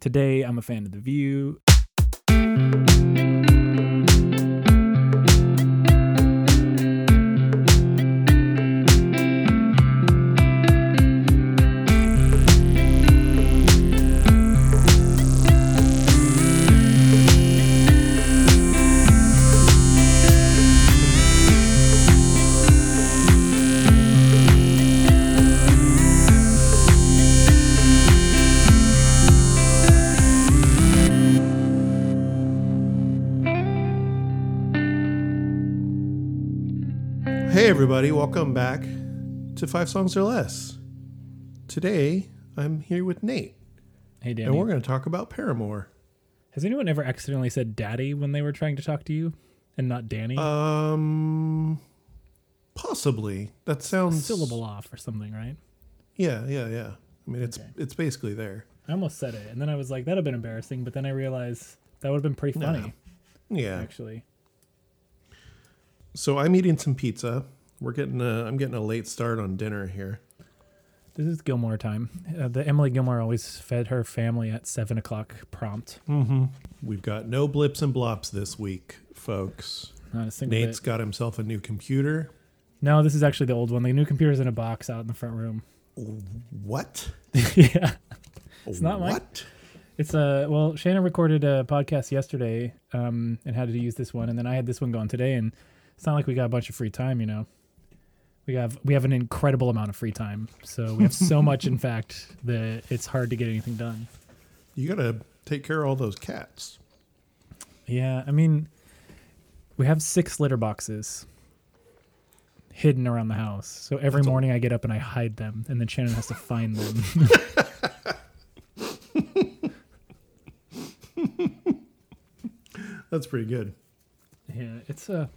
Today, I'm a fan of The View. To Five Songs or Less. Today, I'm here with Nate, Hey, Danny. and we're going to talk about Paramore. Has anyone ever accidentally said daddy when they were trying to talk to you and not Danny? Um, possibly. That sounds Syllable off or something, right? Yeah, yeah, yeah. I mean, it's Okay. it's basically there. I almost said it. And then I was like, that'd have been embarrassing. But then I realized that would have been pretty funny, Yeah. actually. So I'm eating some pizza. We're getting a, I'm getting a late start on dinner here. This is Gilmore time. Uh, the Emily Gilmore always fed her family at seven o'clock prompt. Mm-hmm. We've got no blips and blops this week, folks. Not a single Nate's bit. got himself a new computer. No, this is actually the old one. The new computer's in a box out in the front room. What? yeah. It's not mine. what? It's a well. Shannon recorded a podcast yesterday, um, and had to use this one, and then I had this one going today. And it's not like we got a bunch of free time, you know. We have we have an incredible amount of free time, so we have so much, in fact, that it's hard to get anything done. You got to take care of all those cats. Yeah, I mean, we have six litter boxes hidden around the house. So every That's a- morning I get up and I hide them, and then Shannon has to find them. That's pretty good. Yeah, it's a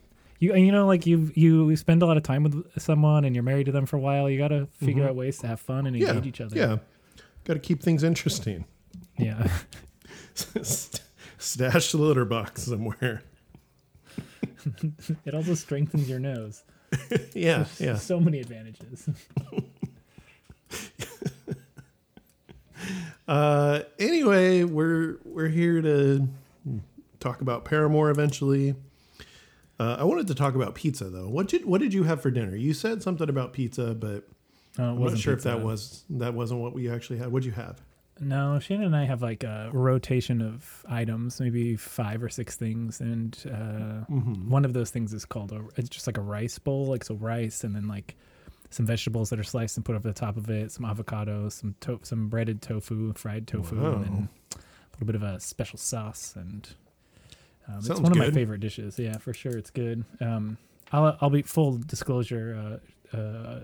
you you know like you you spend a lot of time with someone and you're married to them for a while. You got to figure Mhm. out ways to have fun and Yeah. engage each other. Yeah. Got to keep things interesting. yeah. Stash the litter box somewhere. it also strengthens your nose. yeah, yeah. So many advantages. Uh, anyway, we're we're here to talk about Paramore eventually. Uh, I wanted to talk about pizza though. What did what did you have for dinner? You said something about pizza, but it I'm not wasn't sure if that was that wasn't what we actually had. What'd you have? No, Shannon and I have like a rotation of items, maybe five or six things, and uh, Mm-hmm. one of those things is called a. It's just like a rice bowl, like so rice, and then like some vegetables that are sliced and put over the top of it, some avocado, some to- some breaded tofu, fried tofu, Wow. and then a little bit of a special sauce, and um, it's one of my favorite dishes. Yeah, for sure, it's good. Um, I'll I'll be full disclosure. Uh, uh,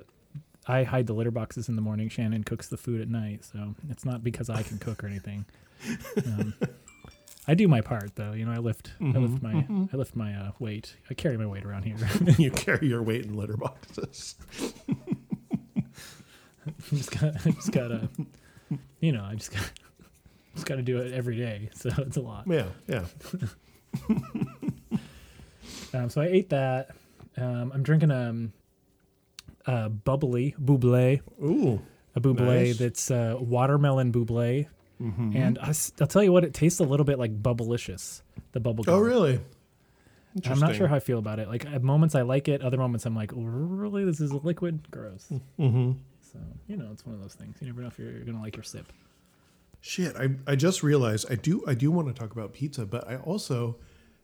I hide the litter boxes in the morning. Shannon cooks the food at night, so it's not because I can cook or anything. Um, I do my part, though. You know, I lift, I lift Mhm, my, mhm. I lift my uh, weight. I carry my weight around here. you carry your weight in litter boxes. just got, I just gotta, you know, I just got, just gotta do it every day. So it's a lot. Yeah, yeah. Um, so I ate that. Um, I'm drinking um, a bubbly bubly, Ooh. a bubly Nice. that's uh, watermelon bubly, Mm-hmm. and I, will tell you what, it tastes a little bit like bubblicious, the bubble gum. oh, really? I'm not sure how I feel about it. Like at moments I like it, other moments I'm like, really, this is a liquid, gross. Mm-hmm. So you know, it's one of those things. You never know if you're, you're gonna like your sip. Shit, I, I just realized I do I do want to talk about pizza, but I also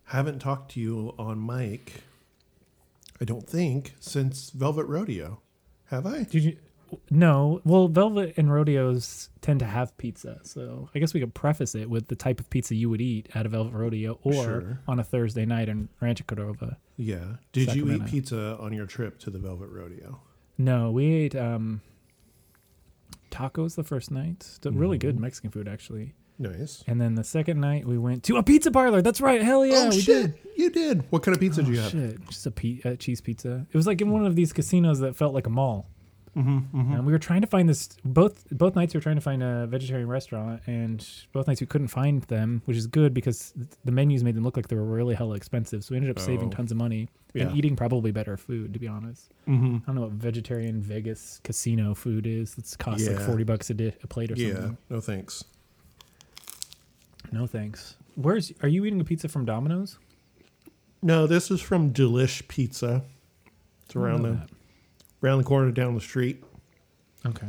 haven't talked to you on mic. I don't think since Velvet Rodeo, have I? Did you? No. Well, Velvet and Rodeos tend to have pizza, so I guess we could preface it with the type of pizza you would eat at a Velvet Rodeo or Sure. on a Thursday night in Rancho Cordova. Yeah. Did you eat pizza on your trip to the Velvet Rodeo? No, we ate um, tacos the first night. The Really good Mhm. Mexican food, actually. Nice. And then the second night we went to a pizza parlor. That's right. Hell yeah, oh we shit, did. you did. What kind of pizza did Oh, you have? Shit, just a pe- uh, cheese pizza. It was like in one of these casinos that felt like a mall. Mm-hmm, mm-hmm. And we were trying to find this both both nights we were trying to find a vegetarian restaurant and both nights we couldn't find them, which is good because the menus made them look like they were really hella expensive. So we ended up saving Oh. tons of money Yeah. and eating probably better food, to be honest. Mm-hmm. I don't know what vegetarian Vegas casino food is. It's costs like forty bucks a, di- a plate or Yeah. something. No thanks. No thanks. Where's are you eating a pizza from Domino's? No, this is from Delish Pizza. It's around the that. Around the corner down the street. Okay.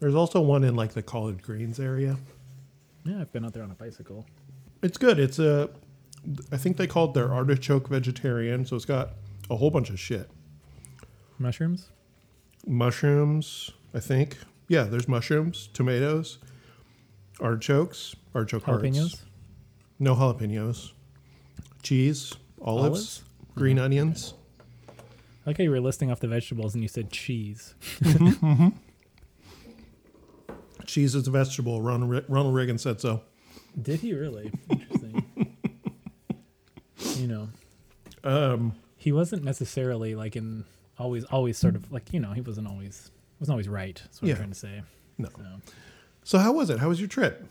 There's also one in like the College Greens area. Yeah, I've been out there on a bicycle. It's good. It's a, I think they called their artichoke vegetarian. So it's got a whole bunch of shit. Mushrooms? Mushrooms, I think. Yeah, there's mushrooms, tomatoes, artichokes, artichoke hearts. Jalapenos? No jalapenos. Cheese, olives, Olives? green onions. I like how you were listing off the vegetables and you said cheese. Cheese is a vegetable. Ronald, Ronald Reagan said so. Did he really? Interesting. you know, Um, he wasn't necessarily like in always always sort of like, you know, he wasn't always wasn't always right. That's what Yeah. I'm trying to say. No. So, so how was it? How was your trip?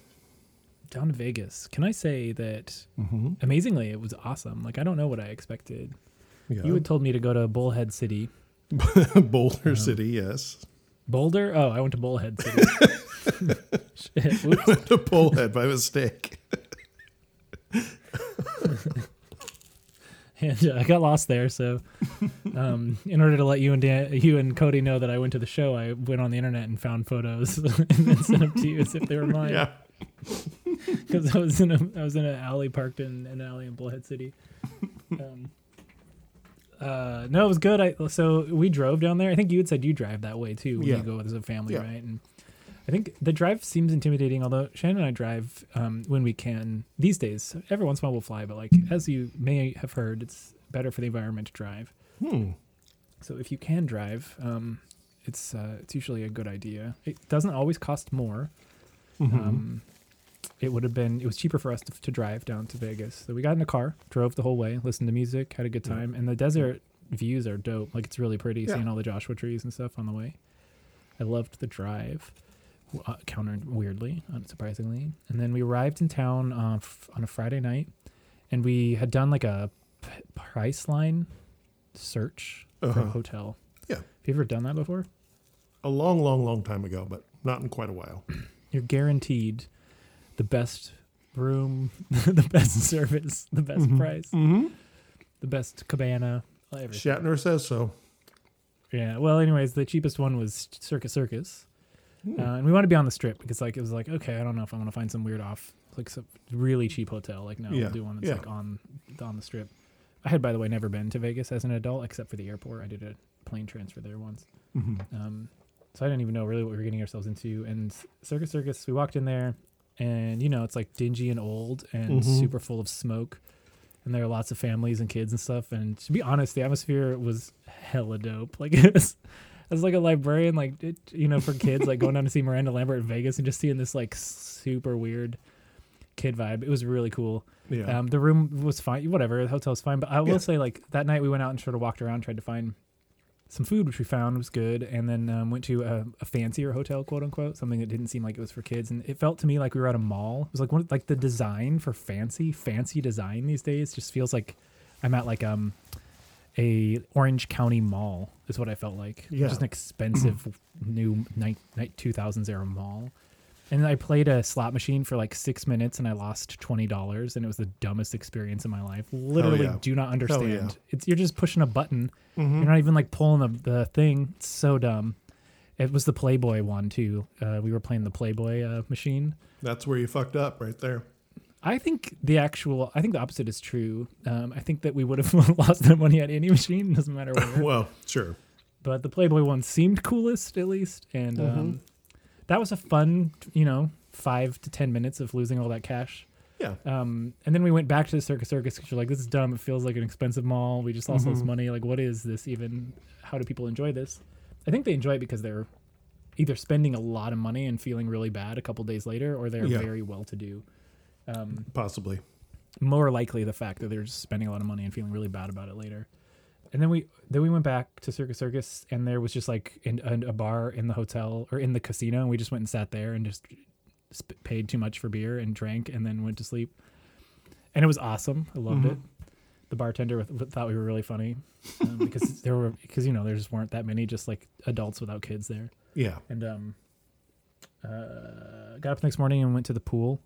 down to Vegas. Can I say that Mm-hmm. amazingly it was awesome. Like I don't know what I expected. Yeah. You had told me to go to Bullhead City. Boulder Um, City, yes. Boulder? Oh, I went to Bullhead City. Shit. Oops. Went to Bullhead by mistake. and uh, I got lost there. So, um, in order to let you and Dan, you and Cody know that I went to the show, I went on the internet and found photos and then sent them to you as if they were mine. Yeah. because I was in a I was in an alley parked in an alley in Bullhead City. Um, uh, no, it was good. I so we drove down there. I think you had said you drive that way too when Yeah. you go as a family, Yeah. right? And I think the drive seems intimidating. Although Shannon and I drive um, when we can these days. Every once in a while we'll fly, but like as you may have heard, it's better for the environment to drive. Hmm. So if you can drive, um, it's uh, it's usually a good idea. It doesn't always cost more. Mhm. Um, it would have been it was cheaper for us to, to drive down to Vegas. So we got in a car, drove the whole way, listened to music, had a good Yeah. time, and the desert views are dope. Like it's really pretty Yeah. seeing all the Joshua trees and stuff on the way. I loved the drive. Uh, counter weirdly, unsurprisingly, and then we arrived in town uh, f- on a Friday night, and we had done like a p- Priceline search for a Uh-huh. hotel. Yeah. Have you ever done that before? A long, long, long time ago, but not in quite a while. you're guaranteed the best room, the best service, the best Mhm. price, Mm-hmm. the best cabana. Everything. Shatner says so. Yeah. Well, anyways, the cheapest one was Circus Circus, Hmm. uh, and we wanted to be on the strip because like it was like okay, I don't know if I want to find some weird off like some really cheap hotel. Like no, Yeah, we'll do one that's yeah. like on on the strip. I had, by the way, never been to Vegas as an adult except for the airport. I did a plane transfer there once. hmm Um, so I didn't even know really what we were getting ourselves into. And Circus Circus, we walked in there, and you know it's like dingy and old and Mhm. super full of smoke. And there are lots of families and kids and stuff. And to be honest, the atmosphere was hella dope. Like it was, as like a librarian, like it, you know, for kids, like going down to see Miranda Lambert in Vegas and just seeing this like super weird kid vibe. It was really cool. Yeah. Um, the room was fine, whatever. The hotel was fine, but I will Yeah. say, like that night we went out and sort of walked around, tried to find some food, which we found was good, and then um, went to a, a fancier hotel, quote unquote, something that didn't seem like it was for kids, and it felt to me like we were at a mall. It was like one, like the design for fancy, fancy design these days just feels like I'm at like um a Orange County mall is what I felt like. Yeah. just an expensive new night night two thousands era mall. And I played a slot machine for like six minutes and I lost twenty dollars and it was the dumbest experience in my life. Literally yeah. do not understand. yeah. It's you're just pushing a button. Mhm. You're not even like pulling the, the thing. It's so dumb. It was the Playboy one too. Uh, we were playing the Playboy uh, machine. That's where you fucked up right there. I think the actual, I think the opposite is true. Um, I think that we would have lost that money at any machine, doesn't matter where. Well, sure. but the Playboy one seemed coolest at least, and um, that was a fun, you know, five to ten minutes of losing all that cash. Yeah. Um, and then we went back to the Circus Circus because you're like, this is dumb. It feels like an expensive mall. We just lost all this Mhm. money. Like, what is this even? How do people enjoy this? I think they enjoy it because they're either spending a lot of money and feeling really bad a couple days later, or they're Yeah. very well to do. Um, Possibly. more likely the fact that they're just spending a lot of money and feeling really bad about it later. And then we then we went back to Circus Circus, and there was just like in, a, a bar in the hotel or in the casino, and we just went and sat there and just sp- paid too much for beer and drank, and then went to sleep. And it was awesome. I loved Mhm. it. The bartender with- thought we were really funny um, because there were because you know there just weren't that many just like adults without kids there. Yeah. And um, uh, got up the next morning and went to the pool.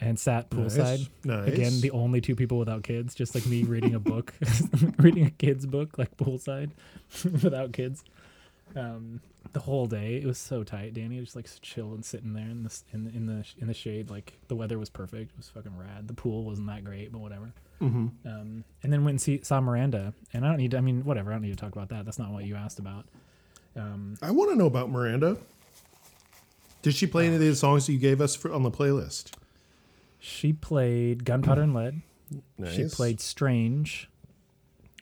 And sat poolside. Nice. Again, the only two people without kids, just like me reading a book, reading a kid's book, like poolside, without kids. Um, the whole day, it was so tight. Danny was just like chill and sitting there in the in the in the in the shade. Like the weather was perfect. It was fucking rad. The pool wasn't that great, but whatever. hmm Um, and then went and see, saw Miranda, and I don't need. To, I mean, whatever. I don't need to talk about that. That's not what you asked about. Um, I want to know about Miranda. Did she play any of the songs that you gave us for, on the playlist? She played Gunpowder and Lead. Nice. She played Strange.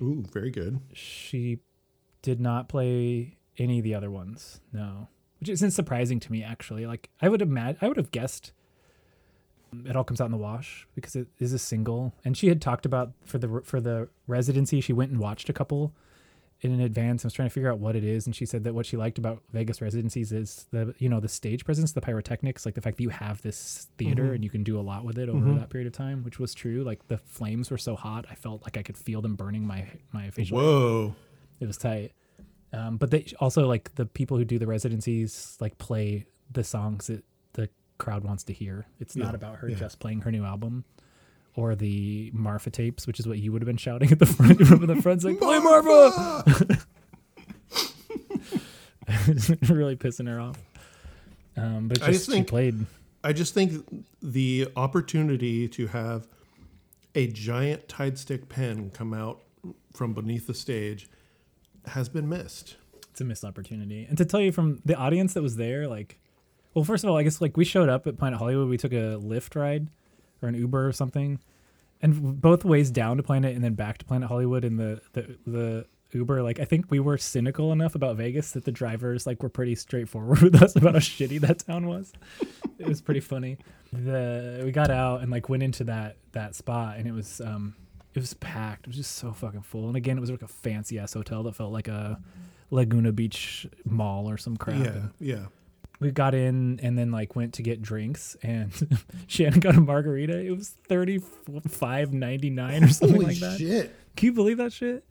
Ooh, very good. She did not play any of the other ones. No, which isn't surprising to me actually. Like I would imagine, I would have guessed. Um, it all comes out in the wash because it is a single, and she had talked about for the for the residency. She went and watched a couple in advance. I was trying to figure out what it is, and she said that what she liked about Vegas residencies is the you know the stage presence, the pyrotechnics, like the fact that you have this theater Mhm. and you can do a lot with it over Mhm. that period of time, which was true. Like the flames were so hot, I felt like I could feel them burning my my facial hair Whoa. it was tight. Um, but they also like the people who do the residencies like play the songs that the crowd wants to hear. It's Yeah, not about her yeah. just playing her new album or the Marfa tapes, which is what you would have been shouting at the front of the front's like play Marfa, really pissing her off. Um, but I just, just she played. I just think the opportunity to have a giant Tide Stick pen come out from beneath the stage has been missed. It's a missed opportunity. And to tell you from the audience that was there, like, well, first of all, I guess like we showed up at Planet Hollywood. We took a Lyft ride or an Uber or something, and both ways down to Planet and then back to Planet Hollywood in the the the Uber. Like, I think we were cynical enough about Vegas that the drivers like were pretty straightforward with us about how shitty that town was. it was pretty funny. The we got out and like went into that that spot, and it was um it was packed. It was just so fucking full. And again, it was like a fancy ass hotel that felt like a Laguna Beach mall or some crap. Yeah, yeah. We got in and then like went to get drinks and Shannon got a margarita. It was thirty five ninety nine or something Holy like that. shit. Can you believe that shit?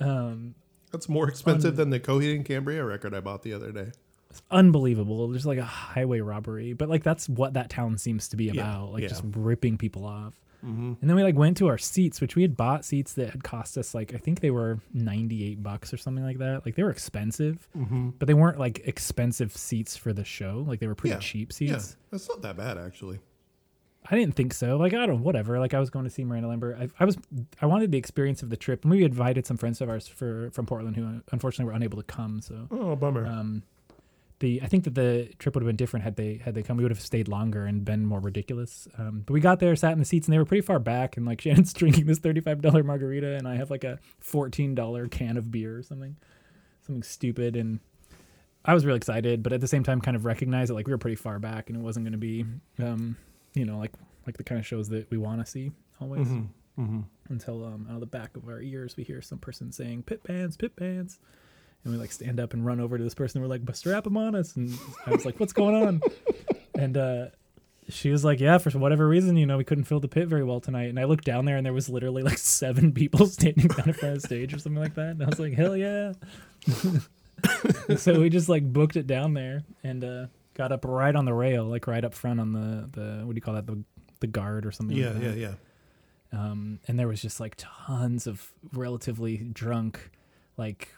Um That's more expensive Un- than the Coheed and Cambria record I bought the other day. it's unbelievable. There's like a highway robbery, but like that's what that town seems to be Yeah, about. Like yeah. just ripping people off. Mm-hmm. And then we like went to our seats, which we had bought seats that had cost us like I think they were ninety eight bucks or something like that. Like they were expensive, Mm-hmm. but they weren't like expensive seats for the show. Like they were pretty Yeah, cheap Yeah, seats. that's not that bad actually. I didn't think so. Like I don't whatever. Like I was going to see Miranda Lambert. I, I was I wanted the experience of the trip, and we invited some friends of ours for from Portland who unfortunately were unable to come. So Oh, bummer. um, the I think that the trip would have been different had they had they come. We would have stayed longer and been more ridiculous. Um, but we got there, sat in the seats, and they were pretty far back. And like Shannon's drinking this thirty five dollar margarita, and I have like a fourteen dollar can of beer or something, something stupid. And I was really excited, but at the same time, kind of recognized that like we were pretty far back, and it wasn't going to be, um, you know, like like the kind of shows that we want to see always Mhm, mhm. until um, out of the back of our ears we hear some person saying pit bands, pit bands. And we like stand up and run over to this person. And we're like, "But strap him on us. And I was like, what's going on? And uh, she was like, yeah, for whatever reason, you know, we couldn't fill the pit very well tonight. And I looked down there and there was literally like seven people standing down in front of the stage or something like that. And I was like, hell yeah. so we just like booked it down there and uh, got up right on the rail, like right up front on the, the what do you call that? The, the guard or something Yeah, like yeah, yeah. um, and there was just like tons of relatively drunk, like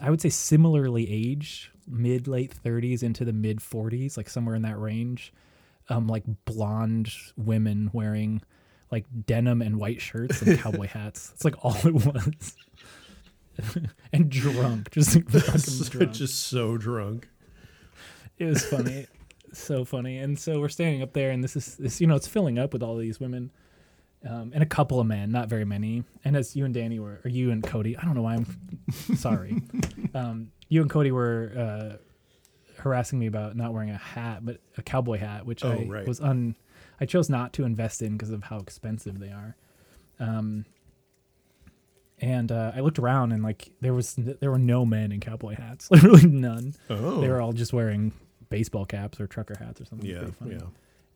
I would say similarly aged, mid late thirties into the mid forties, like somewhere in that range, um, like blonde women wearing like denim and white shirts and cowboy hats. It's like all it was, and drunk, just drunk. just so drunk. it was funny. So funny. And so we're standing up there and this is this you know it's filling up with all these women um, and a couple of men not very many and as you and danny were or you and cody i don't know why i'm sorry um, you and cody were uh, harassing me about not wearing a hat but a cowboy hat which Oh, i right. was un i chose not to invest in because of how expensive they are um, and uh, i looked around and like there was there were no men in cowboy hats literally none Oh, they were all just wearing baseball caps or trucker hats or something. yeah, funny. yeah.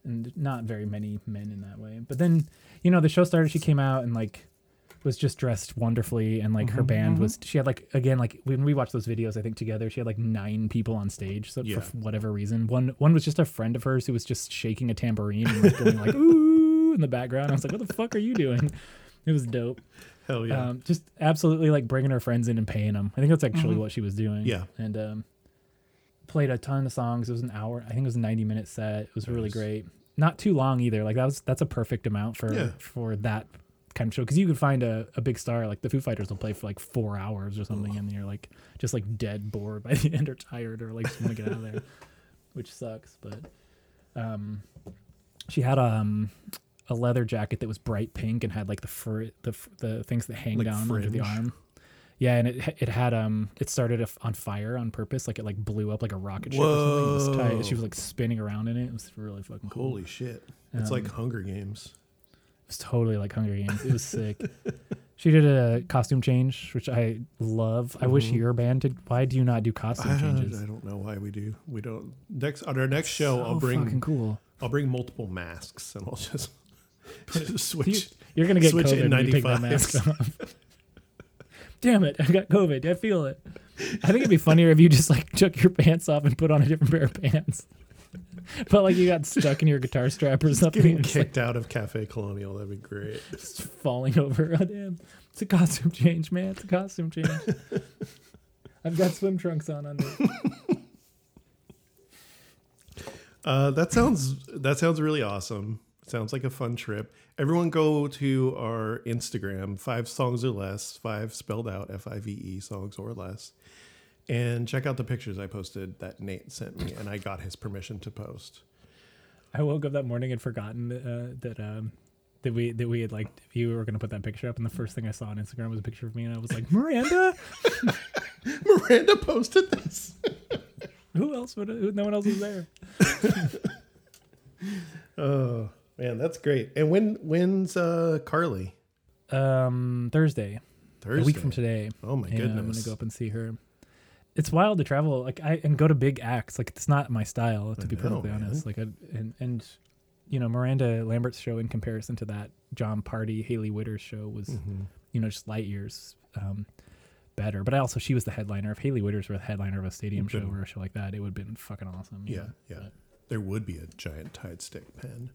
And not very many men in that way. But then, you know, the show started. She came out and like was just dressed wonderfully and like her band was she had like again like when we watched those videos I think together she had like nine people on stage so Yeah. for whatever reason. One one was just a friend of hers who was just shaking a tambourine and like going like ooh in the background. I was like what the fuck are you doing? It was dope. Hell yeah. um, just absolutely like bringing her friends in and paying them I think that's actually what she was doing. Yeah. and um played a ton of songs. It was an hour I think it was a 90 minute set. It was really great not too long either like that was that's a perfect amount for Yeah. for that kind of show because you could find a, a big star like the Foo Fighters will play for like four hours or something, and you're like just like dead bored by the end or tired or like just want to get out of there, which sucks. But um, she had um a leather jacket that was bright pink and had like the fur the the things that hang Like down under the arm. Yeah, and it it had um it started on fire on purpose, like it like blew up like a rocket ship or something. It was tight. She was like spinning around in it. It was really fucking cool. Holy shit. It's like Um, Hunger Games. It was totally like Hunger Games. It was sick. she did a costume change, which I love. I wish Mhm. your band did. Why do you not do costume I changes? I don't know why we do. We don't. Next on our next show, So I'll bring cool. I'll bring multiple masks and I'll just, just switch. You're gonna get Switch COVID in when you take that mask off. Damn it! I've got COVID. I feel it. I think it'd be funnier if you just like took your pants off and put on a different pair of pants. But like you got stuck in your guitar strap or something, Getting just, like, kicked out of Cafe Colonial. That'd be great. just falling over. Oh damn! It's a costume change, man. It's a costume change. I've got swim trunks on under. Uh, that sounds that sounds really awesome. Sounds like a fun trip. Everyone go to our Instagram, five songs or less, five spelled out F I V E songs or less, and check out the pictures I posted that Nate sent me, and I got his permission to post. I woke up that morning and forgotten uh, that um that we that we had like you were gonna put that picture up, and the first thing I saw on Instagram was a picture of me, and I was like, Miranda. Miranda posted this. Who else would? Who, no one else was there. Oh man, that's great. And when when's uh, Carly? Um, Thursday, Thursday. a week from today. Oh my goodness! I'm gonna go up and see her. It's wild to travel like I and go to big acts. Like it's not my style to I be know, perfectly man. honest. Like I, and and you know Miranda Lambert's show in comparison to that Jon Pardi Haley Whitters' show was Mhm. you know just light years um, better. But I also she was the headliner. If Haley Whitters were the headliner of a stadium show or a show like that, it would have been fucking awesome. Yeah, know? yeah. But- There would be a giant Tide stick pen.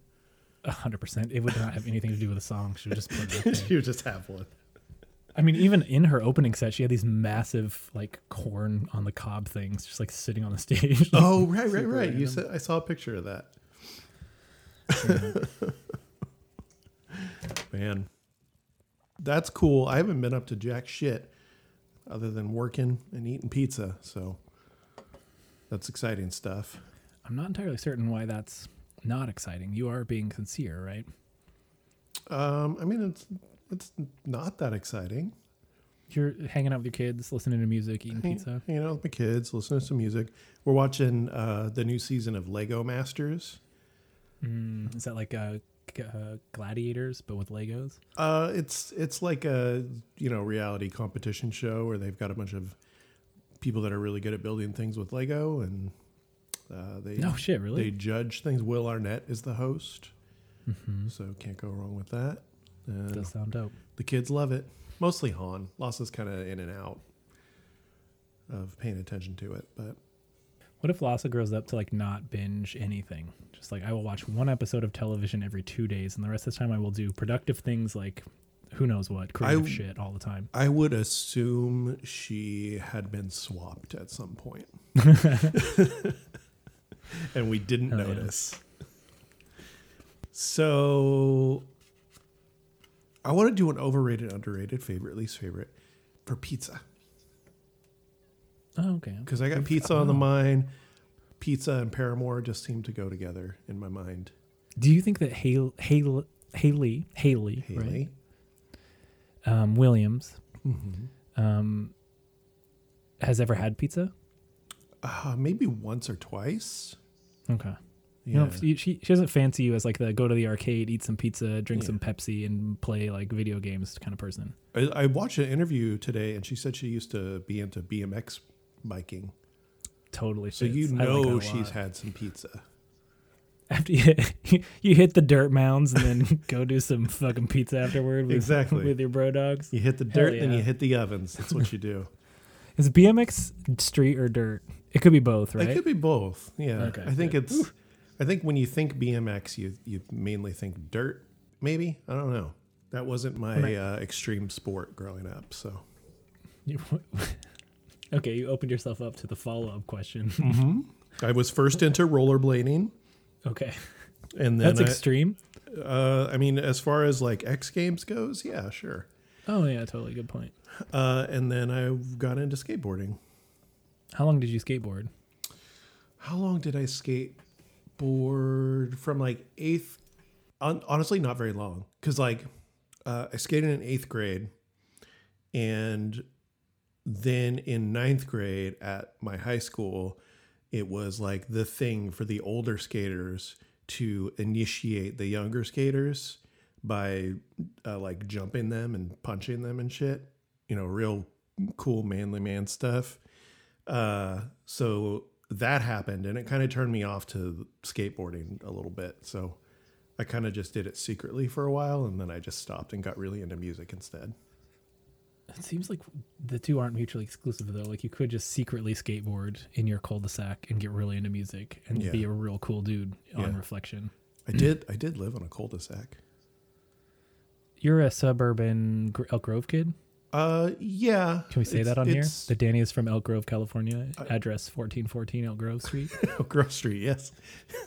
A hundred percent. It would not have anything to do with the song. She would just put there. you just have one. I mean, even in her opening set, she had these massive like corn on the cob things, just like sitting on the stage. Oh right, right, right. You said I saw a picture of that. Man, that's cool. I haven't been up to jack shit other than working and eating pizza. So that's exciting stuff. I'm not entirely certain why that's not exciting. You are being sincere, right? Um, I mean, it's it's not that exciting. You're hanging out with your kids, listening to music, eating Hang- pizza. Hanging out with my kids, listening to some music. We're watching uh, the new season of Lego Masters. Mm, is that like uh, g- uh, gladiators but with Legos? Uh, it's it's like a you know reality competition show where they've got a bunch of people that are really good at building things with Lego, and uh, they No shit, they judge things. Will Arnett is the host, hmm so can't go wrong with that. And Does sound dope. the kids love it. Mostly Han. Loss is kind of in and out of paying attention to it, but What if Lhasa grows up to like not binge anything? Just like I will watch one episode of television every two days, and the rest of the time I will do productive things like who knows what, creative I- shit all the time. I would assume she had been swapped at some point. and we didn't Hell yeah. notice. So I want to do an overrated, underrated, favorite, least favorite for pizza. Oh, okay. Because I got pizza on the mind. Pizza and Paramore just seem to go together in my mind. Do you think that Hayley, Hayley, Hayley, Hayley, Hayley. right? um, Williams Mhm. um, has ever had pizza? Uh, maybe once or twice. Okay. Yeah. You know, she, she doesn't fancy you as like the go to the arcade, eat some pizza, drink Yeah. some Pepsi, and play like video games kind of person. I, I watched an interview today, and she said she used to be into BMX biking. Totally. So you I like know she's had some pizza. After you hit, you hit the dirt mounds and then go do some fucking pizza afterward with, Exactly. with your bro dogs. You hit the dirt, then you hit the ovens. That's what you do. Is BMX street or dirt? It could be both, right? It could be both. Yeah. Okay, I think good. it's. I think when you think BMX, you you mainly think dirt. Maybe I don't know. That wasn't my When I- uh, extreme sport growing up. So okay, you opened yourself up to the follow up question. I was first into rollerblading, okay, and then that's I, extreme. uh, I mean, as far as like X Games goes, yeah, sure. Oh yeah, totally good point. Uh, and then I got into skateboarding. How long did you skateboard? How long did I skateboard from like eighth? On, honestly, not very long. Cause like uh, I skated in eighth grade, and then in ninth grade at my high school, it was like the thing for the older skaters to initiate the younger skaters by uh, like jumping them and punching them and shit. You know, real cool manly man stuff. Uh, so that happened and it kind of turned me off to skateboarding a little bit. So I kind of just did it secretly for a while and then I just stopped and got really into music instead. It seems like the two aren't mutually exclusive though. Like you could just secretly skateboard in your cul-de-sac and get really into music and Yeah. be a real cool dude on Yeah. reflection. I did I did live on a cul-de-sac. You're a suburban Elk Grove kid. Uh yeah. Can we say It's- that on here? The Danny is from Elk Grove, California. Address 1414 Elk Grove Street. Elk Grove Street, yes.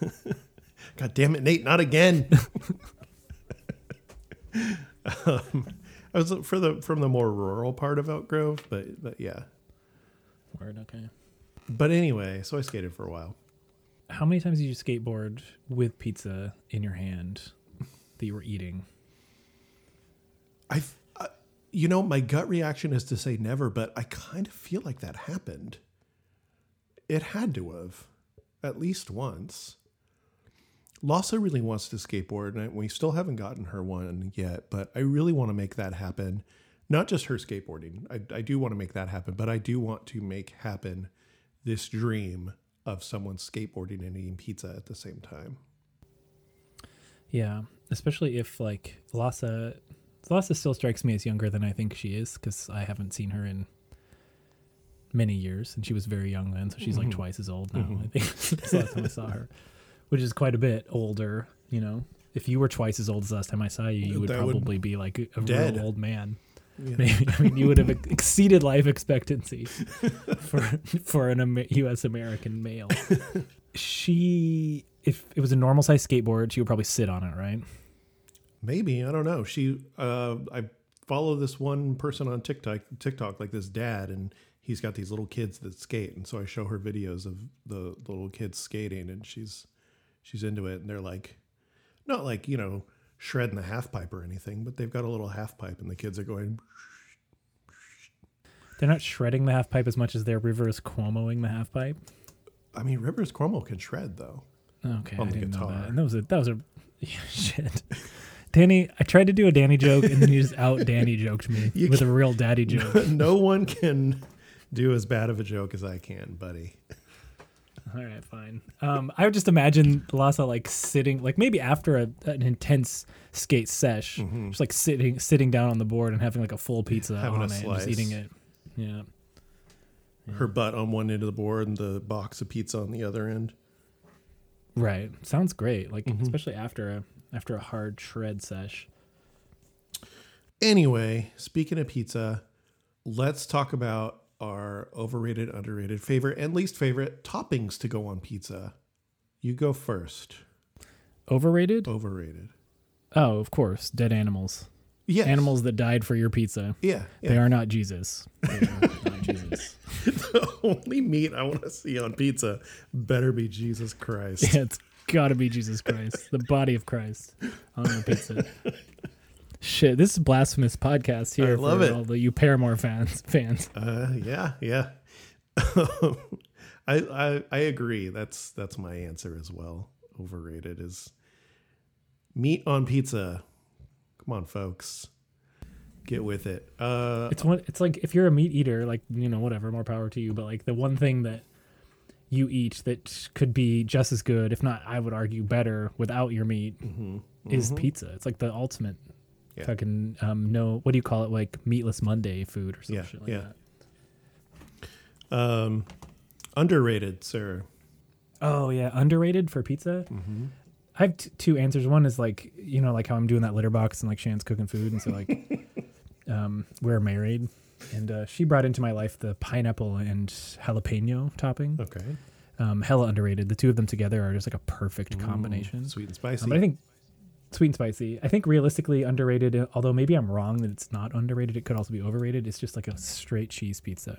God damn it, Nate, not again. um, I was for the from the more rural part of Elk Grove, but but yeah. Word, okay. But anyway, so I skated for a while. How many times did you skateboard with pizza in your hand that you were eating? I, you know, my gut reaction is to say never, but I kind of feel like that happened. It had to have, at least once. Lhasa really wants to skateboard, and we still haven't gotten her one yet. But I really want to make that happen. Not just her skateboarding. I, I do want to make that happen, but I do want to make happen this dream of someone skateboarding and eating pizza at the same time. Yeah, especially if like Lhasa, Lhasa still strikes me as younger than I think she is because I haven't seen her in many years, and she was very young then, so she's like Mhm. twice as old now. Mhm. I think That's the last time I saw her, which is quite a bit older. You know, if you were twice as old as the last time I saw you, you would That would- probably be like a Dead. real old man. Yeah. Maybe I mean you would have exceeded life expectancy for for an Amer- U.S. American male. She, if it was a normal size skateboard, she would probably sit on it, right? Maybe I don't know. She, uh, I follow this one person on TikTok, TikTok like this dad, and he's got these little kids that skate, and so I show her videos of the, the little kids skating, and she's she's into it, and they're like, not like you know shredding the half pipe or anything, but they've got a little half pipe, and the kids are going. They're not shredding the half pipe as much as they're reverse Cuomoing the half pipe. I mean, Rivers Cuomo can shred though. Okay, On I the didn't know guitar. that. And that was a that was a yeah, shit. Danny, I tried to do a Danny joke and then you just out Danny joked me You with a real daddy joke. no one can do as bad of a joke as I can, buddy. All right, fine. Um, I would just imagine Lhasa like sitting, like maybe after a, an intense skate sesh, Mhm. just like sitting sitting down on the board and having like a full pizza Having a on it and just slice. eating it. Yeah. Her butt on one end of the board and the box of pizza on the other end. Right. Sounds great. Like Mhm. especially after a after a hard shred sesh. Anyway, speaking of pizza, let's talk about our overrated, underrated, favorite, and least favorite toppings to go on pizza. You go first. Overrated? Overrated. Oh, of course. Dead animals. Yeah. Animals that died for your pizza. Yeah. They are not Jesus. They are not Jesus. the only meat I want to see on pizza better be Jesus Christ. Yeah, it's got to be Jesus Christ, the body of Christ on the pizza. Shit, this is blasphemous podcast here I love for it. all the you Paramore fans. Fans, Uh, yeah, yeah. I, I I agree. That's that's my answer as well. Overrated is meat on pizza. Come on, folks, get with it. Uh, it's one. It's like if you're a meat eater, like you know, whatever, more power to you. But like the one thing that you eat that could be just as good, if not, I would argue better without your meat, Mm-hmm. is pizza. It's like the ultimate Yeah. fucking um no what do you call it like meatless Monday food or something Yeah, like yeah. that. Um, underrated, sir. Oh yeah, underrated for pizza. I have t- two answers. One is like you know like how I'm doing that litter box and like Shan's cooking food, and so like um, we're married, and uh, she brought into my life the pineapple and jalapeno topping. Okay. Um, hella underrated. The two of them together are just like a perfect combination. Mm, sweet and spicy. Um, but I think sweet and spicy. I think realistically underrated. Although maybe I'm wrong that it's not underrated. It could also be overrated. It's just like a straight cheese pizza.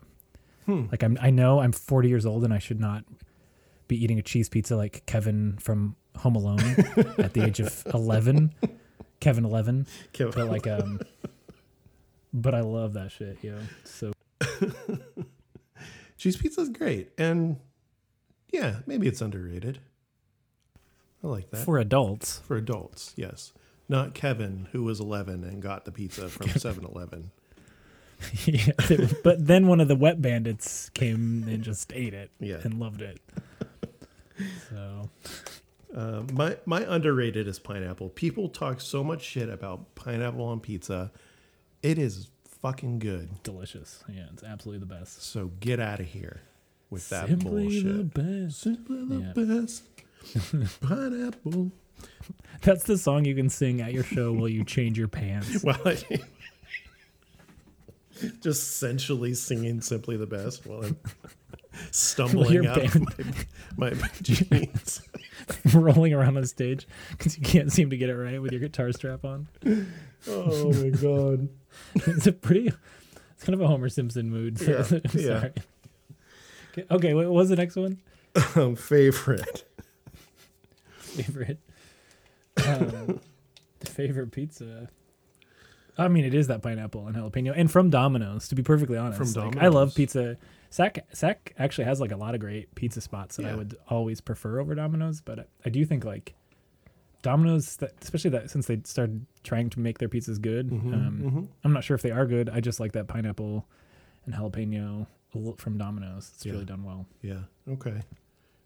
Hmm. Like I'm, I know I'm 40 years old and I should not be eating a cheese pizza like Kevin from Home Alone at the age of 11. Kevin 11, Kevin- but like um, but I love that shit, yo. So cheese pizza is great, and yeah, maybe it's underrated. I like that for adults, for adults. Yes, not Kevin, who was 11 and got the pizza from 7-Eleven. yeah. But then one of the wet bandits came and just ate it Yeah. and loved it. So Uh, my my underrated is pineapple. People talk so much shit about pineapple on pizza. It is fucking good. delicious. Yeah, it's absolutely the best. So get out of here with that bullshit. Simply the best. Simply the Yeah. best. pineapple. That's the song you can sing at your show while you change your pants. Well, I, just sensually singing "Simply the Best" while I'm stumbling Your out of my, my jeans. rolling around on stage because you can't seem to get it right with your guitar strap on. Oh my god! it's a pretty, it's kind of a Homer Simpson mood. Yeah, I'm yeah. sorry. Okay, okay, what was the next one? Um, favorite. Favorite, um, favorite pizza. I mean, it is that pineapple and jalapeno, and from Domino's. To be perfectly honest, From Like, I love pizza. Sac Sac actually has like a lot of great pizza spots that I would always prefer over Domino's, but I, I do think like Domino's, that, especially that since they started trying to make their pizzas good. Mhm, um, mhm. I'm not sure if they are good. I just like that pineapple and jalapeno from Domino's. It's Yeah. really done well. Yeah. Okay.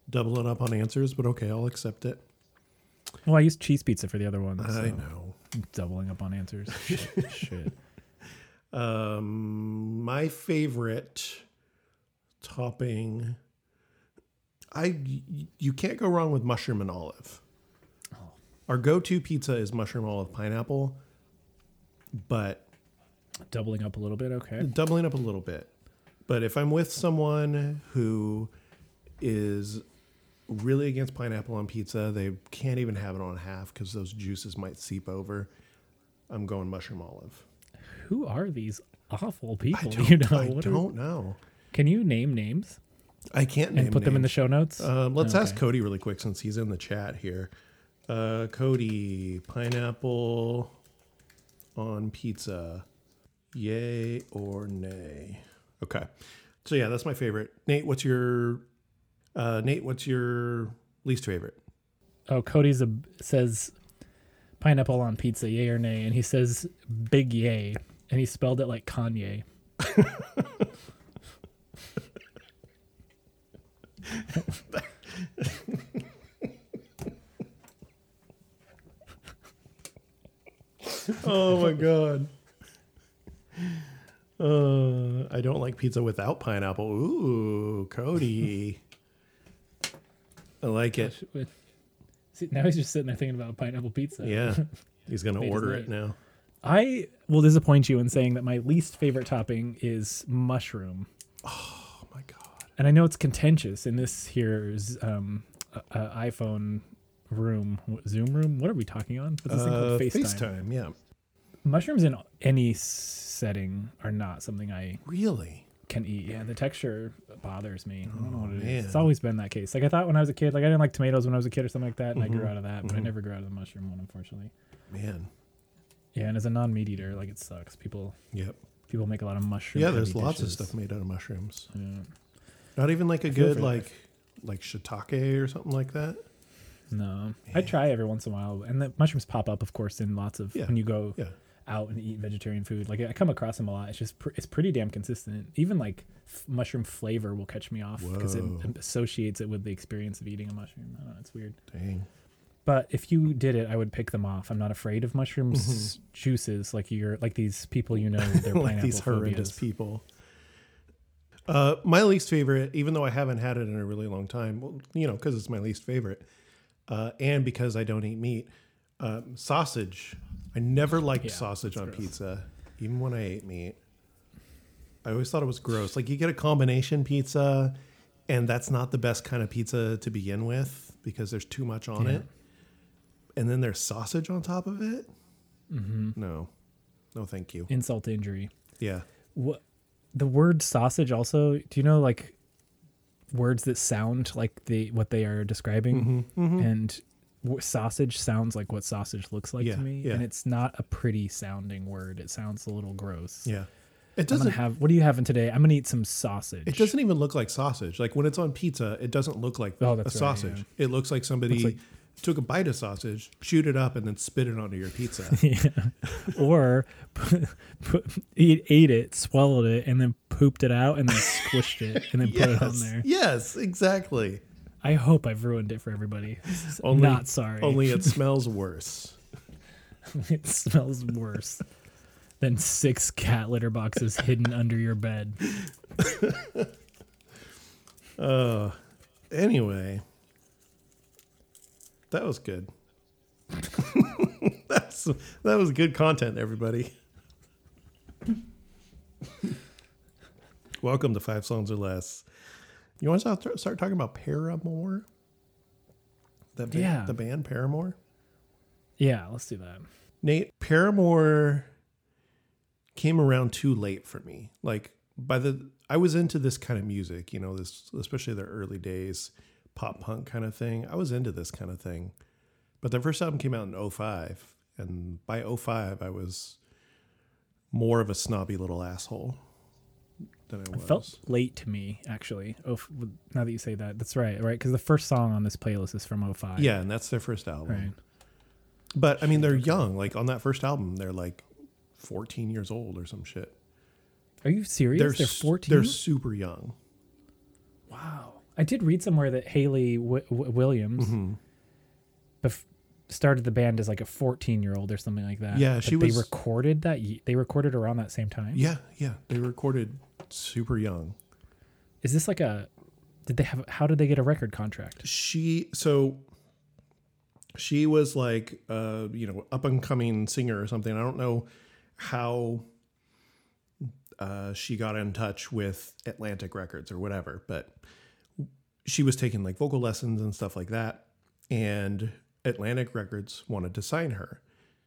Doubling up on answers, but okay, I'll accept it. Well, I used cheese pizza for the other one. I so know. Doubling up on answers. shit. shit. Um, my favorite topping. I you can't go wrong with mushroom and olive. Our go-to pizza is mushroom olive pineapple, but Doubling up a little bit. Okay. doubling up a little bit. But if I'm with someone who is really against pineapple on pizza, they can't even have it on half because those juices might seep over. I'm going mushroom olive. Who are these awful people? you know, I What don't know. can you name names I can't and put them in the show notes? Um, let's ask Cody really quick since he's in the chat here. Uh, Cody, pineapple on pizza, yay or nay? Okay, so yeah, that's my favorite. Nate, what's your uh, Nate? What's your least favorite? Oh, Cody's a says pineapple on pizza, yay or nay, and he says big yay, and he spelled it like Kanye. oh my god. Uh, I don't like pizza without pineapple. Ooh, Cody. I like it. See, now he's just sitting there thinking about pineapple pizza. Yeah, he's gonna order it now. I will disappoint you in saying that my least favorite topping is mushroom. Oh my god. and I know it's contentious in this here's um, uh, uh, iPhone room, Zoom room. What are we talking on? What's this thing Uh, called? FaceTime. FaceTime, yeah. Mushrooms in any setting are not something I Really? can eat. Yeah, the texture bothers me. I don't know what it is. Oh. It's always been that case. Like I thought when I was a kid, like I didn't like tomatoes when I was a kid or something like that, and I grew Mhm. out of that, but I Mhm. never grew out of the mushroom one, unfortunately. Man. Yeah, and as a non-meat eater, like it sucks. People Yep. people make a lot of mushroom. Yeah, there's lots dishes. of stuff made out of mushrooms. Yeah. Not even like a I good like like shiitake or something like that. No, I try every once in a while, and the mushrooms pop up, of course, in lots of Yeah. when you go. Yeah. out and eat vegetarian food. Like I come across them a lot. It's just pr- it's pretty damn consistent. Even like f- mushroom flavor will catch me off because it Whoa. associates it with the experience of eating a mushroom. I don't know, it's weird. Dang. But if you did it, I would pick them off. I'm not afraid of mushrooms Mm-hmm. juices like you're like these people you know with their like pineapple these horrendous phobias. people. Uh, my least favorite, even though I haven't had it in a really long time, well, you know, because it's my least favorite, uh, and because I don't eat meat, um, sausage. I never liked Yeah, sausage on gross. pizza, even when I ate meat. I always thought it was gross. Like you get a combination pizza, and that's not the best kind of pizza to begin with because there's too much on Yeah. it, and then there's sausage on top of it. Mm-hmm. No, no, thank you. Insult to injury. Yeah. What the word sausage also? Do you know like words that sound like the what they are describing? Mm-hmm. And w- sausage sounds like what sausage looks like Yeah, to me, yeah. and it's not a pretty sounding word. It sounds a little gross. Yeah. It doesn't have. What are you having today? I'm gonna eat some sausage. it doesn't even look like sausage. Like when it's on pizza, it doesn't look like Oh, a right, sausage. It looks like somebody Looks like- took a bite of sausage, chewed it up, and then spit it onto your pizza. yeah. Or put, put, eat, ate it, swallowed it, and then pooped it out, and then squished it, and then put it on there. Yes, exactly. I hope I've ruined it for everybody. Only- Not sorry. Only it smells worse. it smells worse than six cat litter boxes hidden under your bed. Uh anyway. That was good. That's that was good content, everybody. Welcome to Five Songs or Less. You want to start, talking about Paramore? The ba- Yeah. the band Paramore. Yeah, let's do that. Nate, Paramore came around too late for me. Like by the I was into this kind of music, you know, this especially the early days, pop punk kind of thing. I was into this kind of thing. But their first album came out in 05, and by 05 I was more of a snobby little asshole than I was. It felt late to me, actually. Oh, now that you say that, that's right, right? Because the first song on this playlist is from 05. yeah, and that's their first album. Right. But I mean, they're young. Like on that first album, they're like 14 years old or some shit. Are you serious? They're, s- 14? They're super young. wow. I did read somewhere that Hayley w- w- Williams Mm-hmm. bef- started the band as like a 14 year old or something like that. Yeah, But she they was- recorded that. They recorded around that same time. Yeah, yeah. They recorded super young. Is this like a? Did they have? How did they get a record contract? She so she was like uh, you know, up and coming singer or something. I don't know how uh, she got in touch with Atlantic Records or whatever, but she was taking like vocal lessons and stuff like that. And Atlantic Records wanted to sign her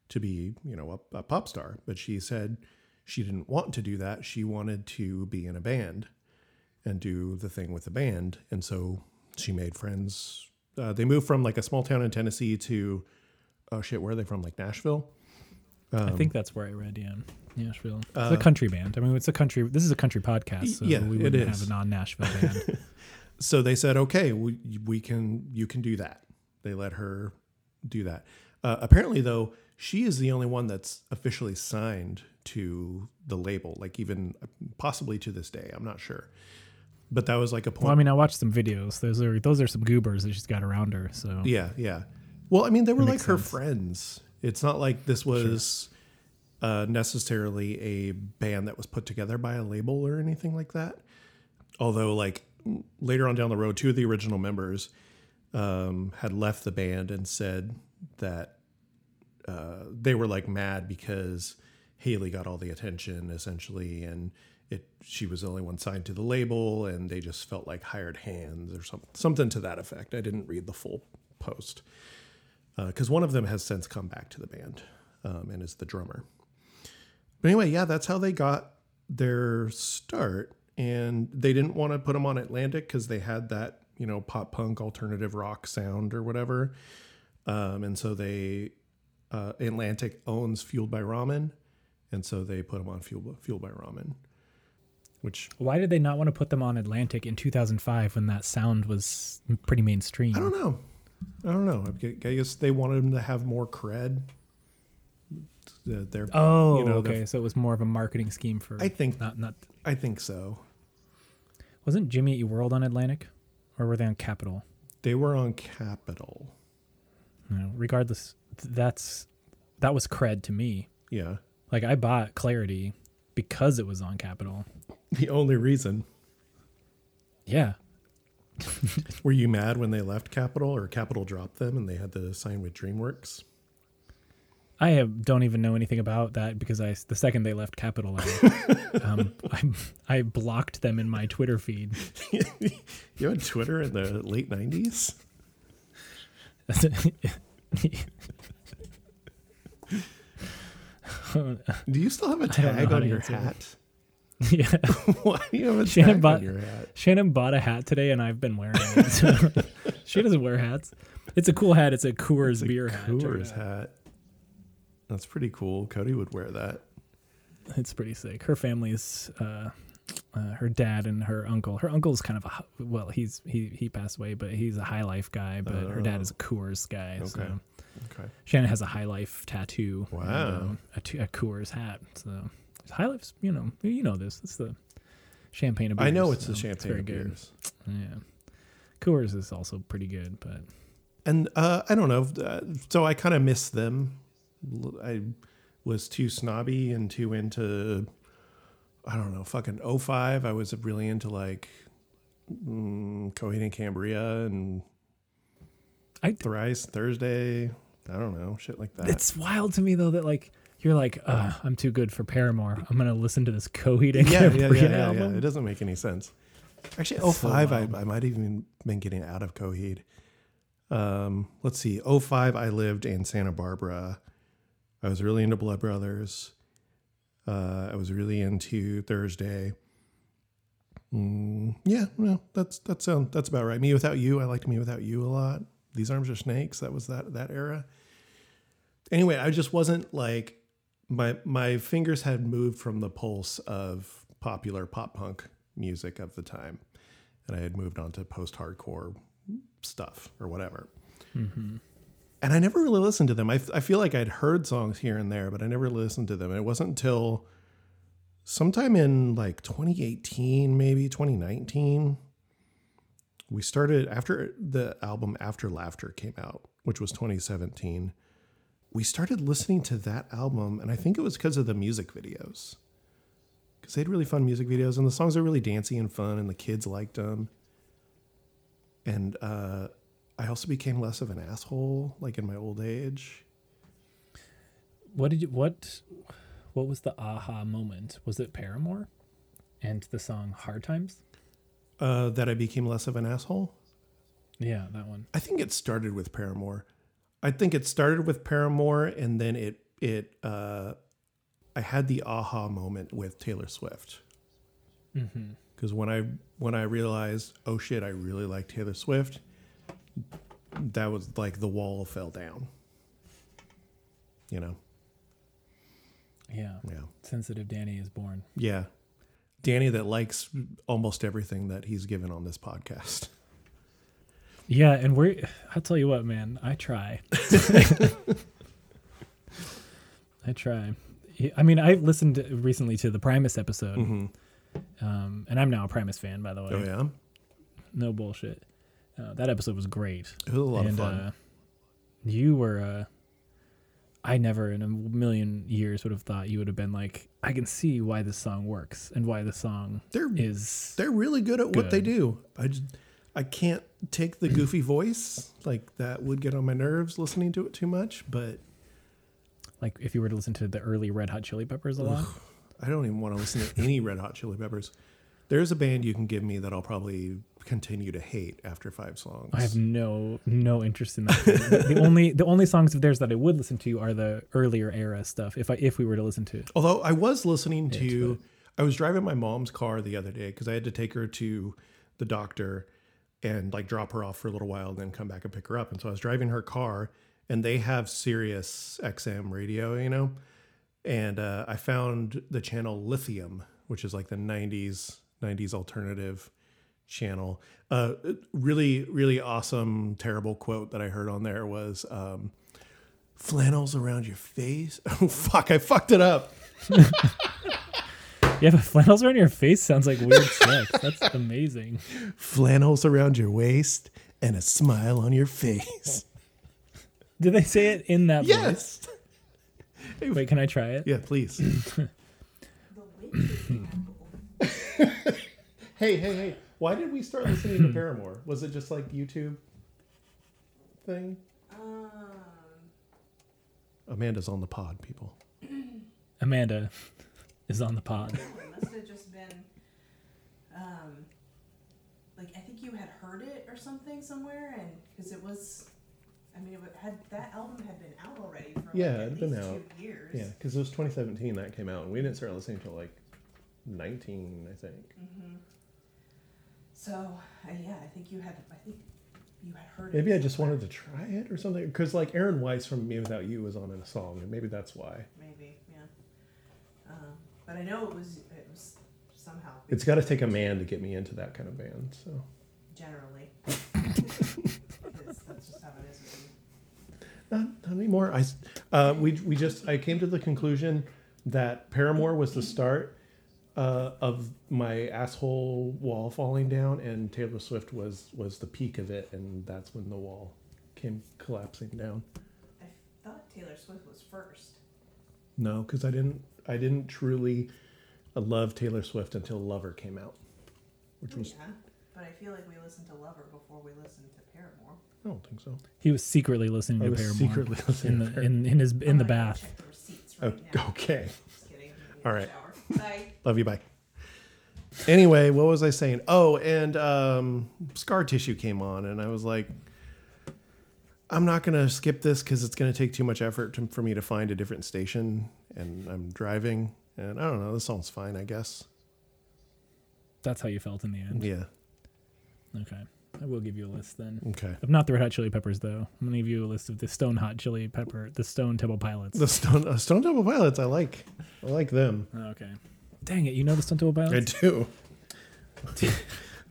to be, you know, a, a pop star, but she said she didn't want to do that. She wanted to be in a band and do the thing with the band. And so she made friends. Uh, they moved from like a small town in Tennessee to, oh shit, where are they from? Like Nashville? I Um, think that's where I read. Yeah, Nashville. It's a country band. I mean, it's a country. This is a country podcast, so Uh, yeah, we wouldn't is. have a non-Nashville band. so they said, okay, we, we can, you can do that. They let her do that. Uh, apparently, though, she is the only one that's officially signed to the label, like even possibly to this day. I'm not sure. But that was like a point. well, I mean, I watched some videos. Those are those are some goobers that she's got around her. So Yeah, yeah. Well, I mean, they were like makes her friends. It's not like this was uh, necessarily a band that was put together by a label or anything like that. Although, like later on down the road, two of the original members um, had left the band and said that uh, they were like mad because Hayley got all the attention essentially, and it she was the only one signed to the label, and they just felt like hired hands or something something to that effect. I didn't read the full post because one of them has since come back to the band um, and is the drummer. But anyway, yeah, that's how they got their start, and they didn't want to put them on Atlantic because they had that you know pop punk alternative rock sound or whatever, um, and so they uh, Atlantic owns Fueled by Ramen, and so they put them on Fueled, Fueled by Ramen, which why did they not want to put them on Atlantic in 2005 when that sound was pretty mainstream? I don't know. I don't know. I guess they wanted them to have more cred. The- They're Oh, you know, okay. So it was more of a marketing scheme for. I think not not. I think so. Wasn't Jimmy Eat World on Atlantic, or were they on Capitol? They were on Capitol. You know, regardless, that's that was cred to me. Yeah. Like I bought Clarity because it was on Capitol. The only reason. Yeah. Were you mad when they left Capitol or Capitol dropped them and they had to sign with DreamWorks? I have, don't even know anything about that because I the second they left Capitol, I, um, I, I blocked them in my Twitter feed. You had Twitter in the late 90s? Do you still have a tag on your hat? yeah. Why do you have a Shannon tag bought- on your hat? Shannon bought a hat today, and I've been wearing it. she doesn't wear hats. It's a cool hat. It's a Coors It's a beer hat. Coors hat. That's pretty cool. Cody would wear that. It's pretty sick. Her family's, uh, uh, her dad and her uncle. Her uncle's kind of a well, he's he he passed away, but he's a high life guy. But her dad Oh. is a Coors guy. So Okay. Okay. Shannon has a high life tattoo. and, Wow. um, a, t- a Coors hat. So high life's, you know, you know this. It's the champagne of beers. I know it's the so champagne very of good. beers. Yeah. Coors is also pretty good, but And uh, I don't know. Uh, so I kind of miss them. I was too snobby and too into, I don't know, fucking 05. I was really into like mm, Coheed and Cambria and I- Thrice Thursday. I don't know, shit like that. it's wild to me though that like you're like, uh, I'm too good for Paramore. I'm gonna listen to this Coheed and yeah, yeah, Cambria yeah, yeah, yeah. album. It doesn't make any sense. Actually, It's so 05, I. I might have even been getting out of Coheed. Um, let's see. 05, I lived in Santa Barbara. I was really into Blood Brothers. Uh, I was really into Thursday. Mm, yeah, no, that's that's um, that's about right. Me without you, I liked Me Without You a lot. These Arms Are Snakes. That was that that era. Anyway, I just wasn't like my my fingers had moved from the pulse of popular pop punk music of the time, and I had moved on to post hardcore stuff or whatever. And I never really listened to them. I, I feel like I'd heard songs here and there, but I never listened to them. And it wasn't until sometime in like 2018, maybe 2019, we started after the album After Laughter came out, which was 2017. We started listening to that album, and I think it was because of the music videos. Because they had really fun music videos, and the songs are really dancey and fun, and the kids liked them. And uh, I also became less of an asshole, like in my old age. What did you what what was the aha moment? Was it Paramore? And the song Hard Times? Uh, that I became less of an asshole. Yeah, that one. I think it started with Paramore. I think it started with Paramore, and then it it uh, I had the aha moment with Taylor Swift. Because when I when I realized, oh shit, I really like Taylor Swift, that was like the wall fell down. You know, Yeah. yeah, Sensitive Danny is born. yeah. Danny that likes almost everything that he's given on this podcast. Yeah, and we're I'll tell you what, man, I try. I try. I mean, I listened recently to the Primus episode, Mhm. um, and I'm now a Primus fan, by the way. Oh yeah, No bullshit. Uh, that episode was great. it was a lot and of fun. Uh, you were. Uh, I never in a million years would have thought you would have been like, I can see why this song works and why the song They're is. they're really good at what they do. I just I can't take the goofy voice like that would get on my nerves listening to it too much. But Like if you were to listen to the early Red Hot Chili Peppers a lot. I don't even want to listen to any Red Hot Chili Peppers. There's a band you can give me that I'll probably continue to hate after five songs. I have no no interest in that. the only the only songs of theirs that I would listen to are the earlier era stuff. If I if we were to listen to, Although I was listening Yeah, to, I was driving my mom's car the other day because I had to take her to the doctor and like drop her off for a little while and then come back and pick her up. And so I was driving her car and they have Sirius XM radio, you know? And uh, I found the channel Lithium, which is like the 90s, 90s alternative channel. Uh, really, really awesome, terrible quote that I heard on there was, um, Flannels around your face. Oh fuck! I fucked it up. Yeah, but flannels around your face sounds like weird sex. That's amazing. Flannels around your waist and a smile on your face. Did they say it in that voice? Yes. Wait, can I try it? Yeah, please. The weight hey, hey, hey! Why did we start listening to Paramore? Was it just like YouTube thing? um, Amanda's on the pod, people. Amanda is on the pod. it must have just been, um, like I think you had heard it or something somewhere, and because it was, I mean, it had that album had been out already for Yeah, like, at it'd been out. two years. Yeah, because it was 2017 that came out, and we didn't start listening until like 19, I think. Mm-hmm. So uh, yeah, I think you had. I think you had heard it. Maybe I just wanted to try it or something. Because like Aaron Weiss from Me Without You was on in a song, and maybe that's why. Maybe, yeah. Um, but I know it was. It was somehow. It's got to take a man to get me into that kind of band. So generally. Because that's just how it is with me. not, not anymore. I uh, we we just I came to the conclusion that Paramore was the start uh, of my asshole wall falling down, and Taylor Swift was was the peak of it, and that's when the wall came collapsing down. I thought Taylor Swift was first. No, because I didn't I didn't truly uh, love Taylor Swift until Lover came out, which was yeah, but I feel like we listened to Lover before we listened to Paramore. I don't think so. He was secretly listening I to was Paramore secretly listening in to the Paramore. in, in his in I'm the bath. Check the receipts Oh, right now. okay. Just kidding. I'm All in right. The shower. Bye. Love you. Bye. Anyway, what was I saying? Oh, and um, scar tissue came on, and I was like, I'm not gonna skip this because it's gonna take too much effort to, for me to find a different station, and I'm driving, and I don't know. This song's fine, I guess. That's how you felt in the end. Yeah. Okay, I will give you a list then. Okay. Of not the Red Hot Chili Peppers though. I'm gonna give you a list of the Stone Hot Chili Pepper, the Stone Temple Pilots. The Stone uh, Stone Temple Pilots, I like. I like them. Oh, okay. Dang it, you know the Stone Temple Pilots. I do.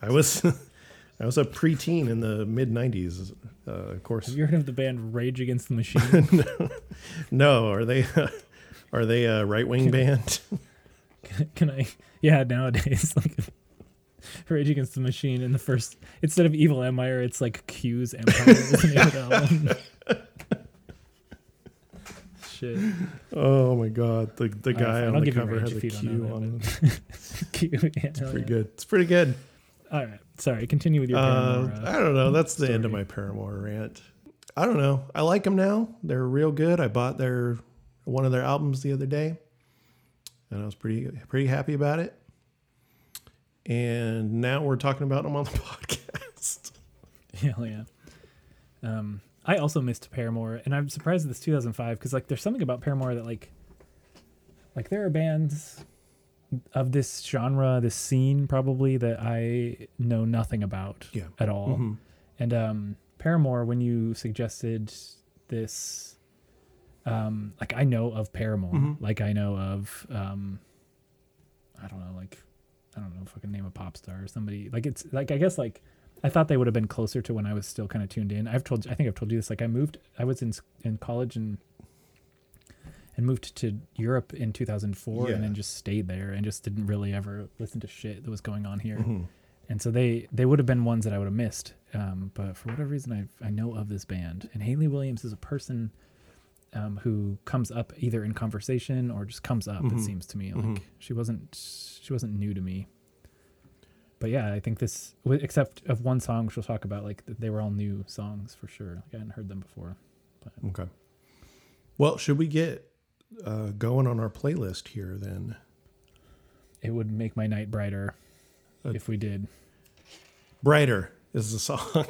I was I was a preteen in the mid '90s. Uh, of course, Have you heard of the band Rage Against the Machine? no. no. Are they are they a right wing band? Can I? Yeah, nowadays like Rage Against the Machine in the first instead of Evil Empire, it's like Q's Empire. is the name of the album. Shit. Oh my god, the the All right, guy fine, on the cover has a Q if you Q don't know that, on but- it. Q. Yeah, It's pretty yeah. good. It's pretty good. All right, sorry. Continue with your Uh, Paramore. I Uh, don't know. That's the end of my Paramore rant. I don't know. I like them now. They're real good. I bought their one of their albums the other day, and I was pretty pretty happy about it. And now we're talking about them on the podcast. Hell yeah. Um, I also missed Paramore, and I'm surprised this 2005 because like there's something about Paramore that like, like there are bands of this genre, this scene probably that I know nothing about Yeah. at all. Mhm. And um, Paramore, when you suggested this, um, like I know of Paramore, Mhm. like I know of, um, I don't know, like I don't know if I can name a pop star or somebody. Like it's like I guess like I thought they would have been closer to when I was still kind of tuned in. I've told I think I've told you this. Like I moved, I was in in college and and moved to Europe in 2004, Yeah. and then just stayed there and just didn't really ever listen to shit that was going on here Mhm. and so they they would have been ones that I would have missed. Um, but for whatever reason, I I know of this band, and Hayley Williams is a person um, who comes up either in conversation or just comes up. Mhm. It seems to me like Mhm. she wasn't she wasn't new to me. But yeah, I think this, except of one song, which we'll talk about, like they were all new songs for sure. Like I hadn't heard them before. But. Okay. Well, should we get uh, going on our playlist here then? It would make my night brighter Uh, if we did. Brighter is the song.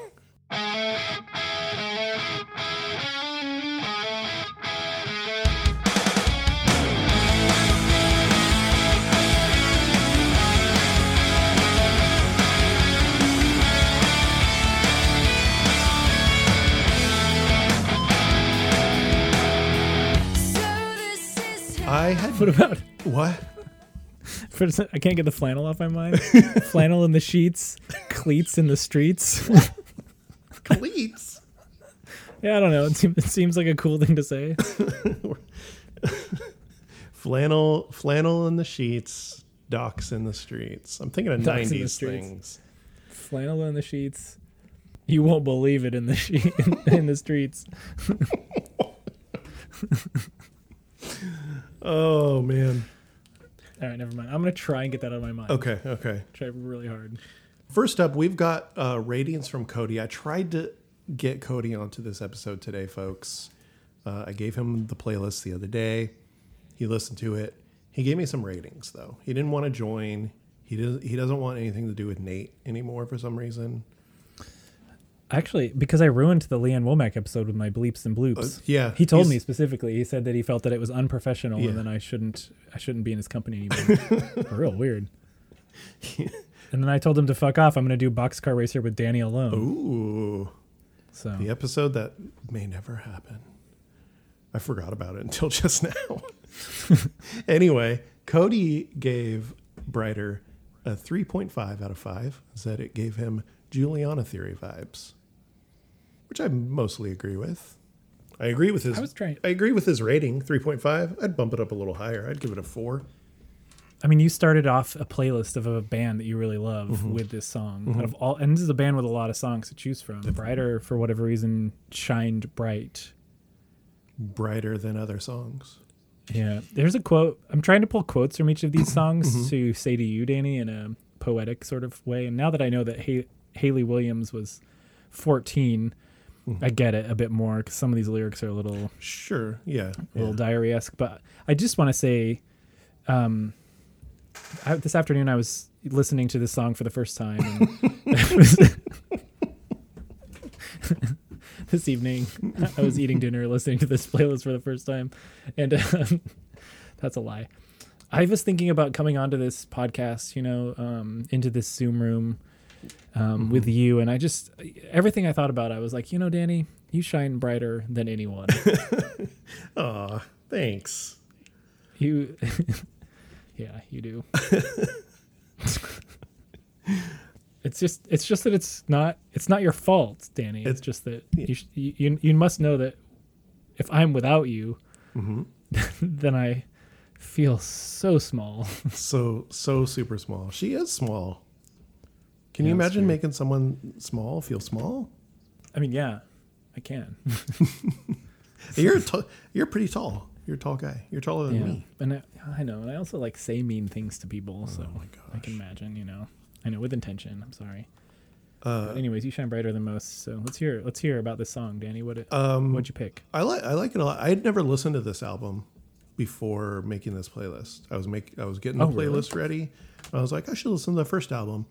Had What about? what? For, I can't get the flannel off my mind. flannel in the sheets, cleats in the streets. Cleats. Yeah, I don't know. It seems, it seems like a cool thing to say. flannel, flannel in the sheets, docks in the streets. I'm thinking of Docks in the 90s things. Flannel in the sheets. You won't believe it in the she- in the streets. Oh man. All right, never mind. I'm gonna try and get that out of my mind. Okay, okay. Try really hard. First up, we've got uh, ratings from Cody. I tried to get Cody onto this episode today, folks. Uh, I gave him the playlist the other day. He listened to it. He gave me some ratings, though. He didn't want to join. He doesn't. He doesn't want anything to do with Nate anymore for some reason. Actually, because I ruined the Lee Ann Womack episode with my bleeps and bloops. Uh, yeah, He told me specifically. He said that he felt that it was unprofessional, Yeah. and then I shouldn't. I shouldn't be in his company anymore. Real weird. and then I told him to fuck off. I'm going to do Boxcar Racer with Danny alone. Ooh, So the episode that may never happen. I forgot about it until just now. anyway, Cody gave Brighter a 3.5 out of 5. Said it gave him Juliana Theory vibes, which I mostly agree with. I agree with his. I was trying- I agree with his rating, 3.5. I'd bump it up a little higher. I'd give it a 4. I mean, you started off a playlist of a band that you really love Mm-hmm. with this song. Out of all, and this is a band with a lot of songs to choose from. Brighter, for whatever reason, shined bright. Brighter than other songs. Yeah, there's a quote. I'm trying to pull quotes from each of these songs Mm-hmm. to say to you, Danny, in a poetic sort of way. And now that I know that ha- Hayley Williams was 14, Mm-hmm. I get it a bit more because some of these lyrics are a little, Sure. Yeah. a little yeah. diary esque. But I just want to say, um, I, this afternoon I was listening to this song for the first time. And this evening, I was eating dinner, listening to this playlist for the first time, and um, that's a lie. I was thinking about coming onto this podcast, you know, um, into this Zoom room um, with you, and I just everything I thought about, I was like, you know, Danny, you shine brighter than anyone. Aw, thanks. you, yeah, you do. it's just, it's just that it's not, it's not your fault, Danny. It's, just that you, sh- you, you, must know that if I'm without you, hmm then I feel so small. so so super small. She is small. Can you imagine making someone small feel small? I mean, yeah, I can. You're a t- you're pretty tall. You're a tall guy. You're taller than yeah, me. and I, I know, and I also like say mean things to people, so Oh my I can imagine, you know, I know with intention. I'm sorry. Uh, But anyways, you shine brighter than most. So let's hear, let's hear about this song, Danny. What, it, um, what'd you pick? I like I like it a lot. I had never listened to this album before making this playlist. I was make I was getting the Oh, really? playlist ready. I was like, I should listen to the first album.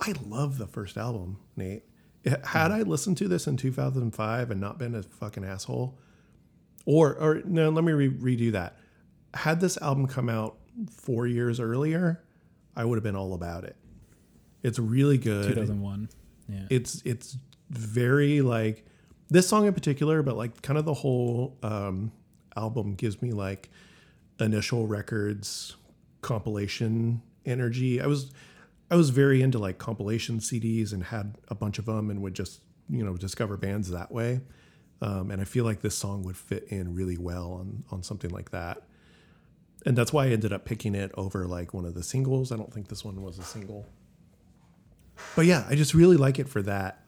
I love the first album, Nate. It- had I listened to this in 2005 and not been a fucking asshole, or or no, let me re- redo that. Had this album come out four years earlier, I would have been all about it. It's really good 2001. Yeah. it's it's very like this song in particular but like kind of the whole um album gives me like initial records compilation energy i was i was very into like compilation cds and had a bunch of them and would just you know discover bands that way. Um, and i feel like this song would fit in really well on on something like that. And that's why i ended up picking it over like one of the singles. I don't think this one was a single. But yeah, I just really like it for that.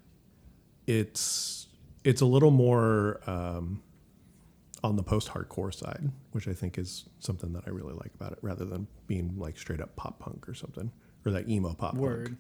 It's it's a little more um, on the post-hardcore side, which I think is something that I really like about it, rather than being like straight up pop punk or something, or that emo pop Word. punk.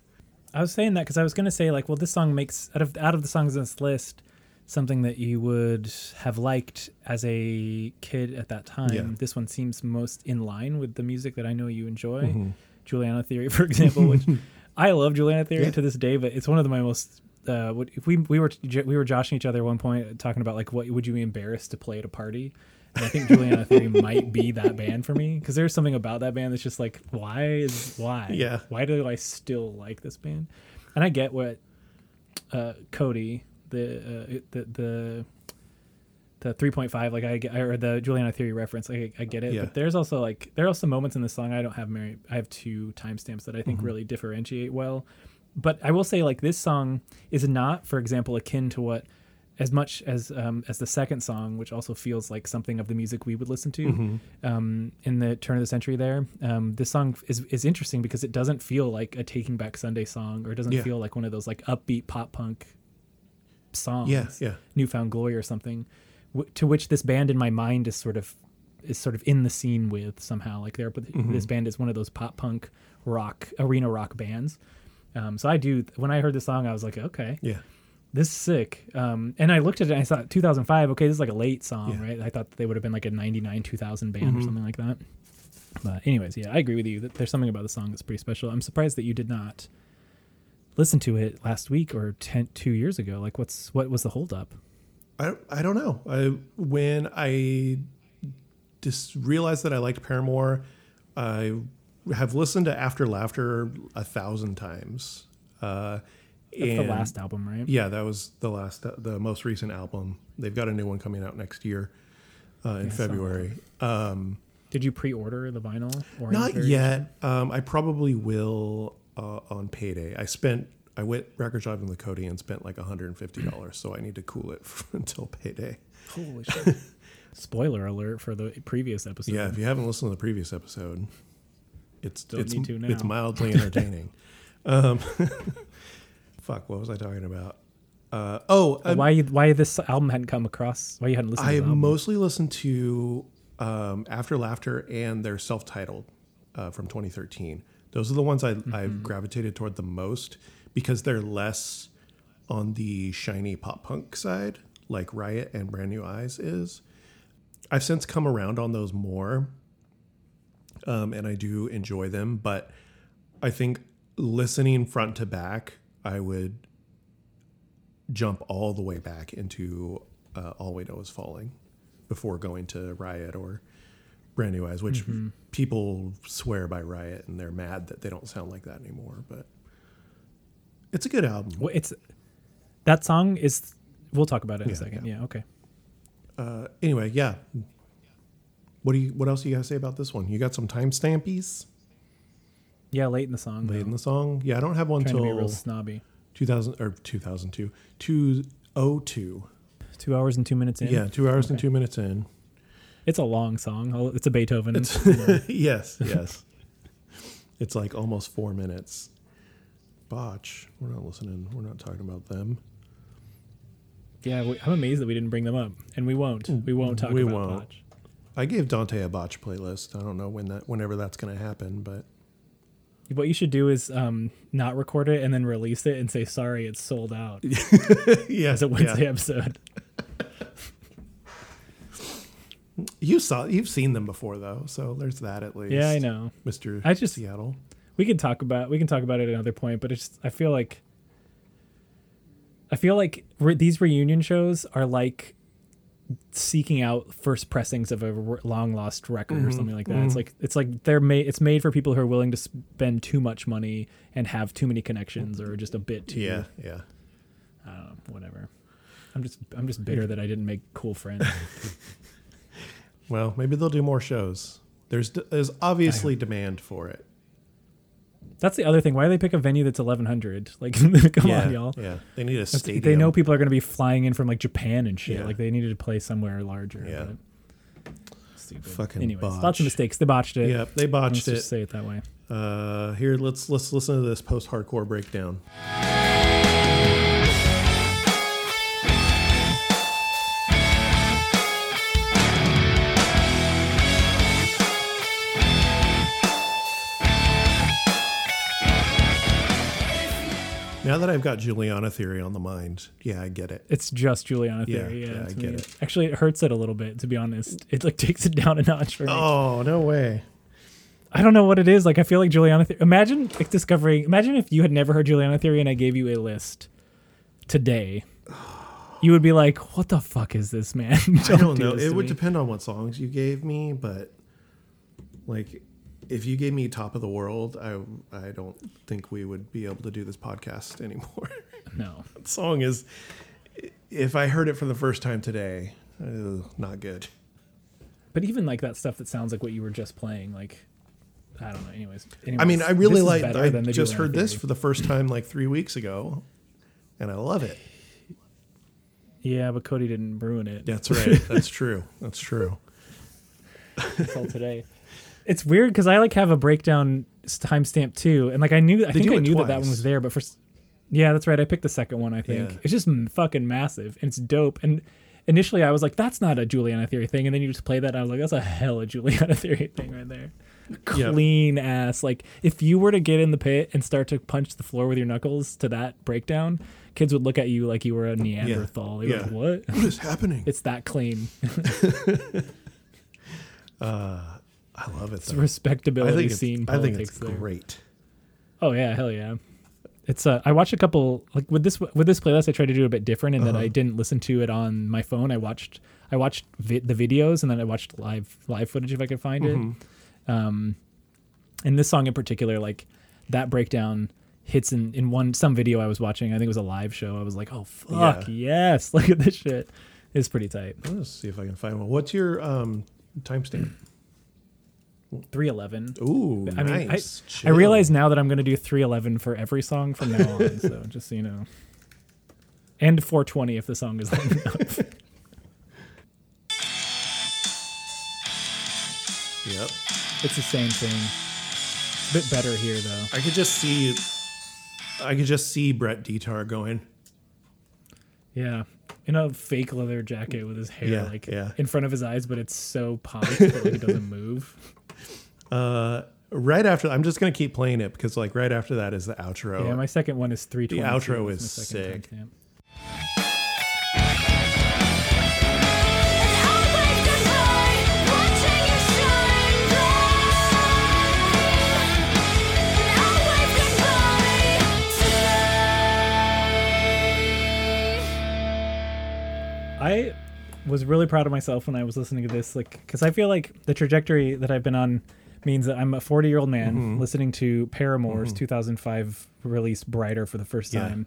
I was saying that because I was gonna say like, well, this song makes out of out of the songs on this list something that you would have liked as a kid at that time. Yeah. This one seems most in line with the music that I know you enjoy. Mhm. Juliana Theory, for example, which I love Juliana Theory Yeah. to this day, but it's one of the my most. Uh, what, if we we were we were joshing each other at one point talking about like what would you be embarrassed to play at a party, and I think Juliana Theory might be that band for me because there's something about that band that's just like why is why Yeah. why do I still like this band, and I get what uh, Cody the uh, the the the 3.5 like I get or the Juliana Theory reference I, I get it Yeah. but there's also like there are some moments in the song I don't have Mary, I have two timestamps that I think Mhm. really differentiate well but I will say like this song is not for example akin to what as much as um, as the second song, which also feels like something of the music we would listen to Mm-hmm. um, in the turn of the century. There, um, this song is is interesting because it doesn't feel like a Taking Back Sunday song, or it doesn't Yeah. feel like one of those like upbeat pop punk songs. Yeah, yeah. New Found Glory or something, w- to which this band in my mind is sort of is sort of in the scene with somehow. Like they're Mm-hmm. this band is one of those pop punk rock arena rock bands. Um, so I do when I heard the song, I was like, okay, Yeah. This is sick. Um, and I looked at it and I thought 2005, okay, this is like a late song, Yeah. Mm-hmm. right? I thought they would have been like a 99, 2000 band or something like that. But anyways, yeah, I agree with you that there's something about the song that's pretty special. I'm surprised that you did not listen to it last week or 10, two years ago. Like what's, what was the holdup? I, I don't know. I when I just realized that I liked Paramore, I have listened to After Laughter a thousand times. Uh, That's the last album, right? Yeah, that was the last, the most recent album. They've got a new one coming out next year uh, in Yeah, February. Um, Did you pre-order the vinyl? Not yet. Um, I probably will uh, on payday. I spent. I went record shopping with Cody and spent like $150, so I need to cool it until payday. Holy shit. Spoiler alert for the previous episode. Yeah, if you haven't listened to the previous episode, it's Don't it's need to now. it's mildly entertaining. um, fuck, what was I talking about? Uh, oh, Uh, why why this album hadn't come across? Why you hadn't listened I to the album? mostly listened to um, After Laughter and their self-titled uh, from 2013. Those are the ones I, Mm-hmm. I've gravitated toward the most because they're less on the shiny pop punk side, like Riot and Brand New Eyes is. I've since come around on those more, um, and I do enjoy them. But I think listening front to back, I would jump all the way back into uh, All We Know Is Falling before going to Riot or Brand New Eyes, which Mm-hmm. people swear by Riot and they're mad that they don't sound like that anymore. But it's a good album. Well, it's that song is. We'll talk about it in Yeah, a second. yeah. Yeah. Okay. Uh, anyway, yeah. What do you? What else do you guys say about this one? You got some timestampies Yeah, late in the song. late though. in the song? Yeah, I don't have one Trying to be real snobby. 2000 or 2002, 202. Two hours and two minutes in. Yeah, two hours and two minutes in. It's a long song. It's a Beethoven. It's yes, yes. It's like almost four minutes. Botch. We're not listening. We're not talking about them. yeah, we, I'm amazed that we didn't bring them up, and we won't. Mm, we won't talk We about won't. Botch. I gave Dante a botch playlist. I don't know when that, whenever that's going to happen, but What you should do is um, not record it and then release it and say sorry, it's sold out yeah, as a Wednesday yeah. episode. You saw, you've seen them before though, so there's that at least. Yeah, I know. Mister. I just- Seattle. we can talk about we can talk about it at another point but it's i feel like i feel like re- these reunion shows are like seeking out first pressings of a long lost record or mm-hmm. something like that it's mm-hmm. like it's like they're made it's made for people who are willing to spend too much money and have too many connections or just a bit too Yeah, yeah. i know whatever i'm just i'm just bitter that i didn't make cool friends Well, maybe they'll do more shows. There's there's obviously demand for it. That's the other thing why do they pick a venue that's 1100 like come yeah, on y'all Yeah, they need a That's- stadium. They know people are going to be flying in from like Japan and shit. Yeah. Like they needed to play somewhere larger. Yeah. Stupid. Fucking Anyways, lots of mistakes. They botched it. Yeah, they botched Let's it. just say it that way. Uh, here, let's let's listen to this post-hardcore breakdown. Now that I've got Juliana theory on the mind, yeah, I get it. It's just Juliana theory. Yeah, yeah, I get me. it. Actually, it hurts it a little bit to be honest. It like takes it down a notch for me. Oh no way! I don't know what it is. Like I feel like Juliana. Theory. Imagine like discovering. Imagine if you had never heard Juliana theory and I gave you a list today. You would be like, "What the fuck is this, man?" I don't do know. It would me. depend on what songs you gave me, but like if you gave me Top of the World, I I don't think we would be able to do this podcast anymore. No. that song is if I heard it for the first time today, uh, not good. But even like that stuff that sounds like what you were just playing, like I don't know. Anyways, I mean, I really like. I just heard this for the first time like three weeks ago, and I love it. Yeah, but Cody didn't ruin it. That's right. That's true. That's true. until today. It's weird because I like have a breakdown timestamp too, and like I knew, I They think I knew that that one was there, but for yeah, that's right. I picked the second one. I think Yeah. it's just fucking massive and it's dope. And initially I was like, that's not a Juliana Theory thing, and then you just play that, and I was like, that's a hella Juliana Theory thing right there. Yep. Clean ass. Like if you were to get in the pit and start to punch the floor with your knuckles to that breakdown, kids would look at you like you were a Neanderthal. Were Yeah. like, what? What is happening? It's that clean. Uh, I love it. It's Though. a respectability I think it's, scene I think it's there. great. Oh yeah, hell yeah. It's uh, I watched a couple like with this with this playlist. I tried to do a bit different in that Uh-huh. I didn't listen to it on my phone. I watched I watched vi- the videos and then I watched live live footage if I could find Mm-hmm. it. Um, and this song in particular, like that breakdown hits in in one some video I was watching. I think it was a live show. I was like, oh fuck yes, look at this shit. It's pretty tight. Let's see if I can find one. What's your um, timestamp? Three eleven. Ooh, I mean, nice. I Chill. realize now that I'm going to do 311 for every song from now on. so just so you know. And 420 if the song is long enough. Yep. It's the same thing. It's a bit better here, though. I could just see. I could just see Brett Detar going. Yeah. In a fake leather jacket with his hair Yeah, like yeah. in front of his eyes, but it's so popped that like, it doesn't move. Uh, right after, I'm just gonna keep playing it because like right after that is the outro. Yeah, my second one is 320. outro is sick. I was really proud of myself when I was listening to this, like, because I feel like the trajectory that I've been on means that I'm a 40 year old man Mm-hmm. listening to Paramore's 2005 release "Brighter" for the first Yeah. time.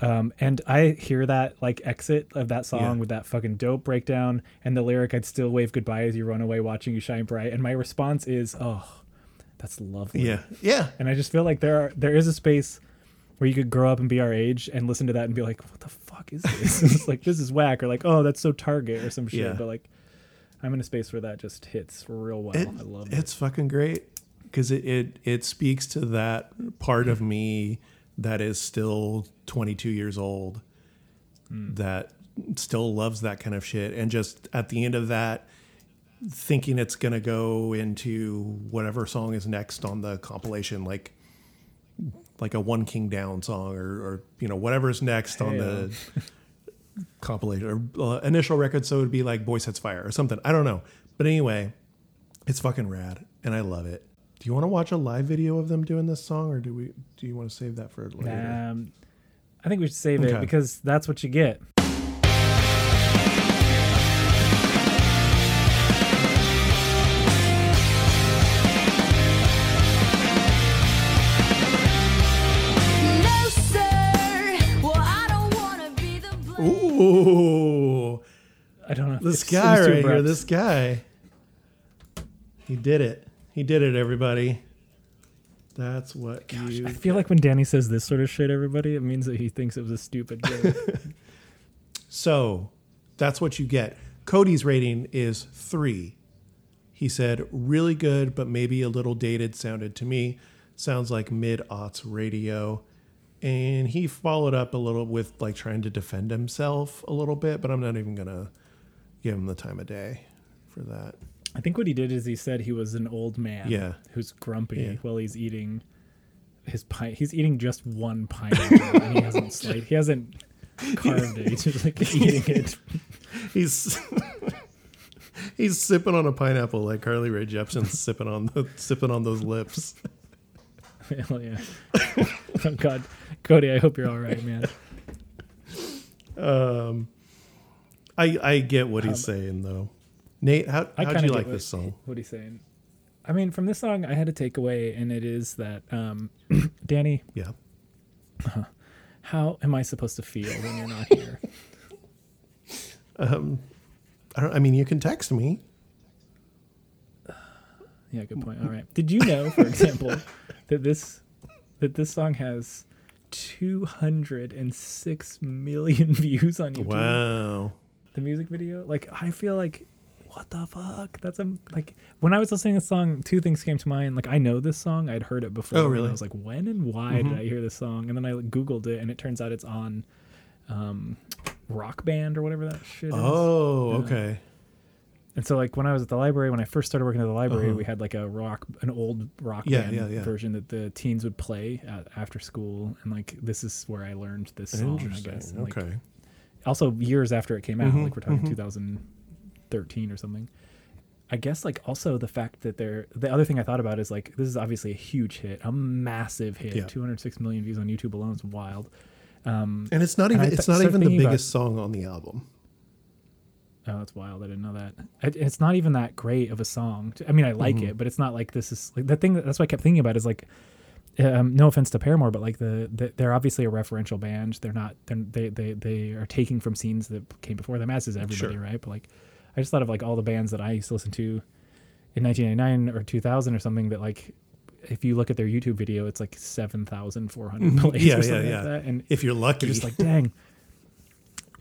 Um, and I hear that like exit of that song Yeah. with that fucking dope breakdown and the lyric "I'd still wave goodbye as you run away, watching you shine bright." And my response is, "Oh, that's lovely." Yeah. Yeah. And I just feel like there are there is a space where you could grow up and be our age and listen to that and be like, "What the fuck is this?" it's like this is whack, or like, "Oh, that's so Target" or some shit. Yeah. But like, I'm in a space where that just hits real well. It- I love it. it's fucking great because it, it it speaks to that part of me that is still 22 years old hmm. that still loves that kind of shit and just at the end of that thinking it's gonna go into whatever song is next on the compilation like like a one king down song or, or you know whatever's next on the compilation or uh, initial record so it would be like boy sets fire or something. I don't know. But anyway it's fucking rad and i love it. Do you want to watch a live video of them doing this song or do we do you want to save that for later? Um, I think we should save it because that's what you get. Ooh I don't know. this guy right here this guy he did it he did it everybody that's what you I feel like when Danny says this sort of shit, everybody, it means that he thinks it was a stupid joke. So that's what you get. Cody's rating is three. He said, really good, but maybe a little dated sounded to me. Sounds like mid aughts radio. And he followed up a little with like trying to defend himself a little bit, but I'm not even going to give him the time of day for that. I think what he did is he said he was an old man Yeah. who's grumpy Yeah. while he's eating his pine. He's eating just one pineapple and he hasn't sliced. He hasn't carved it. He's just like eating it. He's he's sipping on a pineapple like Carly Rae Jepsen's sipping on the sipping on those lips. Hell yeah. oh God, Cody, I hope you're all right, man. Um, I I get what he's saying though. Nate, how how'd kinda you like what, this song? What he's saying. I mean, from this song, I had a takeaway, and it is that, um, Danny, Yeah. how am I supposed to feel when you're not here? um, I don't. I mean, you can text me. Yeah, good point. All right. Did you know, for example, that this that this song has 206 million views on YouTube. Wow. The music video, like I feel like, what the fuck? That's a like when I was listening to this song, two things came to mind. Like I know this song, I'd heard it before. Oh, really? I was like, when and why did I hear this song? And then I googled it, and it turns out it's on, um, Rock Band or whatever that shit is. Oh, okay. And so, like when I was at the library, when I first started working at the library, Uh-huh. we had like a rock, an old rock Yeah, band yeah, yeah. version that the teens would play at, after school, and like this is where I learned this song. I guess. And, like, okay. also, years after it came out, Mhm, like we're talking mhm. 2013 or something. I guess like also the fact that they're the other thing I thought about is like this is obviously a huge hit, a massive hit. Yeah. 206 million views on YouTube alone is wild. Um, And it's not even I it's not even the thinking about- biggest song on the album. Oh, that's wild. I didn't know that. It, it's not even that great of a song. I mean, I like Mhm. it, but it's not like this is like the thing. That, that's what I kept thinking about is like, um, no offense to Paramore, but like the, the they're obviously a referential band. They're not. They're, they they they are taking from scenes that came before them, as is everybody, Sure. right? But like, I just thought of like all the bands that I used to listen to in 1999 or 2000 or something that like. If you look at their YouTube video, it's like seven thousand four hundred Mhm. plays Yeah, or yeah, something yeah. like that, and If you're lucky. you're just like, dang,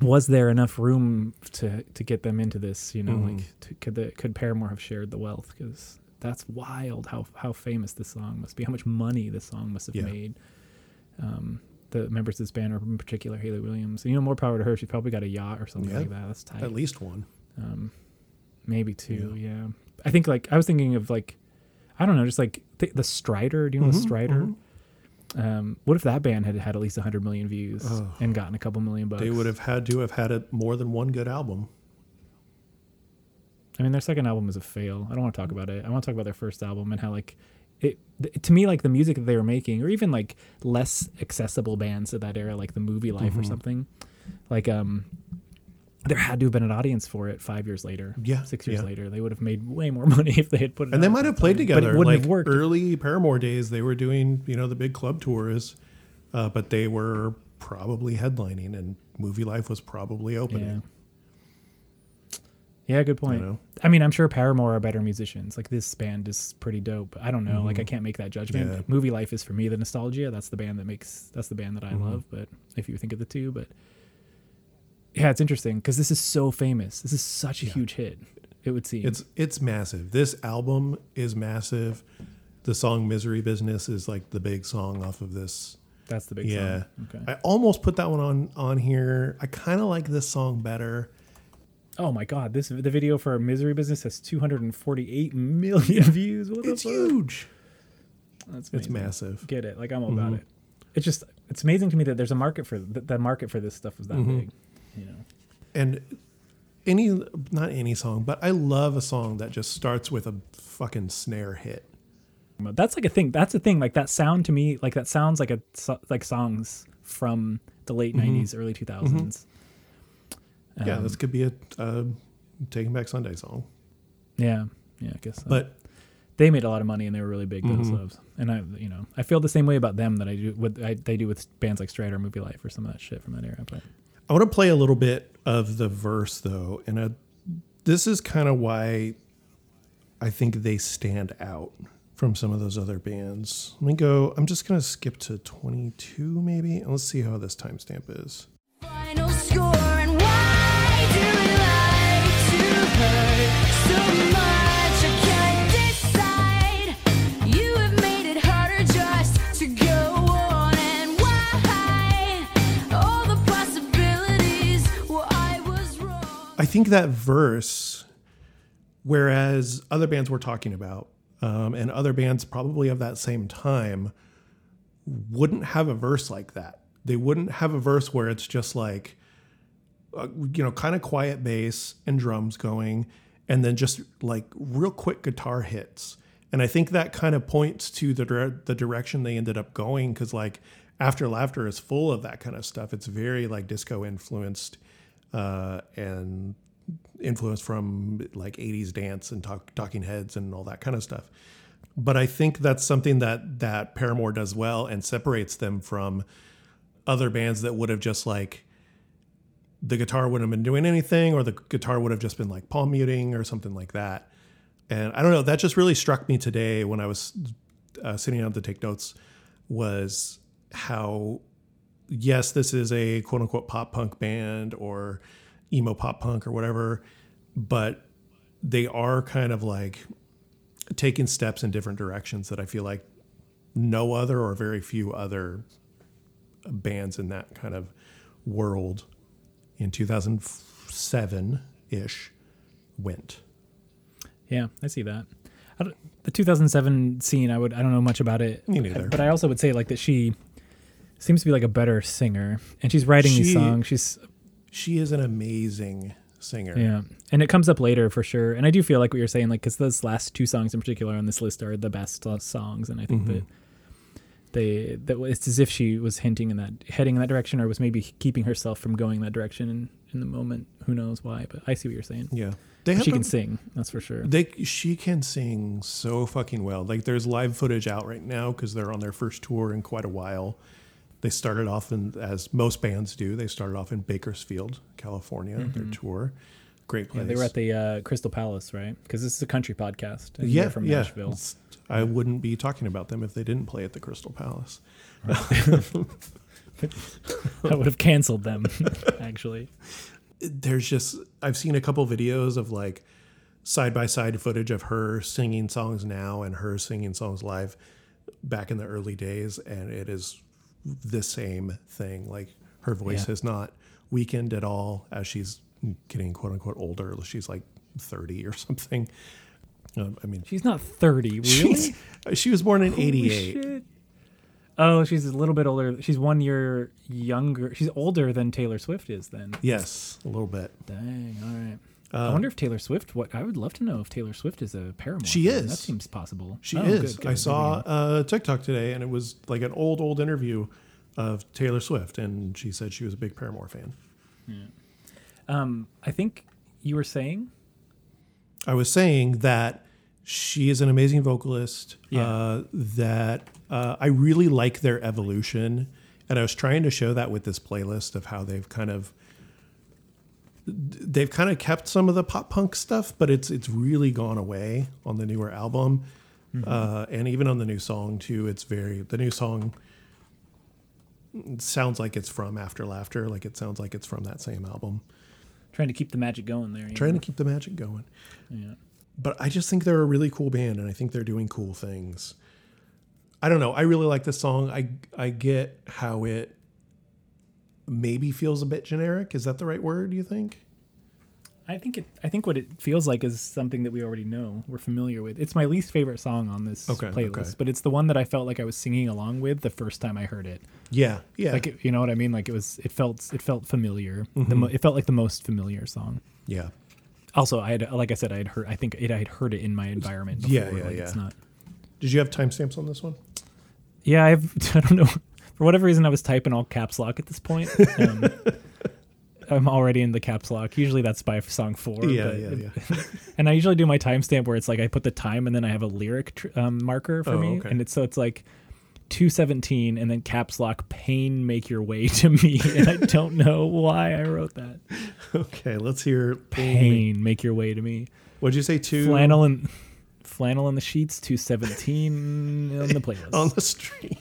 was there enough room to to get them into this? You know, Mhm. like to, could the could Paramore have shared the wealth? Because that's wild. How how famous this song must be. How much money this song must have Yeah. made. Um, the members of this band, or in particular Hayley Williams. You know, more power to her. She probably got a yacht or something Yeah. like that. That's tight. at least one. Um, maybe two. Yeah. I think like I was thinking of like, I don't know, just like th- the Strider. Do you know the Mhm, Strider? mhm. Um, what if that band had had at least 100 million views Oh. and gotten a couple million bucks? They would have had to have had a, more than one good album. I mean, their second album is a fail. I don't want to talk about it. I want to talk about their first album and how like it th- to me like the music that they were making, or even like less accessible bands of that era, like the Movielife or Mhm. something. Like um, there had to have been an audience for it five years later. Yeah, six years yeah. later, they would have made way more money if they had put it. And they might have played time. together. but it wouldn't like have worked. early Paramore days, they were doing you know the big club tours, uh, but they were probably headlining, and Movielife was probably opening. Yeah, good point. know? I mean, I'm sure Paramore are better musicians. Like this band is pretty dope. I don't know. Like I can't make that judgment. Mm-hmm. Yeah. Movielife is for me the nostalgia. That's the band that makes. That's the band that I Mhm. love. But if you think of the two, but yeah, it's interesting because this is so famous. This is such a Yeah. huge hit. It would seem. It's it's massive. This album is massive. The song "Misery Business" is like the big song off of this. that's the big yeah, song. Okay. I almost put that one on on here. I kind of like this song better. oh my god, this the video for Misery Business has 248 million views. What It's huge. That's It's massive. Get it? Like I'm all about Mhm. it. It's just it's amazing to me that there's a market for the, the market for this stuff is that Mhm. big. You know. And any not any song, but I love a song that just starts with a fucking snare hit. That's like a thing. That's a thing. Like that sound to me, like that sounds like a like songs from the late Mhm. '90s, early 2000s. yeah, Um, this could be a uh, Taking Back Sunday song. yeah, yeah. I guess. So. But they made a lot of money and they were really big Mhm. themselves. And I, you know, I feel the same way about them that I do with I, they do with bands like Strider, Movielife, or some of that shit from that era. But I want to play a little bit of the verse though, and a, this is kind of why I think they stand out from some of those other bands. Let me go. I'm just gonna skip to 22 maybe, and let's see how this timestamp is. Final score I think that verse, whereas other bands we're talking about, um, and other bands probably of that same time, wouldn't have a verse like that. They wouldn't have a verse where it's just like, uh, you know, kind of quiet bass and drums going, and then just like real quick guitar hits. And I think that kind of points to the dire- the direction they ended up going because like After Laughter is full of that kind of stuff. It's very like disco influenced uh, and influence from like 80s dance and talk, talking heads and all that kind of stuff. But I think that's something that that Paramore does well and separates them from other bands that would have just like the guitar wouldn't have been doing anything or the guitar would have just been like palm muting or something like that. And I don't know, that just really struck me today when I was uh, sitting down to take notes was how yes, this is a quote unquote pop punk band or emo pop punk or whatever, but they are kind of like taking steps in different directions that I feel like no other or very few other bands in that kind of world in 2007 ish went. Yeah, I see that. I the 2007 scene, I would I don't know much about it. Me neither. But I also would say like that she seems to be like a better singer, and she's writing these songs. She's She is an amazing singer. yeah, and it comes up later for sure. And I do feel like what you're saying, like because those last two songs in particular on this list are the best songs, and I think Mm-hmm. that they that it's as if she was hinting in that heading in that direction, or was maybe keeping herself from going that direction in, in the moment. Who knows why? But I see what you're saying. Yeah. They have She a- can sing, that's for sure. They she can sing so fucking well. Like there's live footage out right now because they're on their first tour in quite a while. They started off in as most bands do. They started off in Bakersfield, California. Their tour, great Mm-hmm. Yeah, place. they were at the uh, Crystal Palace, right? Because this is a country podcast. and yeah from yeah. Nashville. It's- I wouldn't be talking about them if they didn't play at the Crystal Palace. I would have canceled them, actually. there's just I've seen a couple videos of like side by side footage of her singing songs now and her singing songs live back in the early days, and it is the same thing. Like her voice Yeah. has not weakened at all as she's getting quote unquote older. She's like 30 or something. Um, I mean, She's not 30, really? she was born in Holy 88. shit. Oh, she's a little bit older. She's one year younger. She's older than Taylor Swift is then. Yes, a little bit. Dang, all right. I wonder if Taylor Swift. What I would love to know if Taylor Swift is a Paramore. She fan. is. That seems possible. She Oh, is. good, good. I saw uh, TikTok today, and it was like an old, old interview of Taylor Swift, and she said she was a big Paramore fan. know. Um, I think you were saying. I was saying that she is an amazing vocalist. Yeah. Uh, that uh, I really like their evolution, and I was trying to show that with this playlist of how they've kind of they've kind of kept some of the pop punk stuff, but it's it's really gone away on the newer album, uh, and even on the new song too. It's very the new song sounds like it's from After Laughter, like it sounds like it's from that same album. Trying to keep the magic going there. Trying know? to keep the magic going. Yeah. but I just think they're a really cool band, and I think they're doing cool things. I don't know. I really like this song. I I get how it maybe feels a bit generic. Is that the right word? You think? I think it. I think what it feels like is something that we already know. We're familiar with. It's my least favorite song on this Okay, playlist, okay. but it's the one that I felt like I was singing along with the first time I heard it. Yeah, yeah, Like it- you know what I mean? Like it was. It felt. It felt familiar. The Mm-hmm. mo- it felt like the most familiar song. yeah. Also, I had, like I said, I had heard. I think it, I had heard it in my environment. Before. Yeah, yeah, like, yeah. It's not. Did you have timestamps on this one? Yeah, I've. I don't know. For whatever reason, I was typing all caps lock at this point. Um, I'm already in the caps lock. Usually that's by song four. Yeah, but- yeah, yeah. and I usually do my timestamp where it's like I put the time and then I have a lyric tr- um, marker for Oh, me, okay. and it's so it's like. 217 and then caps lock pain make your way to me and i don't know why i wrote that okay, let's hear pain make your way to me What'd you say? Two flannel and flannel in the sheets 217 on the playlist on the street.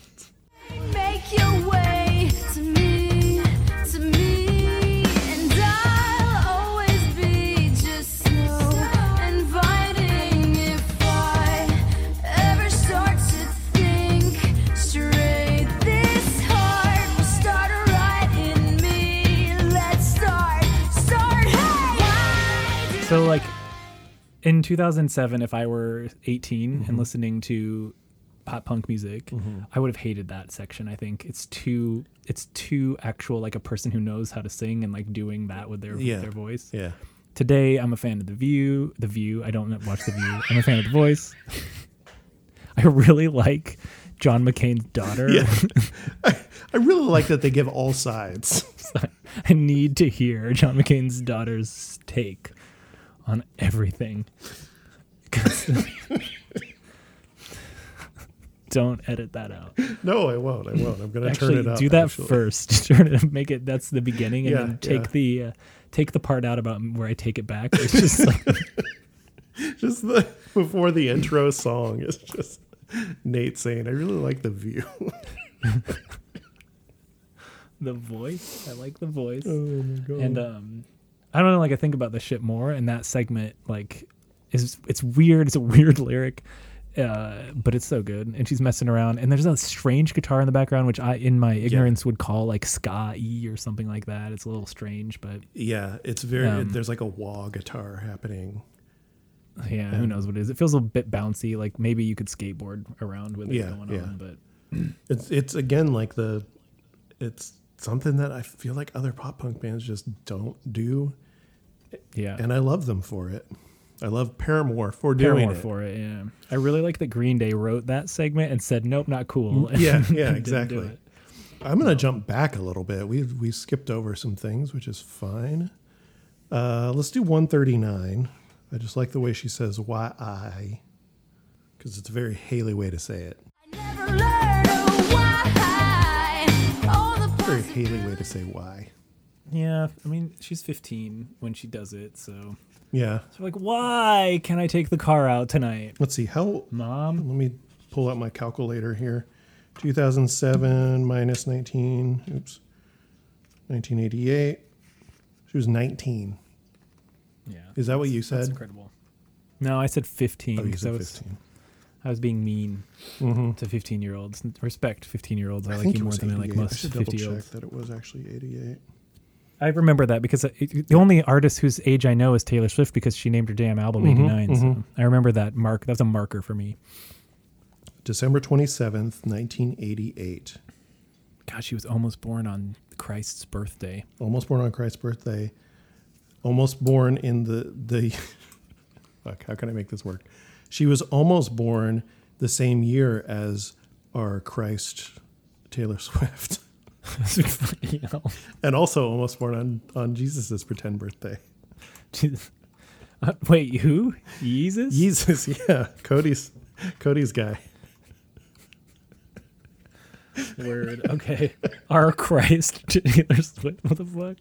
So like in 2007, if I were 18 and mm-hmm. listening to pop punk music, mm-hmm. I would have hated that section. I think it's too it's too actual like a person who knows how to sing and like doing that with their Yeah. their voice. Yeah. Today, I'm a fan of the View. The View. I don't watch the View. I'm a fan of the Voice. I really like John McCain's daughter. Yeah. I really like that they give all sides. I need to hear John McCain's daughter's take on everything. Don't edit that out. No, I won't. I won't. I'm gonna Actually, turn it up. do that actually. first. Turn it. Make it. That's the beginning, and Yeah, then take yeah. the uh, take the part out about where I take it back. It's just like Just the before the intro song is just Nate saying, "I really like the view." the voice. I like the voice. Oh my god. And um, I don't know. Like I think about this shit more, and that segment like is it's weird. It's a weird lyric, uh, but it's so good. And she's messing around, and there's a strange guitar in the background, which I, in my ignorance, would call like ska e or something like that. It's a little strange, but yeah, it's very. Um, there's like a wah guitar happening. yeah, who knows what it is? It feels a bit bouncy. Like maybe you could skateboard around with it Yeah, going yeah. on, but It's it's again like the, it's something that I feel like other pop punk bands just don't do, yeah. and I love them for it. I love Paramore for doing it. for it. Yeah, I really like that Green Day wrote that segment and said, "Nope, not cool." Mm, Yeah, yeah, exactly. I'm gonna jump back a little bit. We we skipped over some things, which is fine. Uh, let's do 139. I just like the way she says "why I," because it's a very Hayley way to say it. I never learned why all the Very Hayley way to say "why." Yeah, I mean, she's 15 when she does it, so Yeah. so like, why can I take the car out tonight, Let's see how. Mom? Let me pull out my calculator here. 2007 minus 19. Oops. 1988. She was 19. Yeah, Is that what you that's said? incredible. No, I said 15 Oh, because I was 15. I was being mean Mm-hmm. to 15 year olds. Respect 15 year olds. I, I like you more than I like 88. I most should double 50 year check olds. that it was actually 88. I remember that because it, the only artist whose age I know is Taylor Swift because she named her damn album Mhm, 89. So mhm. I remember that mark. That's a marker for me. December 27th, 1988. God, she was almost born on Christ's birthday. Almost born on Christ's birthday. Almost born in the the fuck, how can I make this work? She was almost born the same year as our Christ Taylor Swift. And also almost born on on Jesus' pretend birthday. Jesus. Uh, wait, who? Jesus? Jesus, yeah. Cody's Cody's guy. Word. Okay. Our Christ. Taylor Swift. What the fuck?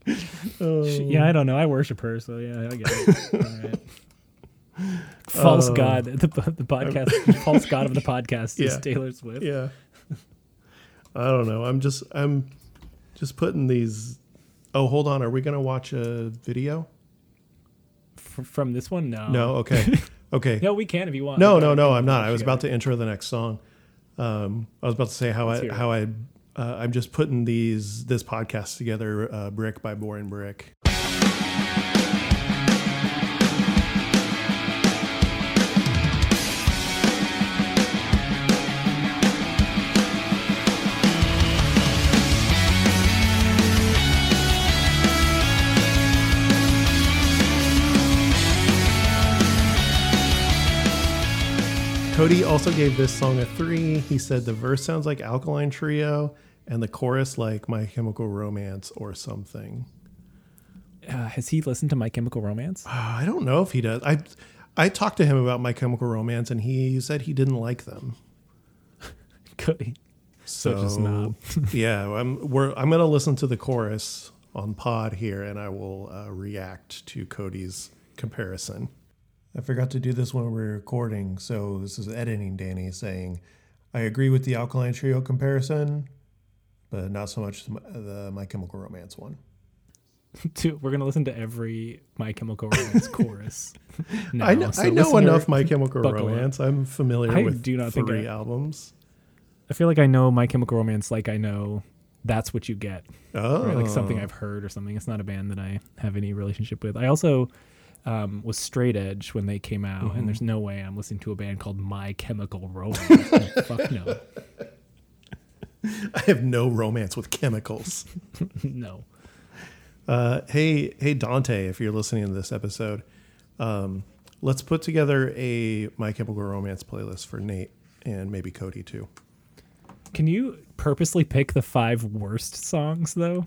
Oh. Yeah, I don't know. I worship her, so yeah, I get it. All right. False Oh. God. The, the podcast. false God of the podcast is Taylor Swift. Yeah. I don't know. I'm just I'm just putting these Oh, hold on. Are we going to watch a video? F- from this one, no. No, okay. Okay. No, we can if you want. No, no, no, I'm not. I was about to intro the next song. Um, I was about to say how Let's I how I uh, I'm just putting these this podcast together uh, brick by boring brick. Cody also gave this song a three. He said the verse sounds like Alkaline Trio and the chorus like My Chemical Romance or something. Uh, has he listened to My Chemical Romance? Uh, I don't know if he does. I I talked to him about My Chemical Romance and he said he didn't like them. Cody. So a snob. yeah, I'm we're I'm gonna listen to the chorus on pod here and I will uh, react to Cody's comparison. I forgot to do this when we were recording, so this is editing Danny saying, I agree with the Alkaline Trio comparison, but not so much the, My Chemical Romance one. Dude, we're gonna listen to every My Chemical Romance chorus. now, I know, so I know enough My Chemical buckle up. Romance. I'm familiar I with do not think three I- albums. I feel like I know My Chemical Romance like I know That's What You Get. Oh, Or like something oh. I've heard or something. It's not a band that I have any relationship with. I also um, was straight edge when they came out, Mm-hmm. and there's no way I'm listening to a band called My Chemical Romance. Fuck no, I have no romance with chemicals. no. Uh, hey, hey, Dante, if you're listening to this episode, um, let's put together a My Chemical Romance playlist for Nate and maybe Cody too. Can you purposely pick the five worst songs though?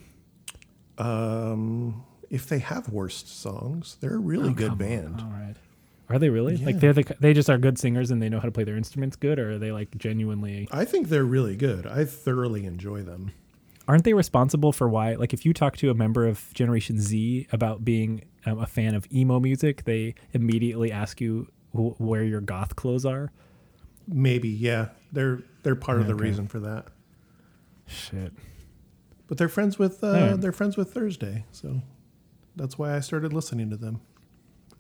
Um, if they have worst songs, they're a really Oh, good come on. band. All right. Are they really? Yeah. Like they're the, they just are good singers and they know how to play their instruments good, or are they like genuinely? I think they're really good. I thoroughly enjoy them. Aren't they responsible for why? Like if you talk to a member of Generation Z about being um, a fan of emo music, they immediately ask you wh- where your goth clothes are. Maybe, yeah, they're they're part of the Okay. reason for that. Shit. but they're friends with uh, they're friends with Thursday, so that's why I started listening to them.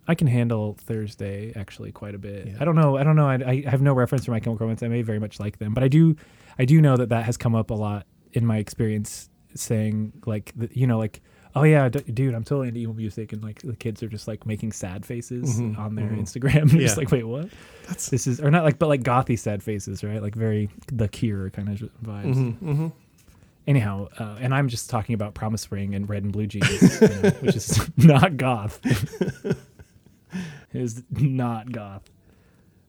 I can handle Thursday actually quite a bit. Yeah. I don't know. I don't know. I, I have no reference for My Chemical Romance. I may very much like them, but I do. I do know that that has come up a lot in my experience, saying like, the, you know, like, oh yeah, d- dude, I'm totally into emo music, and like the kids are just like making sad faces Mhm, on their mhm. Instagram. Yeah. just like, wait, what? That's This is or not like, but like gothy sad faces, right? Like very the Cure kind of vibes. Mhm, mhm. Anyhow, uh, and I'm just talking about Promise Ring and Red and Blue Jeans, you know, which is not goth. it is not goth.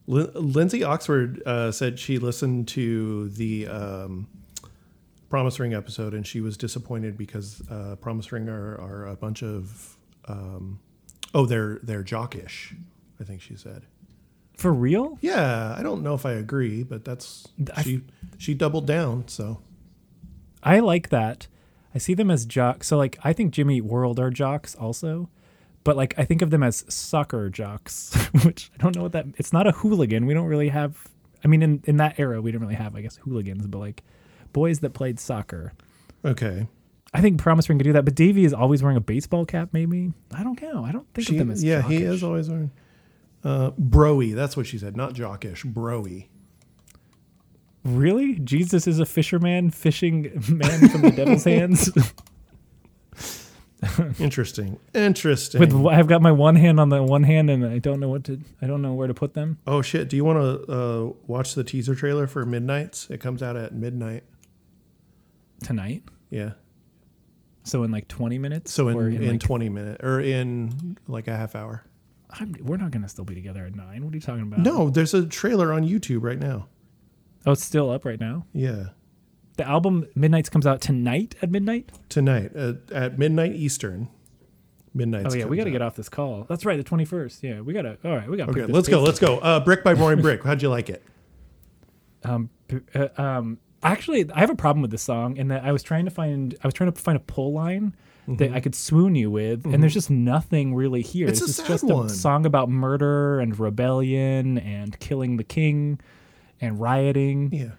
Lin- Lindsay Oxford uh, said she listened to the um, Promise Ring episode and she was disappointed because uh, Promise Ring are, are a bunch of um, oh they're they're jockish. I think she said. For real? Yeah, I don't know if I agree, but that's I- she she doubled down. So I like that. I see them as jocks. So like I think Jimmy Eat World are jocks also. But like I think of them as soccer jocks, which I don't know what that it's not a hooligan. We don't really have I mean in, in that era we didn't really have I guess hooligans, but like boys that played soccer. okay, I think Promise Ring could do that, but Davey is always wearing a baseball cap. Maybe I don't know. I don't think She- of them as yeah he is always wearing uh, broy. That's what she said, not jockish, broy. Really, Jesus is a fisherman, fishing man from the devil's hands. Interesting, interesting. With I've got my one hand on the one hand, and I don't know what to. I don't know where to put them Oh shit! Do you want to uh, watch the teaser trailer for Midnights? It comes out at midnight. tonight. Yeah. So in like twenty minutes. So in, or in, like- twenty minutes or in like a half hour. I'm, we're not gonna still be together at nine. What are you talking about? No, there's a trailer on YouTube right now. Oh, it's still up right now. Yeah, The album Midnights comes out tonight at midnight. tonight at, at midnight Eastern. Midnight. oh yeah, we got to get off this call. That's right, the twenty first. Yeah, we gotta. All right, we got. To. Okay, let's go. Let's go. Uh, Brick by Boring Brick. How'd you like it? Um, uh, um, actually, I have a problem with this song in that I was trying to find, I was trying to find a pull line that I could swoon you with, and there's just nothing really here. Mm-hmm. It's this a is sad just one. a song about murder and rebellion and killing the king and rioting. Yeah.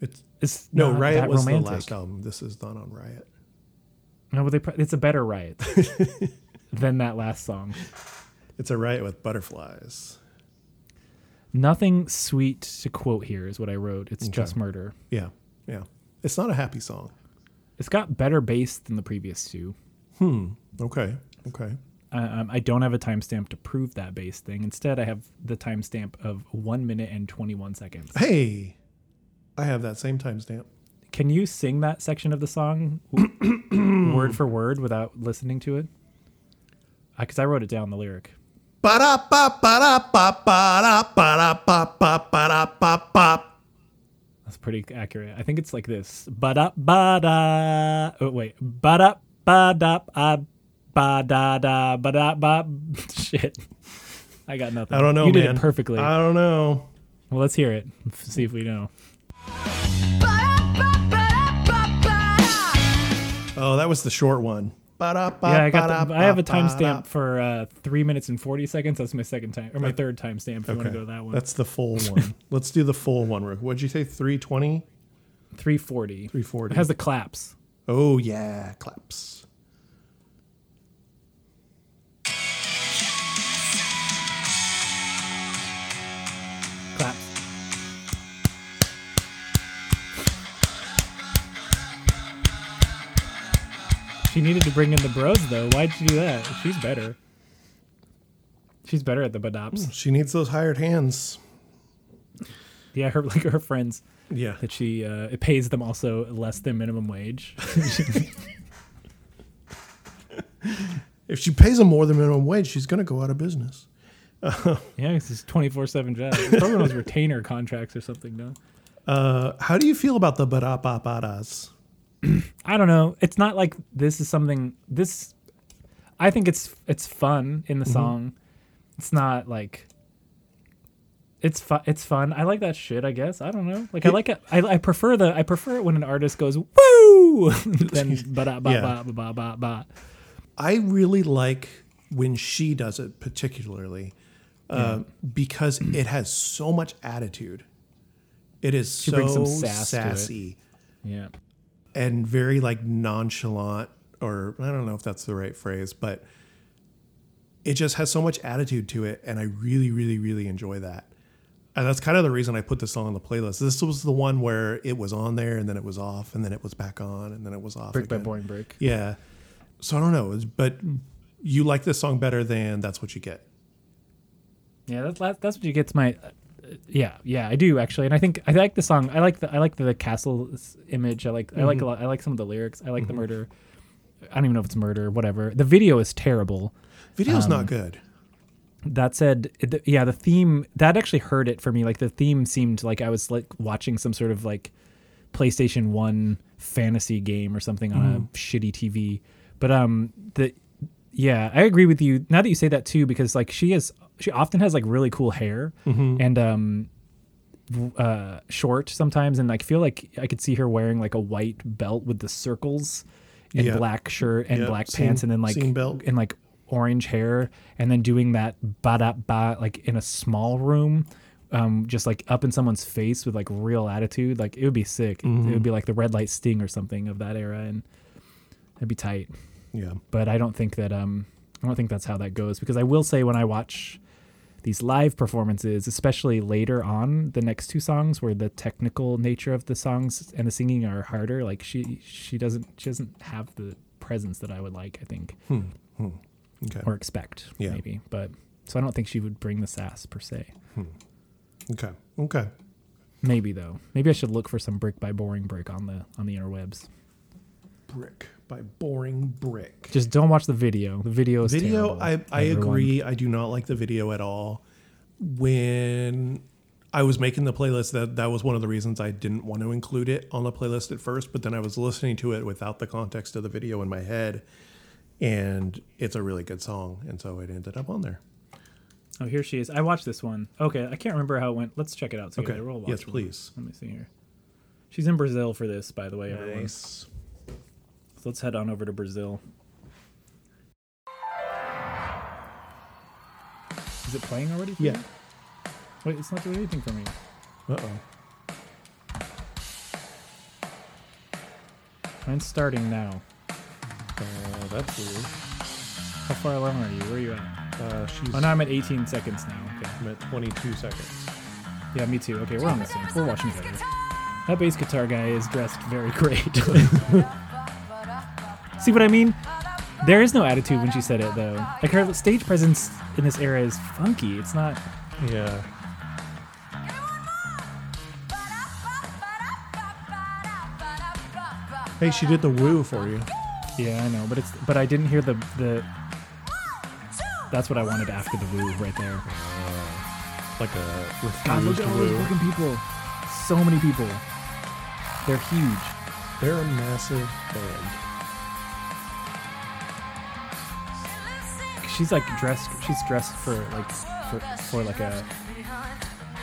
It's It's no Riot was romantic. the last album. This is not on Riot. No, but they, it's a better riot than that last song. It's a Riot with butterflies. Nothing sweet to quote here is what I wrote. It's Okay. just murder. Yeah, yeah. It's not a happy song. It's got better bass than the previous two. Hmm. Okay. Okay. Uh, um, I don't have a timestamp to prove that base thing. Instead, I have the timestamp of one minute and 21 seconds. Hey, I have that same timestamp. Can you sing that section of the song word for word without listening to it? Because I wrote it down, the lyric. That's pretty accurate. I think it's like this. Ba da ba da. Oh wait. Ba da ba da ba da da ba da ba. Shit. I got nothing. I don't know, You did it perfectly. I don't know. well, let's hear it. See if we know. Oh, that was the short one. Yeah, I got. The, I have a timestamp for uh, three minutes and forty seconds. That's my second time or my third timestamp. If you want to go to that one, That's the full one. Let's do the full one. What'd you say? 320? three forty. 340. It has the claps. oh, yeah. Claps. She needed to bring in the bros though. Why'd she do that? She's better. She's better at the badops. She needs those hired hands. Yeah, her like her friends Yeah. that she uh, it pays them also less than minimum wage. If she pays them more than minimum wage, she's going to go out of business. yeah, it's this twenty four seven job. It's probably one of those retainer contracts or something. No, Uh, how do you feel about the ba-da-ba-ba-das? I don't know. It's not like this is something. This, I think it's it's fun in the song. It's not like. It's fun. It's fun. I like that shit. I guess I don't know. Like I like it. I, I prefer the. I prefer it when an artist goes woo than ba da ba ba ba ba ba. I really like when she does it, particularly uh, because it has so much attitude. It is so some sass sassy. Yeah. And very like nonchalant, or I don't know if that's the right phrase, but it just has so much attitude to it, and I really, really, really enjoy that. And that's kind of the reason I put this song on the playlist. This was the one where it was on there, and then it was off, and then it was back on, and then it was off. Brick by. Boring Brick. Yeah. So I don't know, but you like this song better than That's What You Get. Yeah, that's that's that's what you get to my. Yeah, yeah, I do actually, and I think I like the song. I like the I like the, castle image. I like I like a lot. I like some of the lyrics. I like the murder. I don't even know if it's murder. Whatever. The video is terrible. Video's Um, not good. That said, it- yeah, the theme that actually hurt it for me. Like the theme seemed like I was like watching some sort of like PlayStation One fantasy game or something on a shitty TV. But um, the yeah, I agree with you. Now that you say that too, because like she is, she often has like really cool hair and um, uh, short sometimes, and I feel like I could see her wearing like a white belt with the circles and Yeah. black shirt and Yep, black pants, and then like and like orange hair, and then doing that ba da ba like in a small room. Um, just like up in someone's face with like real attitude, like it would be sick. It would be like the red light sting or something of that era, and it'd be tight Yeah. but I don't think that um I don't think that's how that goes because I will say when I watch these live performances, especially later on the next two songs where the technical nature of the songs and the singing are harder, like she she doesn't she doesn't have the presence that I would like, I think, hmm, hmm. Okay. or expect Yeah. maybe. But so I don't think she would bring the sass per se. Hmm. Okay. Okay. Maybe though. Maybe I should look for some brick by boring brick on the on the interwebs. Brick by Boring Brick. Just don't watch the video. The video is Video, terrible, I, I everyone. agree. I do not like the video at all. When I was making the playlist, that, that was one of the reasons I didn't want to include it on the playlist at first, but then I was listening to it without the context of the video in my head. And it's a really good song. And so it ended up on there. Oh, here she is. I watched this one. Okay, I can't remember how it went. Let's check it out together. Okay. We'll Yes, please. Let me see here. She's in Brazil for this, by the way, everyone. So let's head on over to Brazil. Is it playing already? Yeah. Wait, it's not doing anything for me. Uh oh. Mine's starting now. Uh, that's weird. How far along are you? Where are you at? Uh, she's Oh, now I'm at 18 seconds now. Okay. I'm at 22 seconds. Yeah, me too. Okay, we're on the same. We're watching together. That bass guitar guy is dressed very great. See what I mean? There is no attitude when she said it, though. Like her stage presence in this era is funky. It's not. Yeah. Hey, she did the woo for you. Yeah, I know, but it's. But I didn't hear the the. That's what I wanted after the woo right there. Uh, like a God, look at all those woo. fucking people. So many people. They're huge. They're a massive band. She's like dressed. She's dressed for like for for like a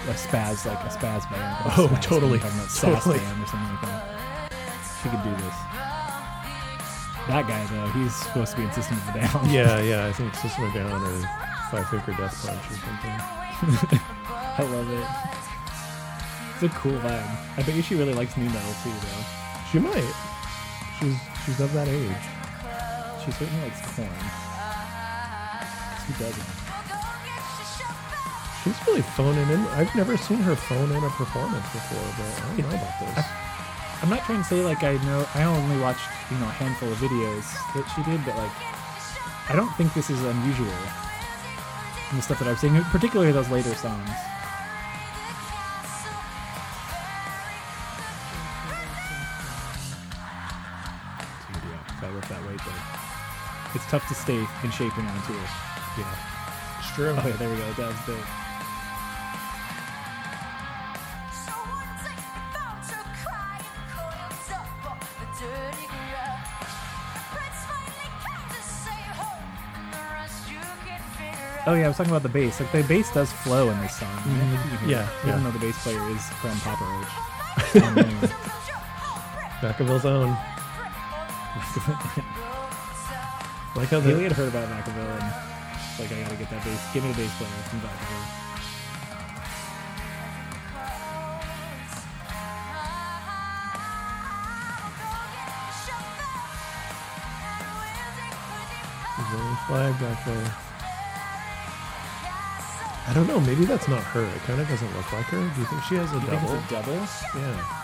a spaz like a spaz band. Oh, like Oh, spaz, totally. About Sass Totally. band or something like that. She could do this. That guy though, he's supposed to be in System of a Down. Yeah, yeah. I think System of a Down or Five Finger Death Punch or something. I love it. It's a cool vibe. I bet you she really likes nu metal too, though. She might. She's she's of that age. She certainly likes Korn. Who doesn't? She's really phoning in. I've never seen her phone in a performance before, but I don't know about this. I'm not trying to say like I know. I only watched you know a handful of videos that she did, but like I don't think this is unusual in the stuff that I've seen, particularly those later songs. Yeah, if I lift that weight, though, it's tough to stay in shape when you're on tour. Yeah, it's true. Oh yeah, there we go. That was the. Oh yeah, I was talking about the bass. Like the bass does flow in this song. I think you can hear Yeah, it, even yeah. though the bass player is from Papa Roach. Anyway. Vacaville's own. Like how Hayley the had heard about and like I gotta get that bass. Give me the bass player. Some vibe. flag back there. I don't know. Maybe that's not her. It kind of doesn't look like her. Do you think she has a you double? A double? Yeah.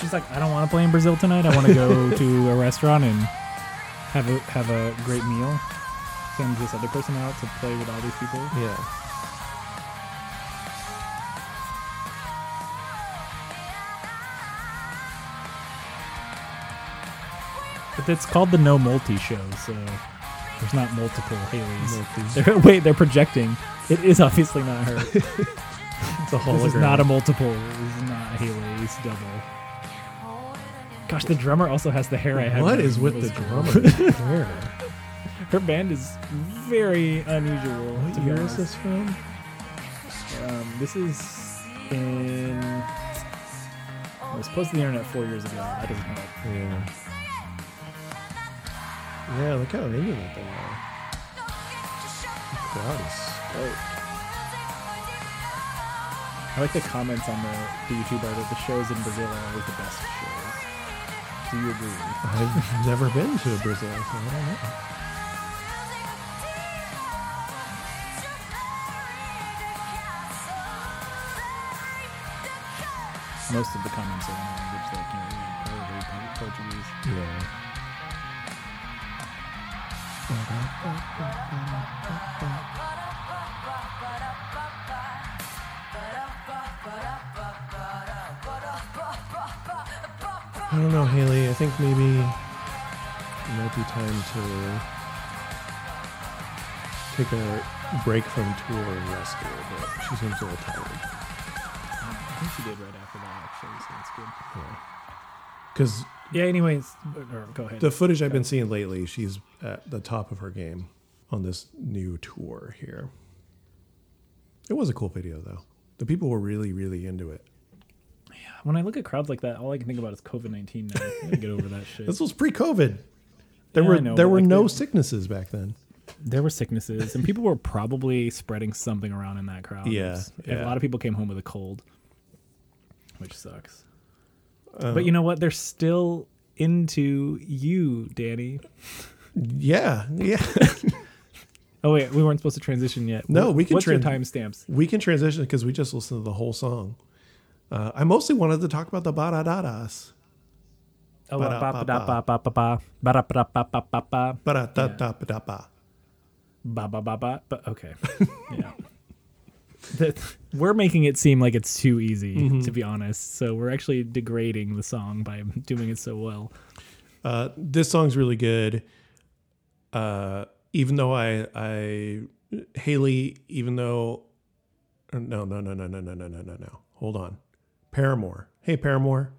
She's like, I don't want to play in Brazil tonight. I want to go to a restaurant and have a have a great meal. Send this other person out to play with all these people. Yeah. But it's called the No Multi Show, so there's not multiple Hayleys. They're, wait, they're projecting. It is obviously not her. It's a this hologram. is not a multiple. This is not Hayley's double. Gosh, the drummer also has the hair I had. What is I with the drummer? Her band is very unusual. What year is this from? Um, this is in. It was posted to the internet four years ago. That doesn't help. Yeah. Yeah, look how into it they are. The crowd is stoked. I like the comments on the, the YouTube article. The shows in Brazil are always the best shows. Do you agree? I've never been to Brazil, so I don't know. Most of the comments are in a language that I can't read. Portuguese. Yeah. Don't know, Hayley. I think maybe it might be time to take a break from tour and rest a little bit. She seems a little tired. I think she did right after that, actually, so it's good. Yeah. Because Yeah, anyways, or, go ahead. the footage I've been seeing lately, she's at the top of her game on this new tour here. It was a cool video, though. The people were really, really into it. When I look at crowds like that, all I can think about is COVID 19 now. I gotta get over that shit. This was pre-COVID. There Yeah, were know, there were like no sicknesses back then. there were sicknesses, and people were probably spreading something around in that crowd. Yeah, yeah. A lot of people came home with a cold, which sucks. Uh, but you know what? They're still into you, Danny. Yeah, yeah. Oh wait, we weren't supposed to transition yet. No, we can What's your timestamps? we can transition because we just listened to the whole song. Uh, I mostly wanted to talk about the Baradadas. Oh, ba- ba- ba- ba- ba- ba- ba- ba- ba- ba- ba- ba- ba- Ba-da-da-da-ba-da-ba. ba- ba- ba- ba- ba- Okay, yeah. That- we're making it seem like it's too easy, Mm-hmm. to be honest. So we're actually degrading the song by doing it so well. Uh, this song's really good. Uh, even though I, I, Hayley, even though, no, no, no, no, no, no, no, no, no, no. Hold on. Paramore. Hey, Paramore.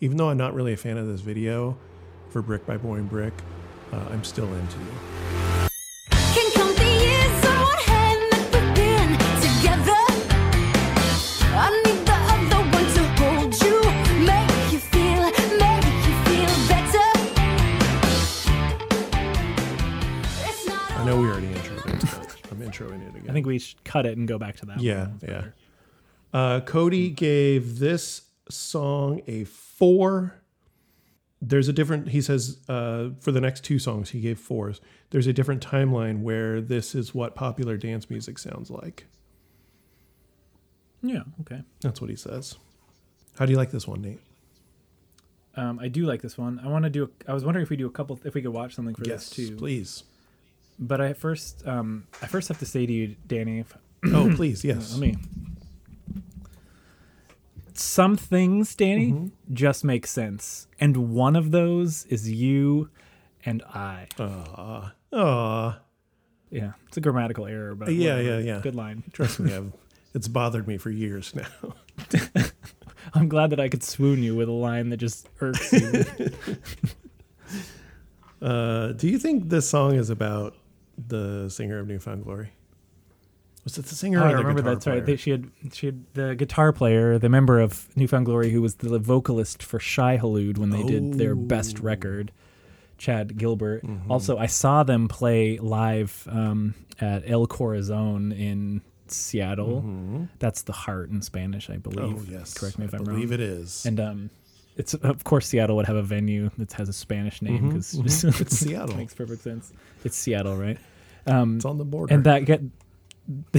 Even though I'm not really a fan of this video for Brick by Boring Brick, uh, I'm still into you. I know we already introed it. I'm introing it again. I think we should cut it and go back to that. Yeah, yeah. Better. Uh, Cody gave this song a four. There's a different, he says, uh, for the next two songs, he gave fours. There's a different timeline where this is what popular dance music sounds like. Yeah. Okay. That's what he says. How do you like this one, Nate? Um, I do like this one. I want to do. A, I was wondering if we do a couple. If we could watch something for yes, this too. please. But I first, um, I first have to say to you, Danny. If, Oh, please, yes. let me. Some things, Danny, Mm-hmm. just make sense, and one of those is you and I. Aw, aw. Yeah, it's a grammatical error, but Yeah, whatever. yeah, yeah. Good line. Trust me, I've, it's bothered me for years now. I'm glad that I could swoon you with a line that just irks you. Uh, do you think this song is about the singer of New Found Glory? Was it the singer Oh, I remember that's right. They, she had she had the guitar player, the member of New Found Glory, who was the vocalist for Shai Hulud when they did their best Oh. record, Chad Gilbert. Mm-hmm. Also, I saw them play live um, at El Corazon in Seattle. That's the heart in Spanish, I believe. Oh yes, Correct me if I am wrong. I'm believe it is. And um, it's of course Seattle would have a venue that has a Spanish name Mhm, because mhm. It's Seattle. makes perfect sense. It's Seattle, right? Um, It's on the border. and that get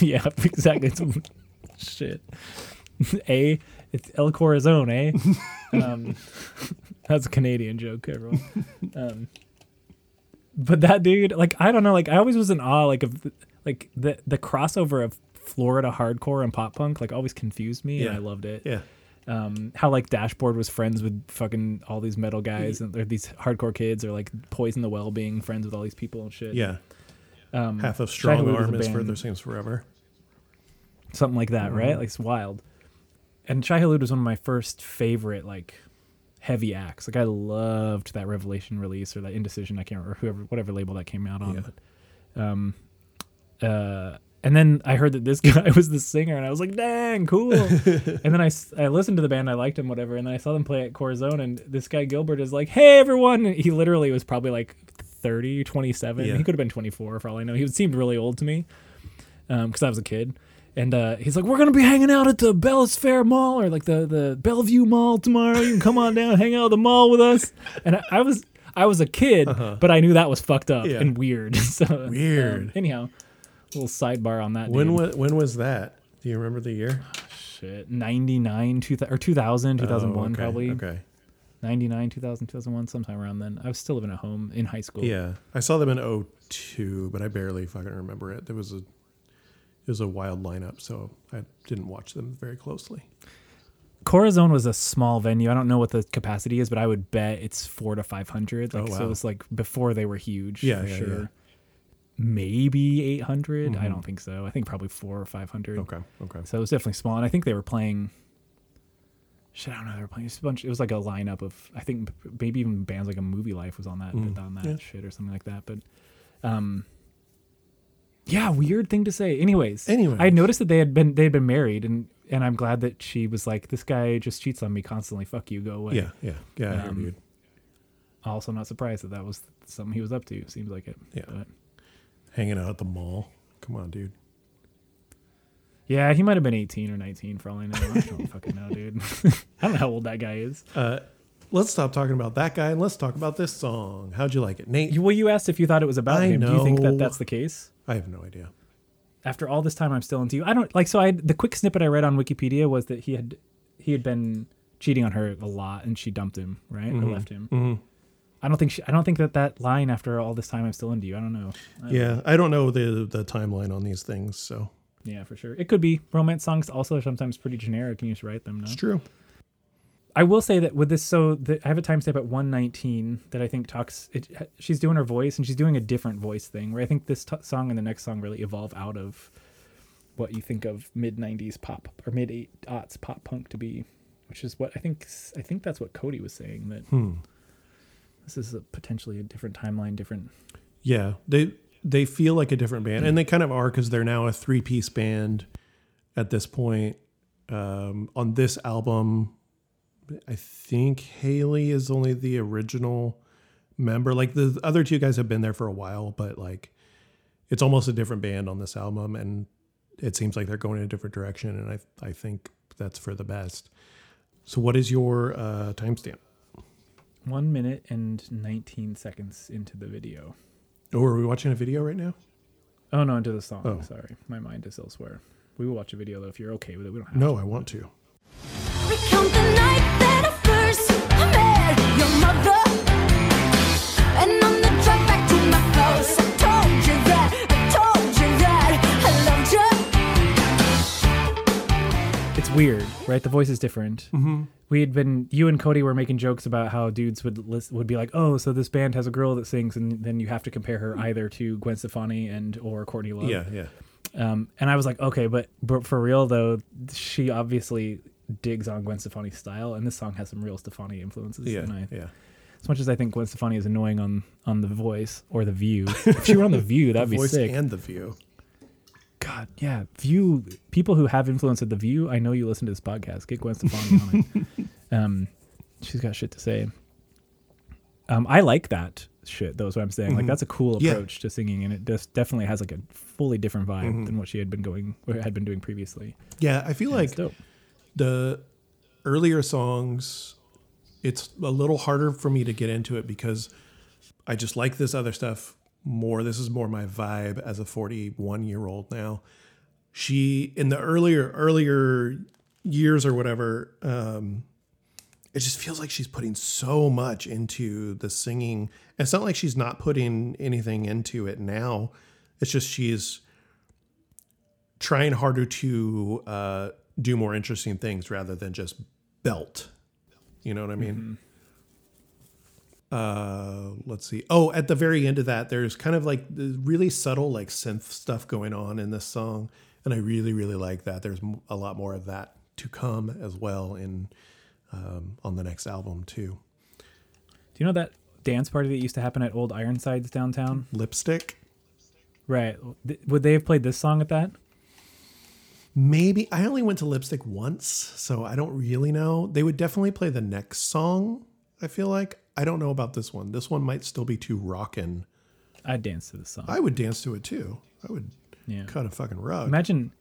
yeah exactly. It's, shit. A it's el corazon eh? Um that's a canadian joke everyone. Um but that dude like i don't know like i always was in awe like of like the the crossover of florida hardcore and pop punk like always confused me Yeah. and i loved it. Yeah. um how like dashboard was friends with fucking all these metal guys and or these hardcore kids or like poison the well being friends with all these people and shit. Yeah. Um Half of Shai Strong Hulud was a Arm is band- Further Seems Forever. something like that, right? Mhm. Like it's wild. And Shai Hulud was one of my first favorite like heavy acts. Like I loved that Revelation release or that Indecision. I can't remember whoever whatever label that came out on. Yeah. But, um, uh, and then I heard that this guy was the singer, and I was like, "Dang, cool!" and then I, I listened to the band, I liked him, whatever. And then I saw them play at Corazon, and this guy Gilbert is like, "Hey, everyone!" And he literally was probably like 30, 27. Yeah. He could have been 24 for all I know. He seemed really old to me because I was a kid. And uh, he's like, "We're gonna be hanging out at the Bellis Fair Mall or like the the Bellevue Mall tomorrow. You can come on down, hang out at the mall with us." And I, I was I was a kid, Uh-huh. but I knew that was fucked up Yeah. and weird. so Weird. um, anyhow, little sidebar on that. When dude. was when was that? Do you remember the year? shit 99 2000 or 2000 2001 Oh, okay, probably Okay. 99 2000 2001 sometime around then i was still living at home in high school Yeah, I saw them in 02, but I barely fucking remember it. There was a it was a wild lineup, so I didn't watch them very closely. corazon was a small venue i don't know what the capacity is but i would bet it's four to 500 like Oh, so wow. it was like before they were huge Yeah, for yeah, sure yeah. maybe 800 i Mhm. don't think so i think probably four or 500 Okay, okay. so it was definitely small and i think they were playing shit i don't know they were playing just a bunch it was like a lineup of i think maybe even bands like a Movielife was on that Mm, on that yeah. shit or something like that but um yeah weird thing to say anyways Anyways. i noticed that they had been they had been married and and i'm glad that she was like this guy just cheats on me constantly fuck you go away Yeah, yeah, yeah. Um, also not surprised that that was something he was up to seems like it Yeah. but Hanging out at the mall. Come on, dude. Yeah he might have been 18 or 19 for all i know i don't fucking know dude i don't know how old that guy is Uh, let's stop talking about that guy and let's talk about this song. How'd you like it, Nate? You, well, you asked if you thought it was about I him. Do you think that that's the case? I have no idea. After all this time, I'm still into you. I don't like. So I the quick snippet I read on Wikipedia was that he had he had been cheating on her a lot, and she dumped him, right, or Mhm. left him. Mhm. I don't think she, I don't think that that line after all this time I'm still into you. I don't know. I don't Yeah, know. I don't know the the timeline on these things, so yeah, for sure. It could be romance songs. Also, are sometimes pretty generic, and you just write them. No, it's true. I will say that with this, so the, I have a timestamp at 119 that I think talks. It, she's doing her voice, and she's doing a different voice thing. Where I think this t- song and the next song really evolve out of what you think of mid 90s pop or mid eight aughts pop punk to be, which is what I think. I think that's what Cody was saying that Hmm. this is a potentially a different timeline, different. Yeah, they they feel like a different band, and they kind of are because they're now a three piece band at this point. Um, on this album, I think Hayley is only the original member. Like the other two guys have been there for a while, but like it's almost a different band on this album, and it seems like they're going in a different direction, and I I think that's for the best. So, what is your uh, timestamp? One minute and 19 seconds into the video. Oh, are we watching a video right now? Oh no, into the song. Oh. Sorry, my mind is elsewhere. We will watch a video though if you're okay with it. We don't have No, to. I want to. Recount the night that I first met your mother. And on the drive back to my house, I told you that, I told you that I loved you. It's weird, right? The voice is different. Mm-hmm. We had been you and Cody were making jokes about how dudes would list, would be like, "Oh, so this band has a girl that sings, and then you have to compare her either to Gwen Stefani and or Courtney Love." Yeah, yeah. Um, and I was like, okay, but but for real though, she obviously digs on Gwen Stefani's style, and this song has some real Stefani influences. Yeah, And I, yeah. as much as I think Gwen Stefani is annoying on on The Voice or The View, if she were on The View, that'd be Voice sick. and the view. God, yeah, View. People who have influence at The View, I know you listen to this podcast. Get Gwen Stefani on it. Um, she's got shit to say. Um, I like that shit. Though is what I'm saying. Like Mhm. that's a cool Yeah. approach to singing, and it just definitely has like a fully different vibe Mhm. than what she had been going or had been doing previously. Yeah, I feel Yeah, it's like the earlier songs, it's a little harder for me to get into it because I just like this other stuff more. This is more my vibe as a 41 year old now. She in the earlier earlier years or whatever, um, it just feels like she's putting so much into the singing. It's not like she's not putting anything into it now. It's just she's trying harder to uh, do more interesting things rather than just belt. You know what I mean? Uh, let's see. Oh, at the very end of that, there's kind of like really subtle, like synth stuff going on in this song, and I really, really like that. There's a lot more of that to come as well in um, on the next album too. Do you know that dance party that used to happen at Old Ironsides downtown? Lipstick, Right. Would they have played this song at that? maybe. I only went to Lipstick once, so I don't really know. They would definitely play the next song. I feel like I don't know about this one. This one might still be too rockin'. I'd dance to the song. I would dance to it too. I would yeah. cut a fucking rug. Imagine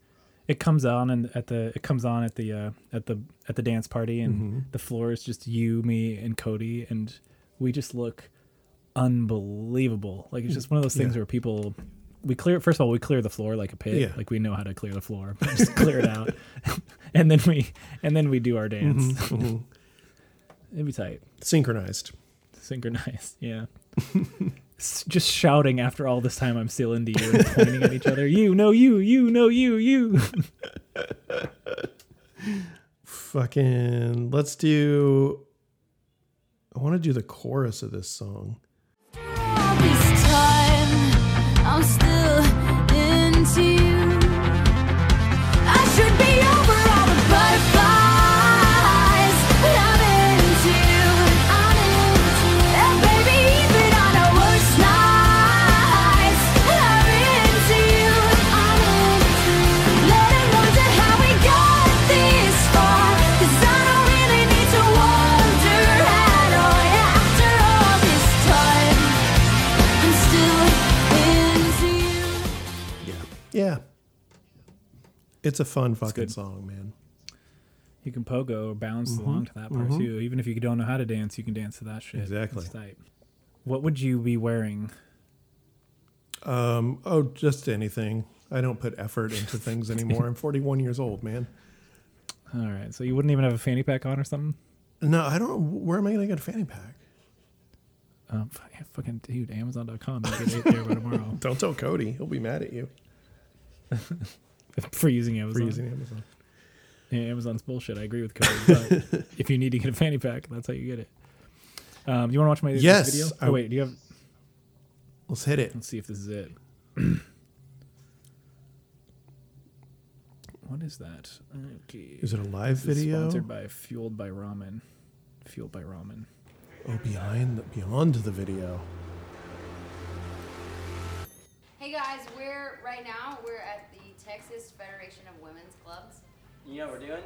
it comes on and at the it comes on at the uh, at the at the dance party and mm-hmm. the floor is just you, me, and Cody, and we just look unbelievable. Like it's just one of those things Yeah. where people we clear first of all we clear the floor like a pit, Yeah. like we know how to clear the floor, just clear it out, and then we and then we do our dance. Mm-hmm. Mm-hmm. It'd be tight, Synchronized. Synchronized, yeah. Just shouting after all this time I'm still into you and pointing at each other. You know you, you know you, you. Fucking let's do I want to do the chorus of this song. All this time, I'm still into you. I should be It's a fun fucking song, man. You can pogo or bounce Mm-hmm. along to that part too. Even if you don't know how to dance, you can dance to that shit. Exactly. What would you be wearing? Um, oh, just anything. I don't put effort into things anymore. I'm 41 years old, man. All right, so you wouldn't even have a fanny pack on or something? No, I don't. Where am I going to get a fanny pack? Um, fucking dude, Amazon.com. You get it there by tomorrow Don't tell Cody. He'll be mad at you for using Amazon. for using Amazon. Yeah, Amazon's bullshit. I agree with Cody. But if you need to get a fanny pack, that's how you get it. Um, you want to watch my this Yes, video? I- Oh wait, do you have? Let's hit it. Let's see if this is it. what is that? Okay. Is it a live This video? Sponsored by Fueled by Ramen. Fueled by Ramen. Oh, behind the, beyond the video. Hey guys, we're right now we're at the Texas Federation of Women's Clubs. You know what we're doing?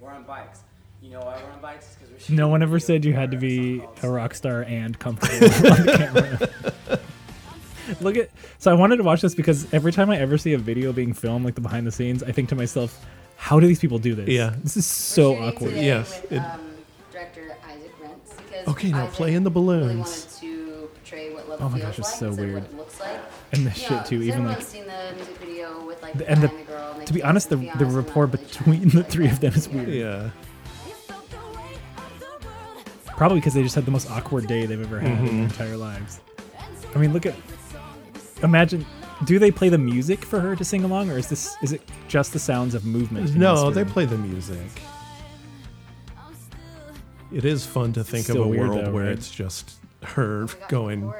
We're on bikes. You know why we're on bikes? Because we're shooting No one ever said you had to be a rock star and comfortable on the camera. Look at so I wanted to watch this because every time I ever see a video being filmed, like the behind the scenes, I think to myself, how do these people do this? Yeah. This is We're so awkward. today Yes, With, it- um, director Isaac Rentz because Okay, now Isaac play in the Really balloons. wanted to portray what love Oh my feels gosh, it's like so weird. what it looks like. And the You shit know, too, 'cause even like seen the music video with like the- the, and the- and the girl. And they to be honest, the the rapport between the three of them is weird. Yeah. Probably because they just had the most awkward day they've ever had Mm-hmm. in their entire lives. I mean, look at imagine. Do they play the music for her to sing along, or is this is it just the sounds of movement? in No, they room? play the music. It is fun to think of Still a weird, world though, where right? it's just her the going.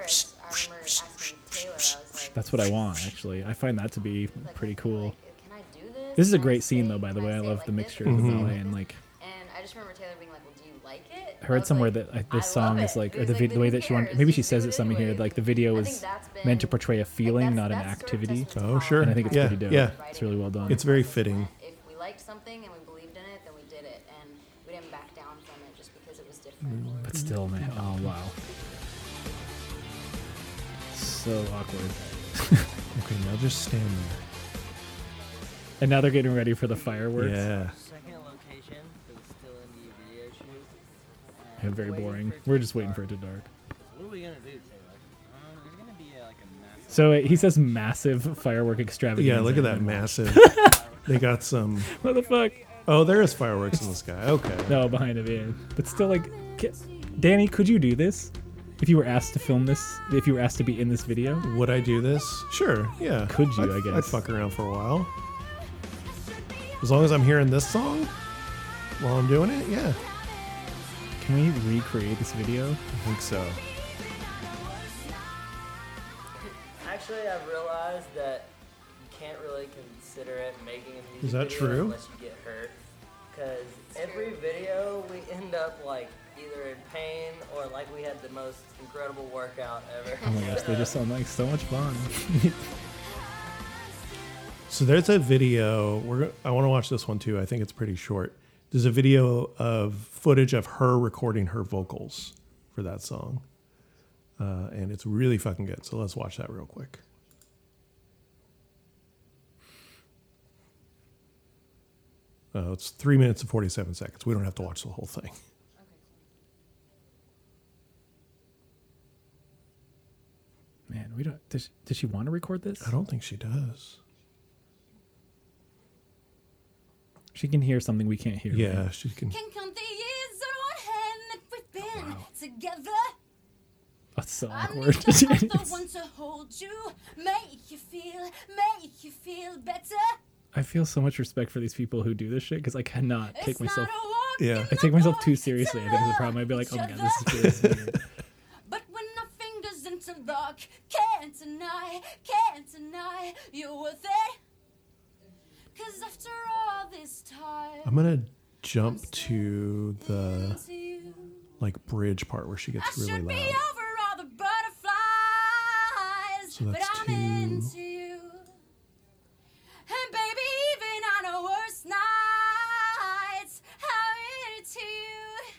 Chorus. I remember asking Taylor, I was like, That's what I want, actually. I find that to be pretty cool. like, Can I do this? This is a great scene, though. By the way, I love the mixture of the mm-hmm. ballet and like. And I just remember Taylor being like, "Well, do you like it?" I I heard somewhere like, that "I this song is like, or the, like, vid- the way that she wanted. Maybe she says it it something here. Like the video I is meant to portray a like, feeling, that's- not an that's served activity. us with Oh, sure. And I think it's yeah, pretty dope. Yeah. It's really well done. It's very fitting. If we liked something and we believed in it, then we did it, and we didn't back down from it just because it was different. Mm, but mm-hmm. still, man. Oh wow. So awkward. Okay, now just stand there. And now they're getting ready for the fireworks. Yeah. Second location, but it's still in Yeah, very boring. for it to We're just waiting for it to dark. What are we gonna do, Taylor? Um, there's gonna be like a massive. So uh, he says massive firework extravaganza. Yeah, look at that massive. they got some. What the fuck? Oh, there is fireworks in the sky. Okay. No, behind him, yeah. But still, like, ca- Danny, could you do this? If you were asked to film this, if you were asked to be in this video, Would I do this? Sure. Yeah. Could you, I'd, I I'd fuck around for a while. As long as I'm hearing this song while I'm doing it, yeah. can we recreate this video? I think so. Actually, I've realized that you can't really consider it making a music Is that video true? unless you get hurt. Because every video we end up like either in pain or like we had the most incredible workout ever. Oh my gosh, they just sound like so much fun. So there's a video. We're. I want to watch this one too. I think it's pretty short. There's a video of footage of her recording her vocals for that song, uh, and it's really fucking good. So let's watch that real quick. Uh, it's three minutes and forty-seven seconds. We don't have to watch the whole thing. Man, we don't. Does, does she want to record this? I don't think she does. She can hear something we can't hear. right? Yeah, she can. Can count the years on one hand that we've been oh, together. That's so I need awkward. to have the one to hold you, make you feel, make you feel better. I feel so much respect for these people who do this shit because I cannot take myself. not a walk Yeah. I take myself too seriously. to I think is the problem. I'd be like, oh my god, this is weird. can't deny, can't deny it. Cause after all this time, I'm gonna jump to the like bridge part where she gets really loud. over all the butterflies, So but that's I'm two. into you. And baby, even on our worst nights, I'm into you.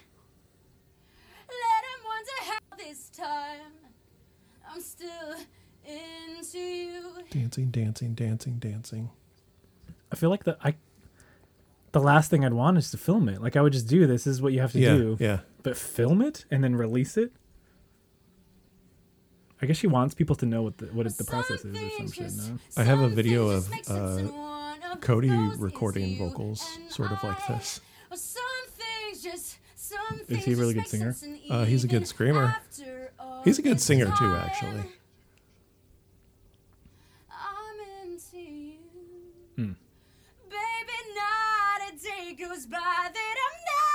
Let 'em wonder how this time I'm still into you. Dancing, dancing, dancing, dancing. I feel like the I. The last thing I'd want is to film it. Like I would just do this. Is what you have to Yeah, do. yeah. But film it and then release it. I guess she wants people to know what the what the process is or some shit. No? I have a video of, just make sense uh, in one of Cody recording vocals, sort of like this. Well, some things just- some Is he a really good singer? Uh, he's a good even screamer. After all He's a good singer too, actually. I'm into you. Hmm. Baby, not a day goes by that I'm not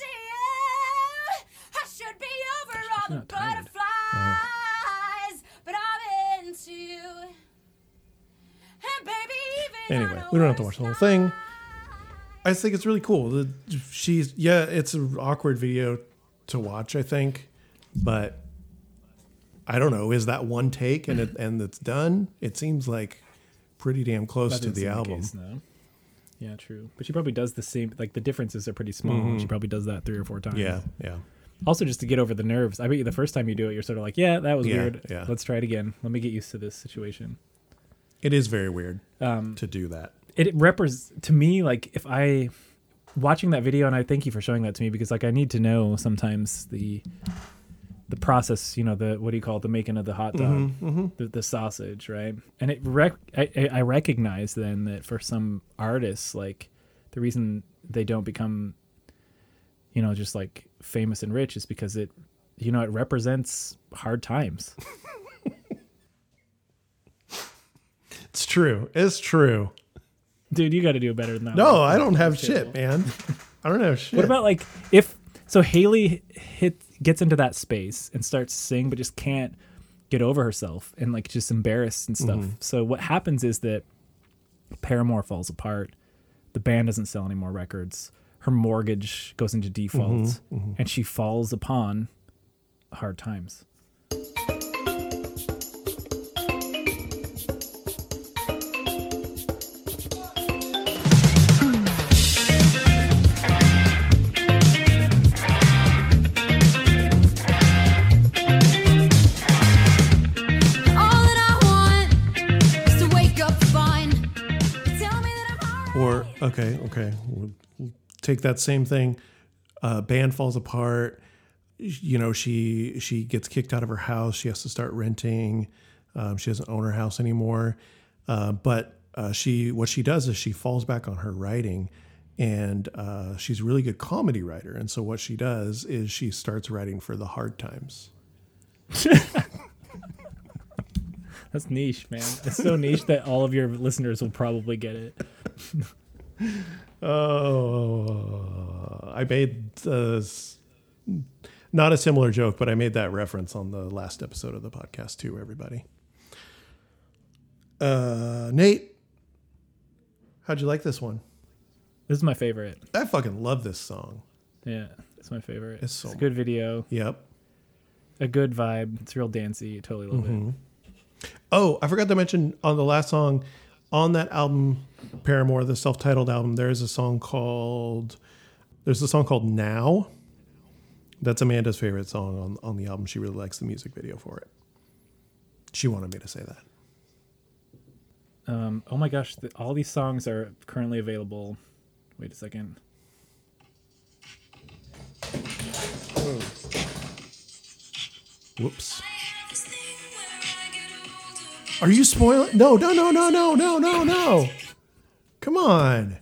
you. I should be over all the not tired. butterflies, but I'm into you. And baby, even Anyway, we don't have to watch the whole thing. I just think it's really cool. The, she's yeah, it's an awkward video to watch, I think, but I don't know. Is that one take and it and it's done? It seems like pretty damn close That to the album. case, no. Yeah, true. But she probably does the same. Like the differences are pretty small. She probably does that three or four times. Mm-hmm. Yeah, yeah. Also, just to get over the nerves. I bet you the first time you do it, you're sort of like, yeah, that was Yeah, weird. yeah. Let's try it again. Let me get used to this situation. It is very weird Um, to do that. it represents to me like if I watching that video, and I thank you for showing that to me because like I need to know sometimes the the process. You know, the what do you call it? The making of the hot dog, mm-hmm, mm-hmm. The, the sausage, right? And it rec- I, I I recognize then that for some artists, like the reason they don't become, you know, just like famous and rich is because it, you know, it represents hard times. It's true. It's true. Dude, you got to do better than that. No, one. I don't have shit, man. I don't have shit. What about like if so Hayley hit gets into that space and starts to sing but just can't get over herself and like just embarrassed and stuff. Mm-hmm. So what happens is that Paramore falls apart. The band doesn't sell any more records. Her mortgage goes into default Mm-hmm, and she falls upon hard times. Okay, okay, we'll, take that same thing. uh, band falls apart. You know, she she gets kicked out of her house. She has to start renting. Um, she doesn't own her house anymore. Uh, but uh, she what she does is she falls back on her writing, and uh, she's a really good comedy writer. And so what she does is she starts writing for the hard times. That's niche, man. It's so niche that all of your listeners will probably get it. Oh, I made uh, not a similar joke, but I made that reference on the last episode of the podcast too. Everybody, uh, Nate, how'd you like this one? This is my favorite. I fucking love this song. Yeah, it's my favorite. It's so- a good video, Yep. a good vibe. It's real dancey. Totally love Mm-hmm. it. Oh, I forgot to mention on the last song on that album, Paramore, the self-titled album. There is a song called. There's a song called Now. That's Amanda's favorite song on on the album. She really likes the music video for it. She wanted me to say that. Um, oh my gosh, the, all these songs are currently available. Wait a second. Whoops. Are you spoiling? No, no, no, no, no, no, no, no. Come on.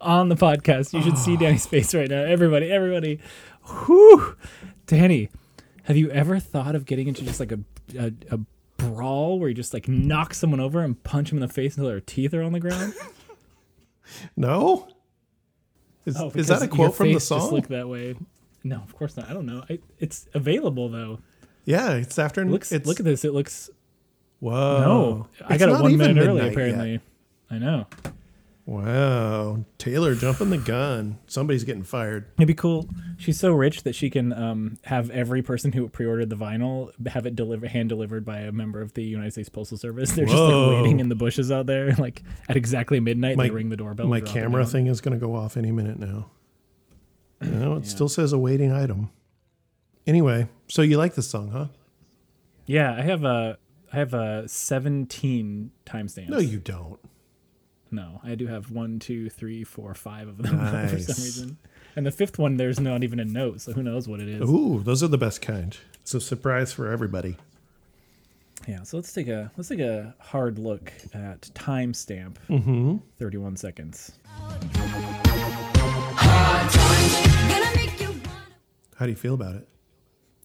On the podcast, you should Ah. see Danny's face right now. Everybody, everybody. Whew. Danny, have you ever thought of getting into just like a, a, a brawl where you just like knock someone over and punch them in the face until their teeth are on the ground? No? Is, Oh, is that a quote from the Just song? look that way. No, of course not. I don't know. I, it's available though. yeah, it's after. It looks. it's, look at this. It looks. Whoa. no, I got it not one even minute early. midnight yet. Apparently, I know. Wow. Taylor jumping the gun. Somebody's getting fired. It'd be cool. She's so rich that she can um, have every person who pre-ordered the vinyl have it delivered, hand delivered by a member of the United States Postal Service. They're just like waiting in the bushes out there, like at exactly midnight. My- they ring the doorbell. My and drop it camera thing is going to go off any minute now. No, it Yeah. still says a waiting item. Anyway, so you like this song, huh? Yeah, I have a I have a seventeen timestamps. No, you don't. No, I do have one, two, three, four, five of them for some reason. And the fifth one, there's not even a note, so who knows what it is. Ooh, those are the best kind. It's a surprise for everybody. Yeah, so let's take a let's take a hard look at timestamp. Mm-hmm. Thirty-one seconds. Gonna make you wanna How do you feel about it?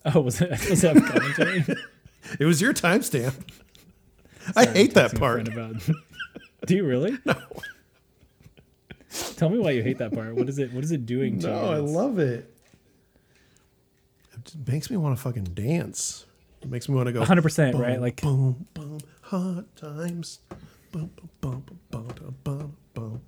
Oh, was it? Was that commentary? It was your timestamp. I hate that part. About, do you really? No. Tell me why you hate that part. What is it? What is it doing to you? No, I love it. It makes me want to fucking dance. It makes me want to go 100%, right? Like- boom, boom, hot times. Boom, boom, boom, boom, boom, boom, boom.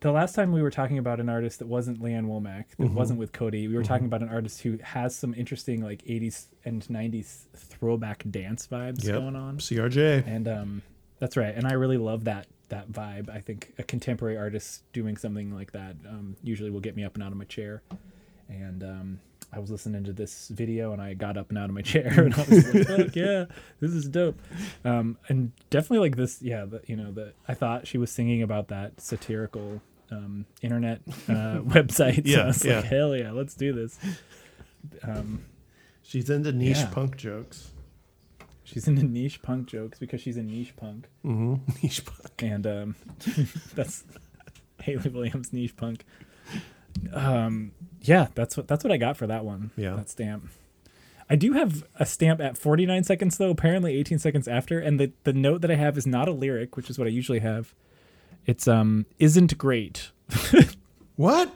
The last time we were talking about an artist that wasn't Lee Ann Womack, that Mm-hmm. wasn't with Cody, we were talking about an artist who has some interesting like 80s and 90s throwback dance vibes Yep. going on. CRJ. And um, that's right. And I really love that that vibe. I think a contemporary artist doing something like that um, usually will get me up and out of my chair. And um, I was listening to this video and I got up and out of my chair and I was like, "Fuck yeah, this is dope." Um, and definitely like this, yeah. The, you know, the I thought she was singing about that satirical um, internet uh, website. So Yeah, I was yeah. like, hell yeah, let's do this. Um, She's into niche Yeah. punk jokes. she's into niche punk jokes because she's a niche punk. Mm-hmm. Niche punk. and um, that's Hayley Williams niche punk. Um, yeah, that's what that's what I got for that one. Yeah. that stamp. I do have a stamp at 49 seconds though. Apparently 18 seconds after, and the the note that I have is not a lyric, which is what I usually have. It's um isn't great. What?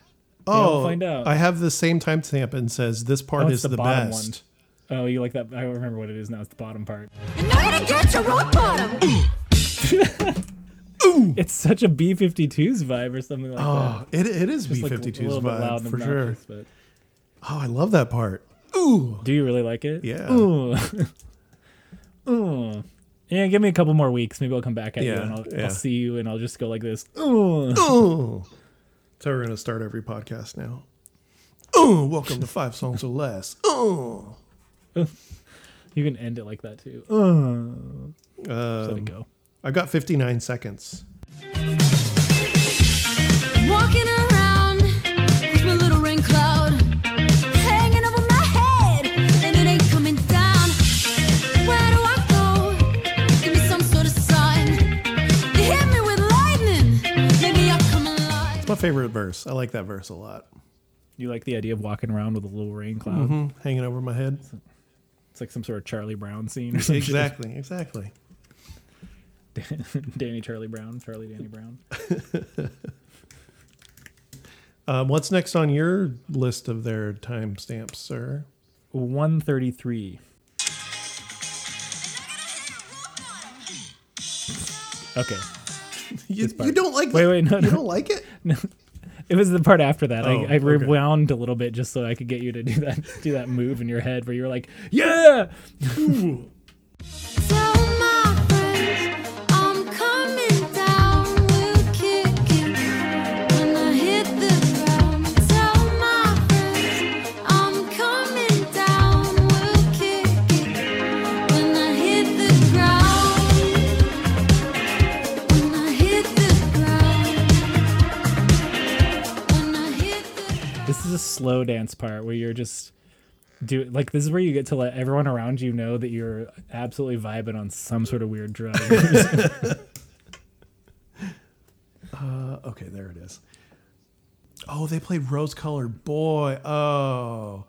we'll Oh, find out. I have the same timestamp and says this part Oh, is the, the bottom best. Oh, you like that? I don't remember what it is now. It's the bottom part. And now you get to rock bottom. Ooh. It's such a B52s vibe or something like that. Oh, it, it is that. Just, like, a B52's little bit loud vibe and for sure. But Oh, I love that part. Ooh. Do you really like it? Yeah. Ooh. Ooh. Yeah, give me a couple more weeks. Maybe I'll come back at you Yeah, and I'll, yeah. I'll see you and I'll just go like this. Ooh. Ooh. So we're gonna start every podcast now. Ooh, welcome to Five Songs or Less. Ooh. You can end it like that too. Ooh. Let Um, it go. I've got 59 seconds. Walking favorite verse. I like that verse a lot. You like the idea of walking around with a little rain cloud? hmm Hanging over my head. It's like some sort of Charlie Brown scene or something. exactly, exactly. Danny Charlie Brown, Charlie Danny Brown. Um, what's next on your list of their timestamps, sir? 133. Okay. You, you don't like Wait, wait, no, you no. don't like it? no It was the part after that. Oh, I, I okay. rewound a little bit just so I could get you to do that do that move in your head where you were like, "Yeah!" slow dance part where you're just do like this is where you get to let everyone around you know that you're absolutely vibing on some sort of weird drug. Uh, okay, there it is. Oh, they played Rose Colored Boy. Oh,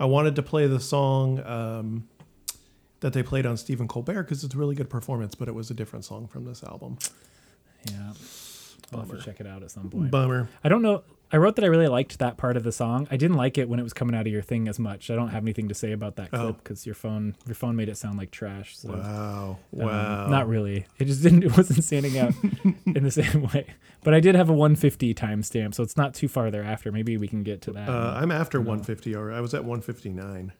I wanted to play the song um, that they played on Stephen Colbert because it's a really good performance, but it was a different song from this album. yeah. I'll have to check it out at some point. Bummer. I don't know. I wrote that I really liked that part of the song. I didn't like it when it was coming out of your thing as much. I don't have anything to say about that Oh. clip because your phone your phone made it sound like trash. So Wow. um, Wow. not really. It just didn't. It wasn't standing out in the same way. But I did have a 150 timestamp, so it's not too far thereafter. Maybe we can get to that. Uh, I'm after 150, or I was at 159.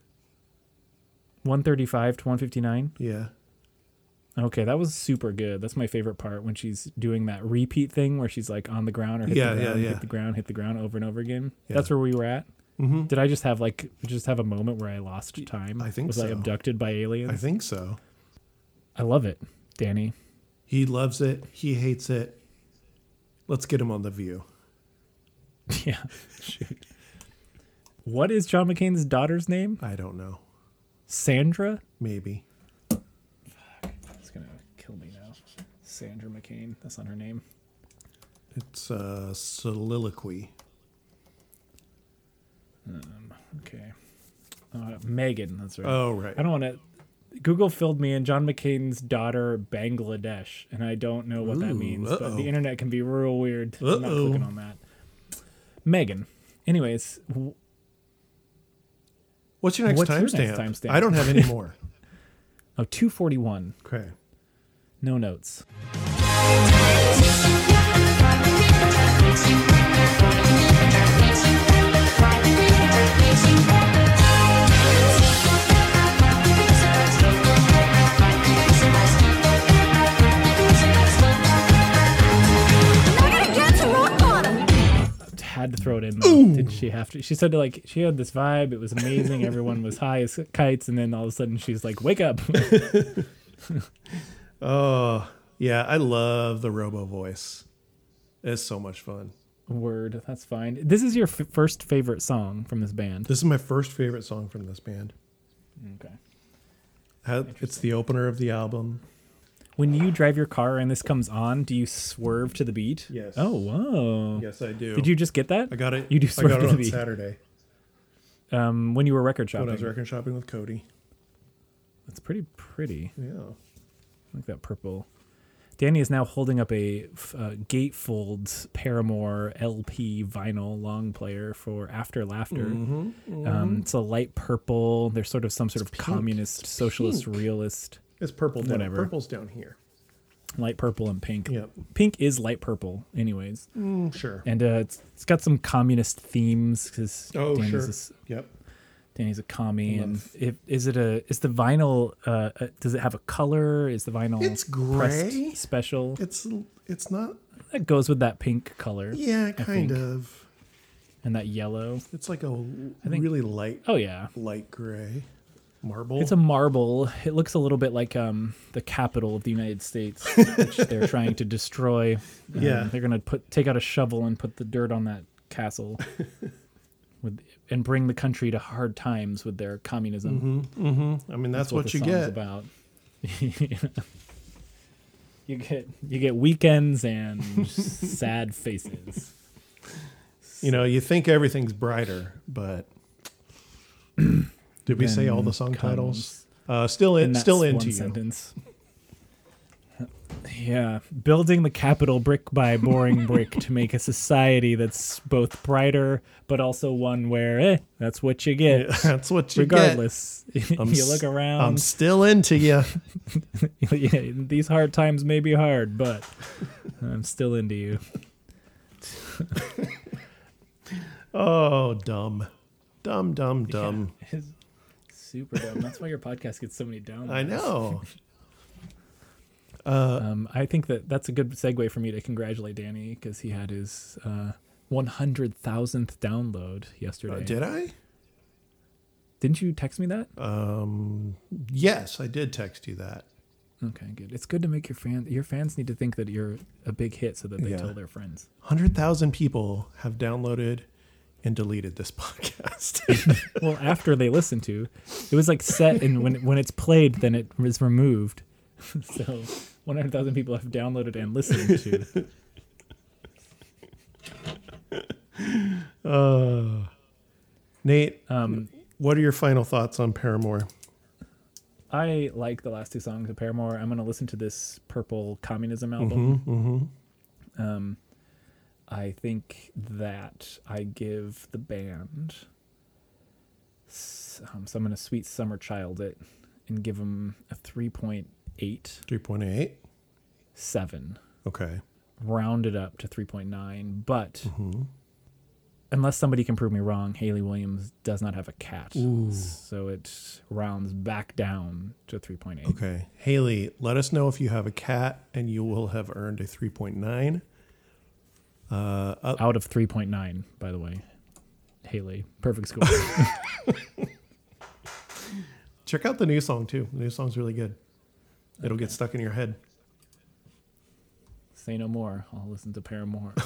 135 to 159. Yeah. Okay, that was super good. That's my favorite part when she's doing that repeat thing where she's like on the ground or hit Yeah, the yeah, ground, yeah. hit the ground, hit the ground over and over again. Yeah. That's where we were at. hmm Did I just have like just have a moment where I lost time? I think was I abducted by aliens? I think so. I love it, Danny. He loves it. He hates it. Let's get him on the view. yeah, shoot. What is John McCain's daughter's name? I don't know. Sandra. Maybe. It's gonna kill me now. Sandra McCain. That's not her name. It's a soliloquy. Okay. Uh, Meghan. That's right. Oh, right. I don't want to. Google filled me in John McCain's daughter Bangladesh, and I don't know what that means. Uh-oh. the internet can be real weird. I'm not Uh-oh. clicking on that. Meghan. Anyways, w- What's your next What's your next timestamp? timestamp? I don't have any more. oh, 241. okay. No notes. Had to throw it in. Though. Did she have to? She said like she had this vibe. It was amazing. Everyone was high as kites, and then all of a sudden she's like, "Wake up!" Oh, yeah. I love the Robo voice. It's so much fun. Word. That's fine. This is your f- first favorite song from this band. This is my first favorite song from this band. Okay. It's the opener of the album. When you drive your car and this comes on, do you swerve to the beat? Yes. Oh, whoa. Yes, I do. Did you just get that? I got it. You do I swerve got to it the on beat. Saturday Um, when you were record shopping. when I was record shopping with Cody. That's pretty pretty. Yeah. Like that purple. Danny is now holding up a uh, Gatefold Paramore LP vinyl long player for After Laughter. Mm-hmm. Um, it's a light purple. There's sort of some sort of pink. communist, It's socialist, pink. realist, It's purple down. Whatever. Purple's down here. light purple and pink. Yep. Pink is light purple, anyways. Mm, sure. And uh, it's, it's got some communist themes because Oh, Danny's, sure. Yep. Danny's a commie. And if, is it a is the vinyl? Uh, uh, does it have a color? Is the vinyl? It's gray. special. It's it's not. That goes with that pink color Yeah, kind of. and that yellow. It's like a think- really light, Oh yeah, light gray marble. it's a marble. It looks a little bit like um the capitol of the United States, which they're trying to destroy. Um, Yeah. they're gonna put take out a shovel and put the dirt on that castle, with and bring the country to hard times with their communism. mm-hmm. I mean, that's, what, the you get. about. you get you get weekends and sad faces. You know, you think everything's brighter, but did we say all the song comes- titles? Uh, still in, still into you. sentence. Yeah, building the capital brick by boring brick to make a society that's both brighter, but also one where, eh, that's what you get. That's what you Regardless, get. I'm you look around. I'm still into you. yeah, these hard times may be hard, but I'm still into you. Oh, dumb, dumb, dumb, dumb. It's super dumb. That's why your podcast gets so many downloads. I know. Um, I think that that's a good segue for me to congratulate Danny because he had his uh, 100,000th download yesterday. Uh, did I? Didn't you text me that? Um, yes, I did text you that. Okay, good. It's good to make your fan your fans need to think that you're a big hit so that they Yeah. tell their friends. Hundred thousand people have downloaded and deleted this podcast. well, after they listen to, it was like set and when when it's played, then it was removed. so 100,000 people have downloaded and listened to. uh, Nate, Um, what are your final thoughts on Paramore? I like the last two songs of Paramore. I'm gonna listen to this Purple Communism album. Um, I think that I give the band. Um, so I'm gonna sweet summer child it and give them a 3.8 Three point eight. seven. Okay. Rounded up to 3.9 but unless somebody can prove me wrong hayley williams does not have a cat so it rounds back down to 3.8 Okay. Hayley, let us know if you have a cat and you will have earned a 3.9. Uh, uh, out of 3.9 by the way hayley perfect score check out the new song too. The new song's really good. It'll get stuck in your head. say no more i'll listen to paramore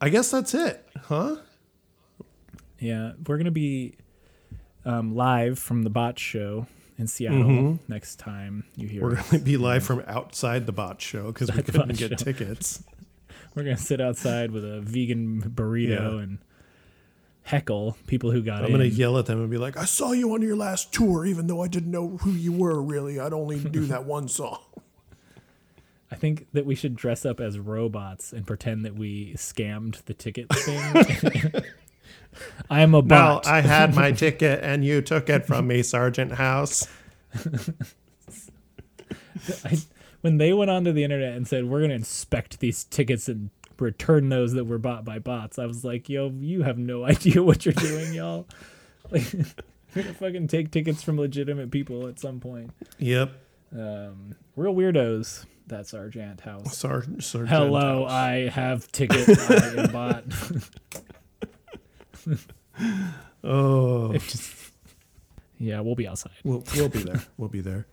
I guess that's it, huh? yeah we're gonna be um, live from the bot show in seattle Mhm. next time you hear We're us. to be live from outside the bot show because we couldn't get show. tickets. We're gonna sit outside with a vegan burrito Yeah. and heckle people who got it. I'm in. going to yell at them and be like, I saw you on your last tour, even though I didn't know who you were, really. I'd only do that one song. I think that we should dress up as robots and pretend that we scammed the ticket thing. I'm a Well, bot. I had my ticket and you took it from me, Sergeant House. I- when they went onto the internet and said we're gonna inspect these tickets and return those that were bought by bots, I was like, "Yo, you have no idea what you're doing, y'all. Like, gonna fucking take tickets from legitimate people at some point. Yep. Um, real weirdos." That Sergeant House. Sergeant, Sergeant Hello, House. I have tickets. I bot. Oh, just- yeah, we'll be outside. we'll, we'll be there. We'll be there.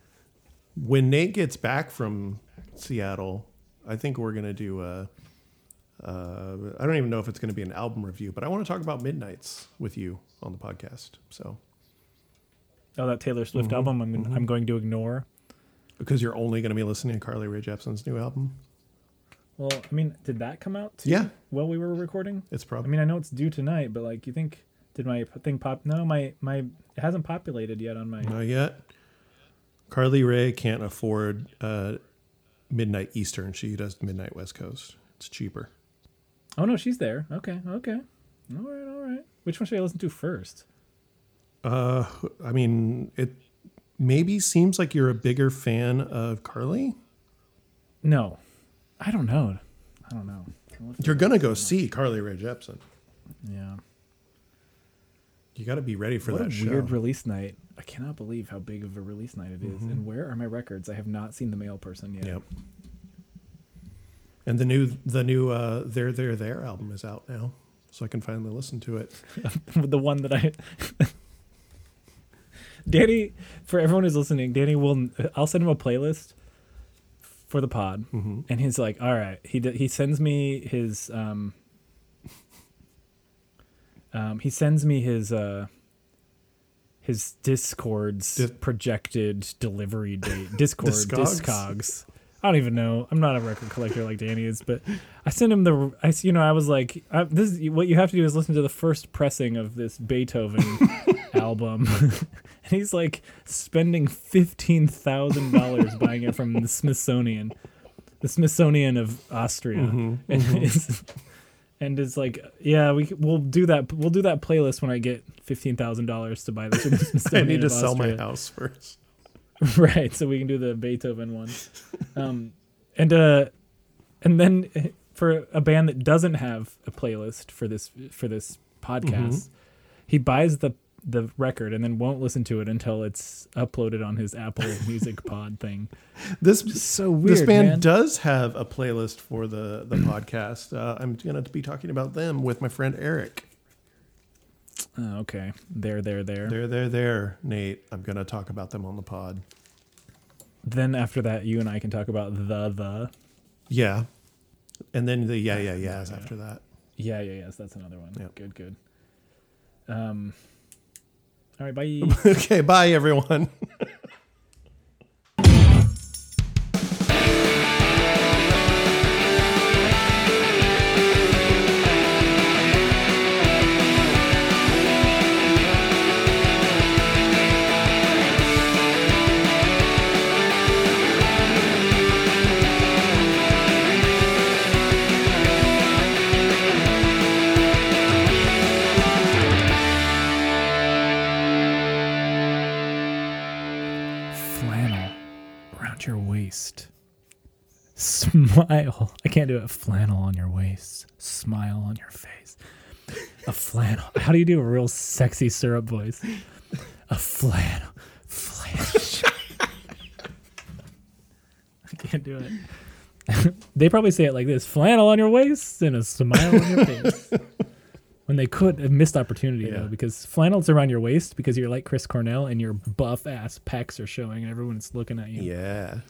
When Nate gets back from Seattle, I think we're going to do a. Uh, I don't even know if it's going to be an album review, but I want to talk about Midnights with you on the podcast. So, Oh, that Taylor Swift Mhm, album. I'm mhm. I'm going to ignore. because you're only going to be listening to Carly Rae Jepsen's new album, Well, I mean, did that come out? Too Yeah. While we were recording. it's probably. I mean, I know it's due tonight, but like, you think did my thing pop? No, my my it hasn't populated yet on my. Not yet. Carly Rae can't afford uh, midnight Eastern. She does midnight West Coast. It's cheaper. Oh no, she's there. Okay, okay. All right, all right. Which one should I listen to first? Uh, I mean, it maybe seems like you're a bigger fan of Carly. No, I don't know. I don't know. I'll have to- You're gonna go see Carly Rae Jepsen. Yeah. You got to be ready for what that a show. weird release night. I cannot believe how big of a release night it is. Mhm. And where are my records? I have not seen the mail person yet. Yep. And the new the new uh, there there there album is out now, so I can finally listen to it. the one that I Danny for everyone who's listening, Danny will I'll send him a playlist for the pod Mhm. and he's like, "All right." He d- he sends me his um um he sends me his uh his Discord's Dis- projected delivery date. Discord Discogs? Discogs I don't even know. I'm not a record collector like Danny is, but I sent him the. I you know I was like, I, this is what you have to do is listen to the first pressing of this Beethoven album, and he's like spending fifteen thousand dollars buying it from the Smithsonian, the Smithsonian of Austria, mm-hmm, and mm-hmm. it's and it's like, yeah, we we'll do that. We'll do that playlist when I get fifteen thousand dollars to buy this. I need to sell my house first. right so we can do the beethoven one um and uh and then uh, for a band that doesn't have a playlist for this for this podcast he buys the the record and then won't listen to it until it's uploaded on his apple music pod thing This so weird this band man. does have a playlist for the the podcast. Uh, I'm going to be talking about them with my friend Eric. Oh, okay there there there There, there, there, Nate. I'm going to talk about them on the pod. then after that you and i can talk about the the Yeah, and then the yeah, yeah, yeahs after that. yeah yeah yes that's another one Yep. good good um all right bye okay, bye everyone. Smile. Oh, I can't do it. Flannel on your waist. Smile on your face. A flannel. How do you do a real sexy syrup voice? A flannel. Flannel. I can't do it. they probably say it like this flannel on your waist and a smile on your face. When they could a missed opportunity Yeah. though, because flannel's around your waist because you're like Chris Cornell and your buff ass pecs are showing and everyone's looking at you. Yeah,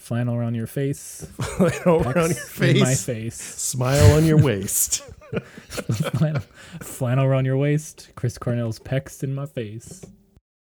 Flannel around your face. around your in my face. face. Smile on your waist. flannel, flannel around your waist. Chris Cornell's pecs in my face.